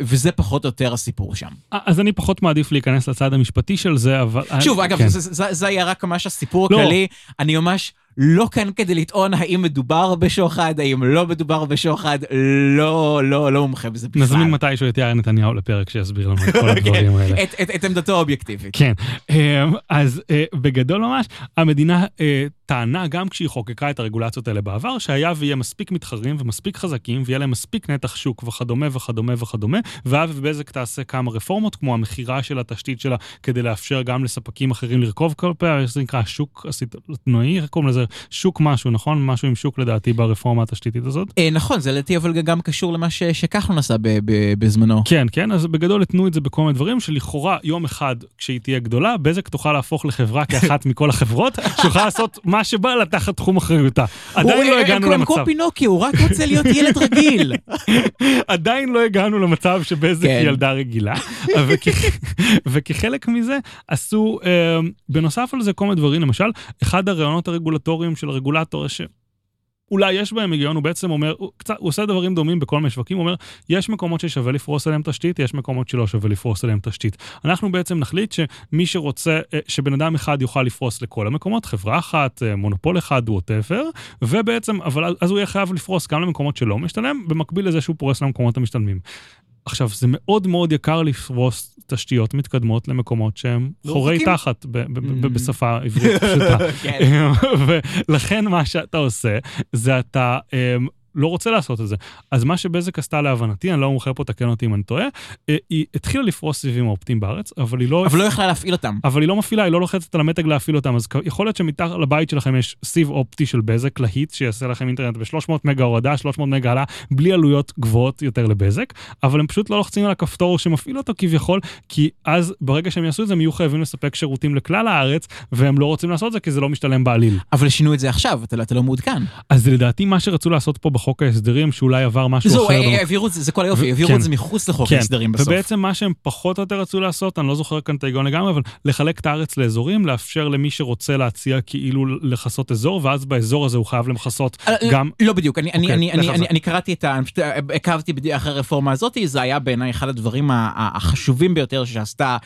Speaker 2: וזה פחות או יותר הסיפור שם.
Speaker 1: אז אני פחות מעדיף להיכנס לצד המשפטי של זה, אבל...
Speaker 2: שוב, אגב,
Speaker 1: כן.
Speaker 2: זה, זה, זה היה רק ממש הסיפור
Speaker 1: לא.
Speaker 2: הכללי, אני ממש לא כאן כדי לטעון האם מדובר בשוחד, האם לא מדובר בשוחד, לא, לא, לא מומחה בזה בכלל.
Speaker 1: נזמין מתישהו את יאיר נתניהו לפרק שיסביר לנו את כל [LAUGHS] הדברים האלה.
Speaker 2: את, את, את עמדתו האובייקטיבית.
Speaker 1: כן, אמ, אז אה, בגדול ממש, המדינה אה, טענה גם כשהיא חוקקה את הרגולציות האלה בעבר, שהיה ויהיה מספיק מתחרים ומספיק חזקים, ויהיה להם מספיק נתח שוק וכדומה וכדומה וכדומה, ואז בזק תעשה כמה רפורמות, כמו המכירה של התשתית שלה, כדי לאפשר גם לספקים אחרים לרכוב כל פעם, איך זה נקרא, שוק הסיטונאי, איך קוראים לזה? שוק משהו, נכון? משהו עם שוק לדעתי ברפורמה התשתיתית הזאת.
Speaker 2: אה, נכון, זה לדעתי אבל גם קשור למה שכחלון עשה בזמנו.
Speaker 1: כן, כן, אז בגדול התנו את זה בכל מיני דברים, שלכאורה יום אחד, כשהיא תהיה גדולה, בזק תוכל להפוך לחברה כאחת [LAUGHS] מכל החברות, שיוכל לעשות מה שבא לה תחת תחום אחריותה. עדיין לא הגענו
Speaker 2: הם
Speaker 1: למצב,
Speaker 2: כמו פינוקי, הוא רק רוצה להיות ילד רגיל. [LAUGHS]
Speaker 1: עדיין לא הגענו למצב שבזק
Speaker 2: כן.
Speaker 1: היא ילדה רגילה. [LAUGHS] וכ- וכחלק מזה עשו, אה, בנוסף על זה כל מיני דברים, למשל, אחד הרעיונות הרגולטוריים של הרגולטור. אולי יש בהם היגיון, הוא בעצם אומר, הוא, קצת, הוא עושה דברים דומים בכל מיני שווקים, הוא אומר, יש מקומות ששווה לפרוס עליהם תשתית, יש מקומות שלא שווה לפרוס עליהם תשתית. אנחנו בעצם נחליט שמי שרוצה, אה, שבן אדם אחד יוכל לפרוס לכל המקומות, חברה אחת, אה, מונופול אחד, ווטאבר, ובעצם, אבל אז הוא יהיה חייב לפרוס גם למקומות שלא משתלם, במקביל לזה שהוא פורס למקומות המשתלמים. עכשיו, זה מאוד מאוד יקר לפרוס תשתיות מתקדמות למקומות שהם חורי
Speaker 2: מרוחקים.
Speaker 1: תחת,
Speaker 2: Mm.
Speaker 1: בשפה עברית פשוטה. [LAUGHS]
Speaker 2: כן. [LAUGHS]
Speaker 1: ולכן מה שאתה עושה, זה אתה אמ, לא רוצה לעשות את זה. אז מה שבזק עשתה להבנתי, אני לא מומחה פה, תקן אותי אם אני טועה, אה, היא התחילה לפרוס סיבים אופטיים בארץ, אבל היא לא...
Speaker 2: אבל לא יכלה להפעיל אותם.
Speaker 1: אבל היא לא מפעילה, היא לא לוחצת על המתג להפעיל אותם, אז יכול להיות שמתחת לבית שלכם יש סיב אופטי של בזק, להיט, שיעשה לכם אינטרנט ב-300 מגה הורדה, 300 מגה העלאה, בלי עלויות גבוהות יותר לבזק, אבל הם פשוט לא לוחצים על הכפתור שמפעיל אותו כביכול, כי אז ברגע שהם יעשו את זה, הם יהיו חייבים לספק שירותים לכלל הארץ, והם לא רוצים לעשות את זה כי זה לא משתלם בעליל.
Speaker 2: אבל שינו את זה עכשיו, אתה אתה לא מעודכן.
Speaker 1: אז לדעתי מה שרצו לעשות פה בחוק ההסדרים, שאולי עבר משהו
Speaker 2: זהו,
Speaker 1: אחר.
Speaker 2: אה,
Speaker 1: במ-
Speaker 2: אה, העבירו את זה, זה כל היופי, העבירו
Speaker 1: כן.
Speaker 2: את זה מחוץ לחוק
Speaker 1: כן,
Speaker 2: ההסדרים בסוף.
Speaker 1: ובעצם מה שהם פחות או יותר רצו לעשות, אני לא זוכר כאן את ההיגיון לגמרי, אבל לחלק את הארץ לאזורים, לאפשר למי שרוצה להציע כאילו לכסות אזור, ואז באזור הזה הוא חייב למכסות
Speaker 2: אה,
Speaker 1: גם...
Speaker 2: לא בדיוק, אני, אני,
Speaker 1: אוקיי,
Speaker 2: אני, אני, אני. אני קראתי את ה... אני פשוט אה, עקבתי בדיוק אחרי הרפורמה הזאת, זה היה בעיניי אחד הדברים החשובים ביותר שעשתה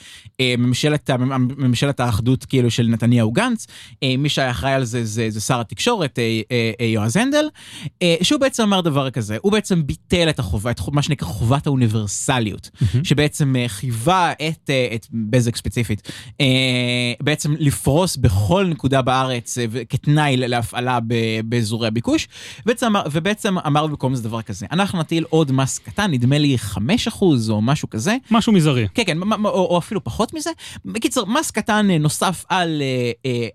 Speaker 2: אה, ממשלת, ממשלת האחדות כאילו של נתניהו גנץ. אה, מי שהיה אחראי על זה זה, זה שר התקשורת אה, אה, אה, יועז הנדל, אה, שהוא בעצם אמר דבר כזה, הוא בעצם ביטל את החובה, את מה שנקרא חובת האוניברסליות. שבעצם אה, חייבה את, אה, את בזק ספציפית, אה, בעצם לפרוס בכל נקודה בארץ כתנאי להפעלה באזורי הביקוש, ובעצם, אמר- ובעצם אמר במקום זה דבר כזה, אנחנו נטיל עוד מס קטן, נדמה לי 5% או משהו כזה,
Speaker 1: משהו מזערי.
Speaker 2: כן, כן, או, או אפילו פחות מזה. בקיצור, מס קטן נוסף על,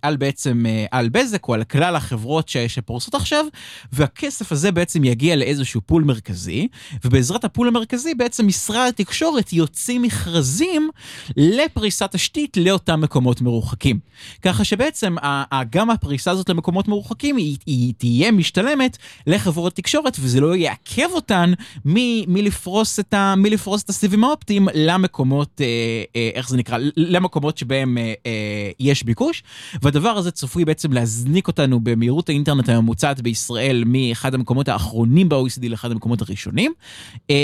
Speaker 2: על בעצם, על בזק או על כלל החברות שפורסות עכשיו, והכסף הזה בעצם יגיע לאיזשהו פול מרכזי, ובעזרת הפול המרכזי בעצם משרד התקשורת יוציא מכרזים לפריסת תשתית לאותם מקומות מרוחקים. ככה שבעצם גם הפריסה הזאת למקומות מרוחקים היא, היא תהיה משתלמת לחברות תקשורת, וזה לא יעכב אותן מ- מלפרוס את, ה- מלפרוס את הסיבים האופטיים למקומות, אה, אה, איך זה נקרא, למקומות שבהם אה, אה, יש ביקוש, והדבר הזה צפוי בעצם להזניק אותנו במהירות האינטרנט הממוצעת בישראל מאחד המקומות האחרונים ב-OECD לאחד המקומות הראשונים, אה,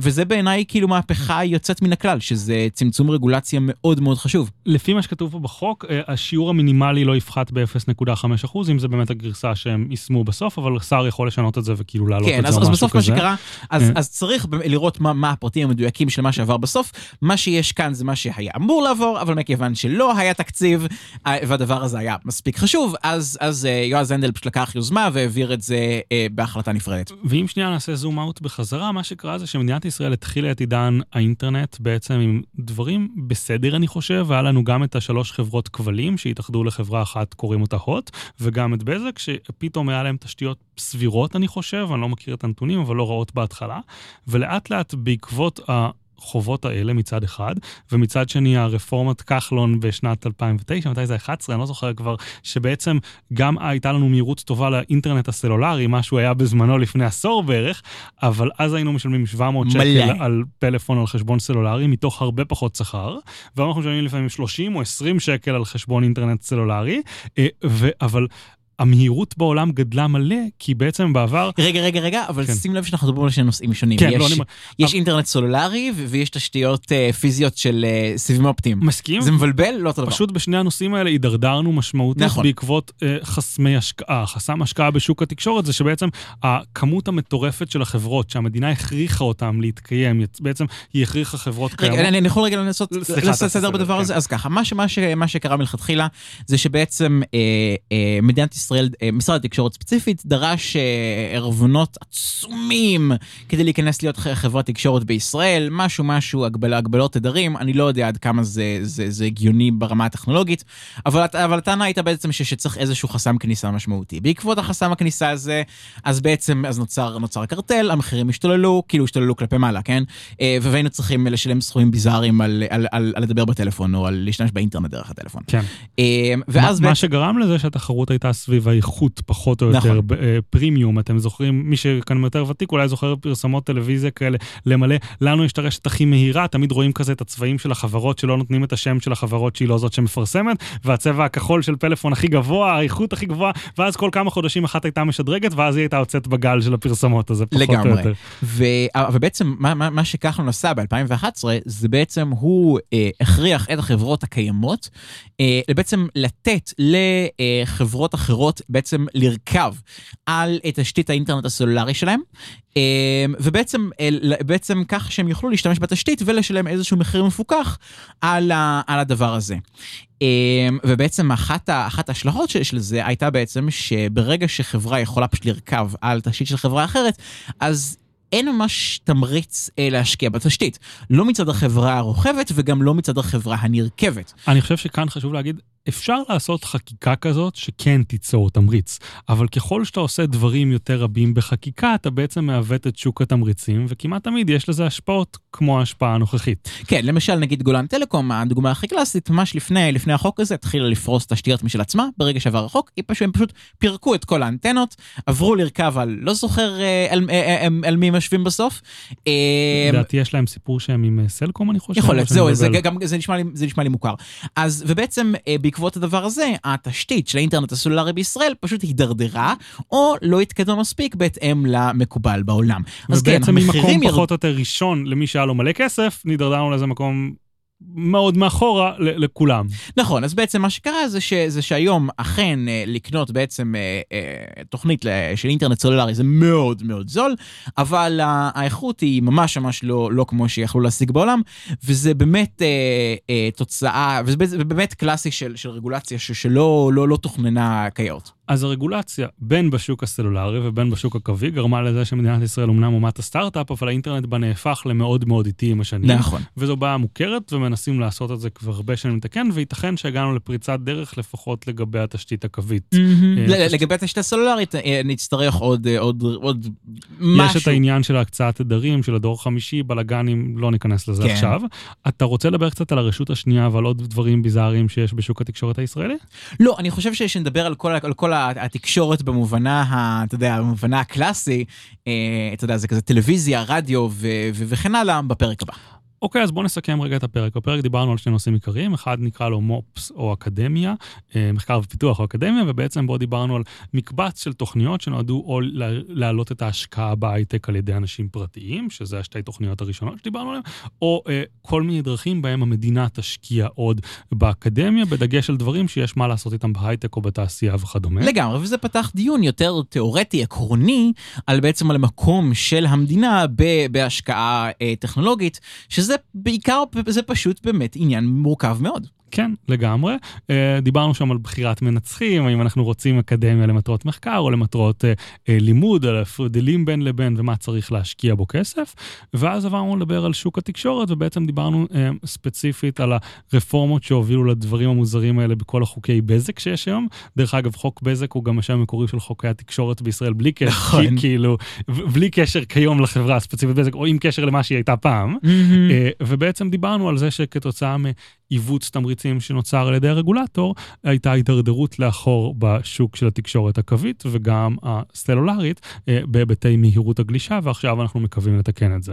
Speaker 2: וזה בעיניי כאילו מהפכה יוצאת מן הכלל, שזה צמצום רגולציה מאוד מאוד חשוב.
Speaker 1: לפי מה שכתוב פה בחוק, אה, השיעור המינימלי לא יפחת ב-0.5%, אם זה באמת הגרסה שהם יישמו בסוף, אבל שר יכול לשנות את זה וכאילו להעלות
Speaker 2: כן,
Speaker 1: את
Speaker 2: אז,
Speaker 1: זה
Speaker 2: אז
Speaker 1: או משהו
Speaker 2: בסוף מה
Speaker 1: כזה.
Speaker 2: שקרה, אז,
Speaker 1: כן.
Speaker 2: אז צריך לראות מה, מה הפרטים המדויקים של מה שעבר בסוף. מה שיש כאן זה מה שהיה אמור לעבור, אבל מכיוון שלא היה תקציב, אה, והדבר הזה היה מספיק חשוב, אז, אז אה, יועז הנדל פשוט לקח יוזמה והעביר את זה אה, בהחלטה נפרדת.
Speaker 1: ואם שנייה נעשה זום אאוט בחזרה, מה שקרה זה שמדינת ישראל התחילה את עידן האינטרנט בעצם עם דברים בסדר, אני חושב, והיה לנו גם את השלוש חברות כבלים שהתאחדו לחברה אחת, קוראים אותה הוט, וגם את בזק, שפתאום היה להם תשתיות סבירות, אני חושב, אני לא מכיר את הנתונים, אבל לא רעות בהתחלה, ולאט לאט בעקבות ה... החובות האלה מצד אחד, ומצד שני הרפורמת כחלון בשנת 2009, מתי זה 11, אני לא זוכר כבר, שבעצם גם הייתה לנו מהירות טובה לאינטרנט הסלולרי, מה שהוא היה בזמנו לפני עשור בערך, אבל אז היינו משלמים 700
Speaker 2: מלא.
Speaker 1: שקל על פלאפון על חשבון סלולרי, מתוך הרבה פחות שכר, והיום אנחנו משלמים לפעמים 30 או 20 שקל על חשבון אינטרנט סלולרי, אה, ו- אבל המהירות בעולם גדלה מלא, כי בעצם בעבר...
Speaker 2: רגע, רגע, רגע, אבל
Speaker 1: כן.
Speaker 2: שים לב שאנחנו מדברים על שני נושאים שונים.
Speaker 1: כן,
Speaker 2: יש,
Speaker 1: לא, אני
Speaker 2: יש אינטרנט סולולרי ו- ויש תשתיות אה, פיזיות של אה, סיבים אופטיים.
Speaker 1: מסכים?
Speaker 2: זה מבלבל? לא אותו דבר.
Speaker 1: פשוט בשני הנושאים האלה הידרדרנו משמעותית
Speaker 2: נכון.
Speaker 1: בעקבות אה, חסמי השקעה. חסם השקעה בשוק התקשורת זה שבעצם הכמות המטורפת של החברות שהמדינה הכריחה אותן להתקיים, בעצם היא הכריחה חברות
Speaker 2: רגע,
Speaker 1: קיימות.
Speaker 2: אני, אני יכול רגע לנסות לעשות סדר בדבר
Speaker 1: כן.
Speaker 2: הזה? אז ככה, מה, שקרה מלכתחילה זה שבעצם מדינת ישראל ישראל, אה, משרד התקשורת ספציפית, דרש אה, ערבונות עצומים כדי להיכנס להיות חברת תקשורת בישראל, משהו משהו, הגבל, הגבלות תדרים, אני לא יודע עד כמה זה, זה, זה הגיוני ברמה הטכנולוגית, אבל, אבל הטענה הייתה בעצם ש, שצריך איזשהו חסם כניסה משמעותי. בעקבות החסם הכניסה הזה, אז בעצם אז נוצר, נוצר קרטל, המחירים השתוללו, כאילו השתוללו כלפי מעלה, כן? אה, והיינו צריכים לשלם סכומים ביזאריים על, על, על, על לדבר בטלפון או על להשתמש באינטרנט דרך הטלפון.
Speaker 1: כן.
Speaker 2: ואז
Speaker 1: מה, מה
Speaker 2: בעצם...
Speaker 1: שגרם לזה שהתחרות הייתה סביב האיכות פחות או
Speaker 2: נכון.
Speaker 1: יותר, ב- אה, פרימיום, אתם זוכרים, מי שכאן יותר ותיק אולי זוכר פרסמות טלוויזיה כאלה למלא, לנו יש את הרשת הכי מהירה, תמיד רואים כזה את הצבעים של החברות שלא נותנים את השם של החברות שהיא לא זאת שמפרסמת, והצבע הכחול של פלאפון הכי גבוה, האיכות הכי גבוהה, ואז כל כמה חודשים אחת הייתה משדרגת, ואז היא הייתה יוצאת בגל של הפרסמות הזה, פחות או
Speaker 2: לגמרי.
Speaker 1: יותר.
Speaker 2: ו... ובעצם מה, מה, מה שכחלון עשה ב-2011 זה בעצם הוא אה, הכריח את החברות הקיימות אה, בעצם לתת לחברות אחרות בעצם לרכב על תשתית האינטרנט הסלולרי שלהם. אה, ובעצם אה, בעצם כך שהם יוכלו להשתמש בתשתית ולשלם איזשהו מחיר מפוקח על, ה, על הדבר הזה. אה, ובעצם אחת, אחת ההשלכות של של זה הייתה בעצם שברגע שחברה יכולה פשוט לרכב על תשתית של חברה אחרת, אז אין ממש תמריץ אה, להשקיע בתשתית. לא מצד החברה הרוכבת וגם לא מצד החברה הנרכבת.
Speaker 1: אני חושב שכאן חשוב להגיד, אפשר לעשות חקיקה כזאת שכן תיצור תמריץ, אבל ככל שאתה עושה דברים יותר רבים בחקיקה, אתה בעצם מעוות את שוק התמריצים, וכמעט תמיד יש לזה השפעות כמו ההשפעה הנוכחית.
Speaker 2: כן, למשל נגיד גולן טלקום, הדוגמה הכי קלאסית, ממש לפני, לפני החוק הזה, התחילה לפרוס תשתיות משל עצמה, ברגע שעבר החוק, היא פשוט, הם פשוט פירקו את כל האנטנות, עברו לרכב על, לא זוכר אה, על, אה, אה, אה, על מי הם יושבים בסוף. אה,
Speaker 1: לדעתי יש להם סיפור שהם עם סלקום, אני חושב.
Speaker 2: יכול להיות,
Speaker 1: שאני
Speaker 2: זהו, זה. גם, זה, נשמע לי, זה נשמע לי מוכר. אז, ובעצם בעקבות הדבר הזה, התשתית של האינטרנט הסלולרי בישראל פשוט הידרדרה, או לא התקדמה מספיק בהתאם למקובל בעולם. אז כן,
Speaker 1: ובעצם ממקום
Speaker 2: המחירים.
Speaker 1: פחות או יותר ראשון למי שהיה לו מלא כסף, נידרדרנו לאיזה מקום מאוד מאחורה לכולם.
Speaker 2: נכון, אז בעצם מה שקרה זה, ש, זה שהיום אכן אה, לקנות בעצם אה, אה, תוכנית של אינטרנט סלולרי זה מאוד מאוד זול, אבל האיכות היא ממש ממש לא, לא כמו שיכלו להשיג בעולם, וזה באמת אה, אה, תוצאה, וזה באמת- זה באמת קלאסי של, של רגולציה ש, שלא לא, לא תוכננה כיאות.
Speaker 1: אז הרגולציה, בין בשוק הסלולרי ובין בשוק הקווי, גרמה לזה שמדינת ישראל אומנם אומת הסטארט-אפ, אבל האינטרנט בה נהפך למאוד מאוד איטי עם השנים.
Speaker 2: נכון.
Speaker 1: וזו בעיה מוכרת, ומנסים לעשות את זה כבר הרבה שנים לתקן, וייתכן שהגענו לפריצת דרך לפחות לגבי התשתית הקווית. אה,
Speaker 2: לגבי התשתית הסלולרית אה, נצטרך עוד, אה, עוד, עוד
Speaker 1: יש
Speaker 2: משהו.
Speaker 1: את העניין של הקצאת תדרים, של הדור החמישי, בלאגנים, לא ניכנס לזה
Speaker 2: כן.
Speaker 1: עכשיו. אתה רוצה לדבר קצת על הרשות השנייה ועל עוד דברים ביזאריים שיש בשוק התקשורת הישראלי?
Speaker 2: לא, אני חושב שנדבר על כל, התקשורת במובנה, ה, אתה יודע, במובנה הקלאסי, אה, אתה יודע, זה כזה טלוויזיה, רדיו ו- ו- וכן הלאה, בפרק הבא.
Speaker 1: אוקיי, אז בואו נסכם רגע את הפרק. בפרק דיברנו על שני נושאים עיקריים, אחד נקרא לו מופס או אקדמיה, אה, מחקר ופיתוח או אקדמיה, ובעצם בו דיברנו על מקבץ של תוכניות שנועדו או לה- להעלות את ההשקעה בהייטק על ידי אנשים פרטיים, שזה השתי תוכניות הראשונות שדיברנו עליהן, או אה, כל מיני דרכים בהם המדינה תשקיע עוד באקדמיה, בדגש על דברים שיש מה לעשות איתם בהייטק או בתעשייה וכדומה.
Speaker 2: לגמרי, וזה פתח דיון יותר תיאורטי, עקרוני, על בעצם על המקום של המדינה בהשקעה אה, טכנולוגית, שזה בעיקר, זה פשוט באמת עניין מורכב מאוד.
Speaker 1: כן, לגמרי. אה, דיברנו שם על בחירת מנצחים, האם אנחנו רוצים אקדמיה למטרות מחקר או למטרות אה, אה, לימוד, על ההבדלים בין לבין ומה צריך להשקיע בו כסף. ואז עברנו לדבר על שוק התקשורת, ובעצם דיברנו ספציפית על הרפורמות שהובילו לדברים המוזרים האלה בכל החוקי בזק שיש היום. דרך אגב, חוק בזק הוא גם השם המקורי של חוקי התקשורת בישראל, בלי קשר,
Speaker 2: נכון.
Speaker 1: כאילו, בלי קשר כיום לחברה הספציפית בזק, או עם קשר למה שהיא הייתה פעם. אה, ובעצם דיברנו על זה שכתוצאה מעיוות תמריצים שנוצר על ידי הרגולטור, הייתה הידרדרות לאחור בשוק של התקשורת הקווית וגם הסלולרית אה, בהיבטי מהירות הגלישה, ועכשיו אנחנו מקווים לתקן את זה.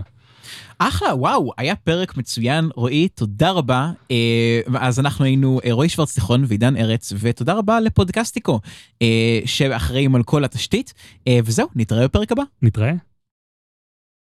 Speaker 2: אחלה, וואו, היה פרק מצוין, רועי, תודה רבה. אה, אז אנחנו היינו אה, רועי שוורץ תיכון ועידן ארץ, ותודה רבה לפודקאסטיקו, אה, שאחראים על כל התשתית, אה, וזהו, נתראה בפרק הבא.
Speaker 1: נתראה.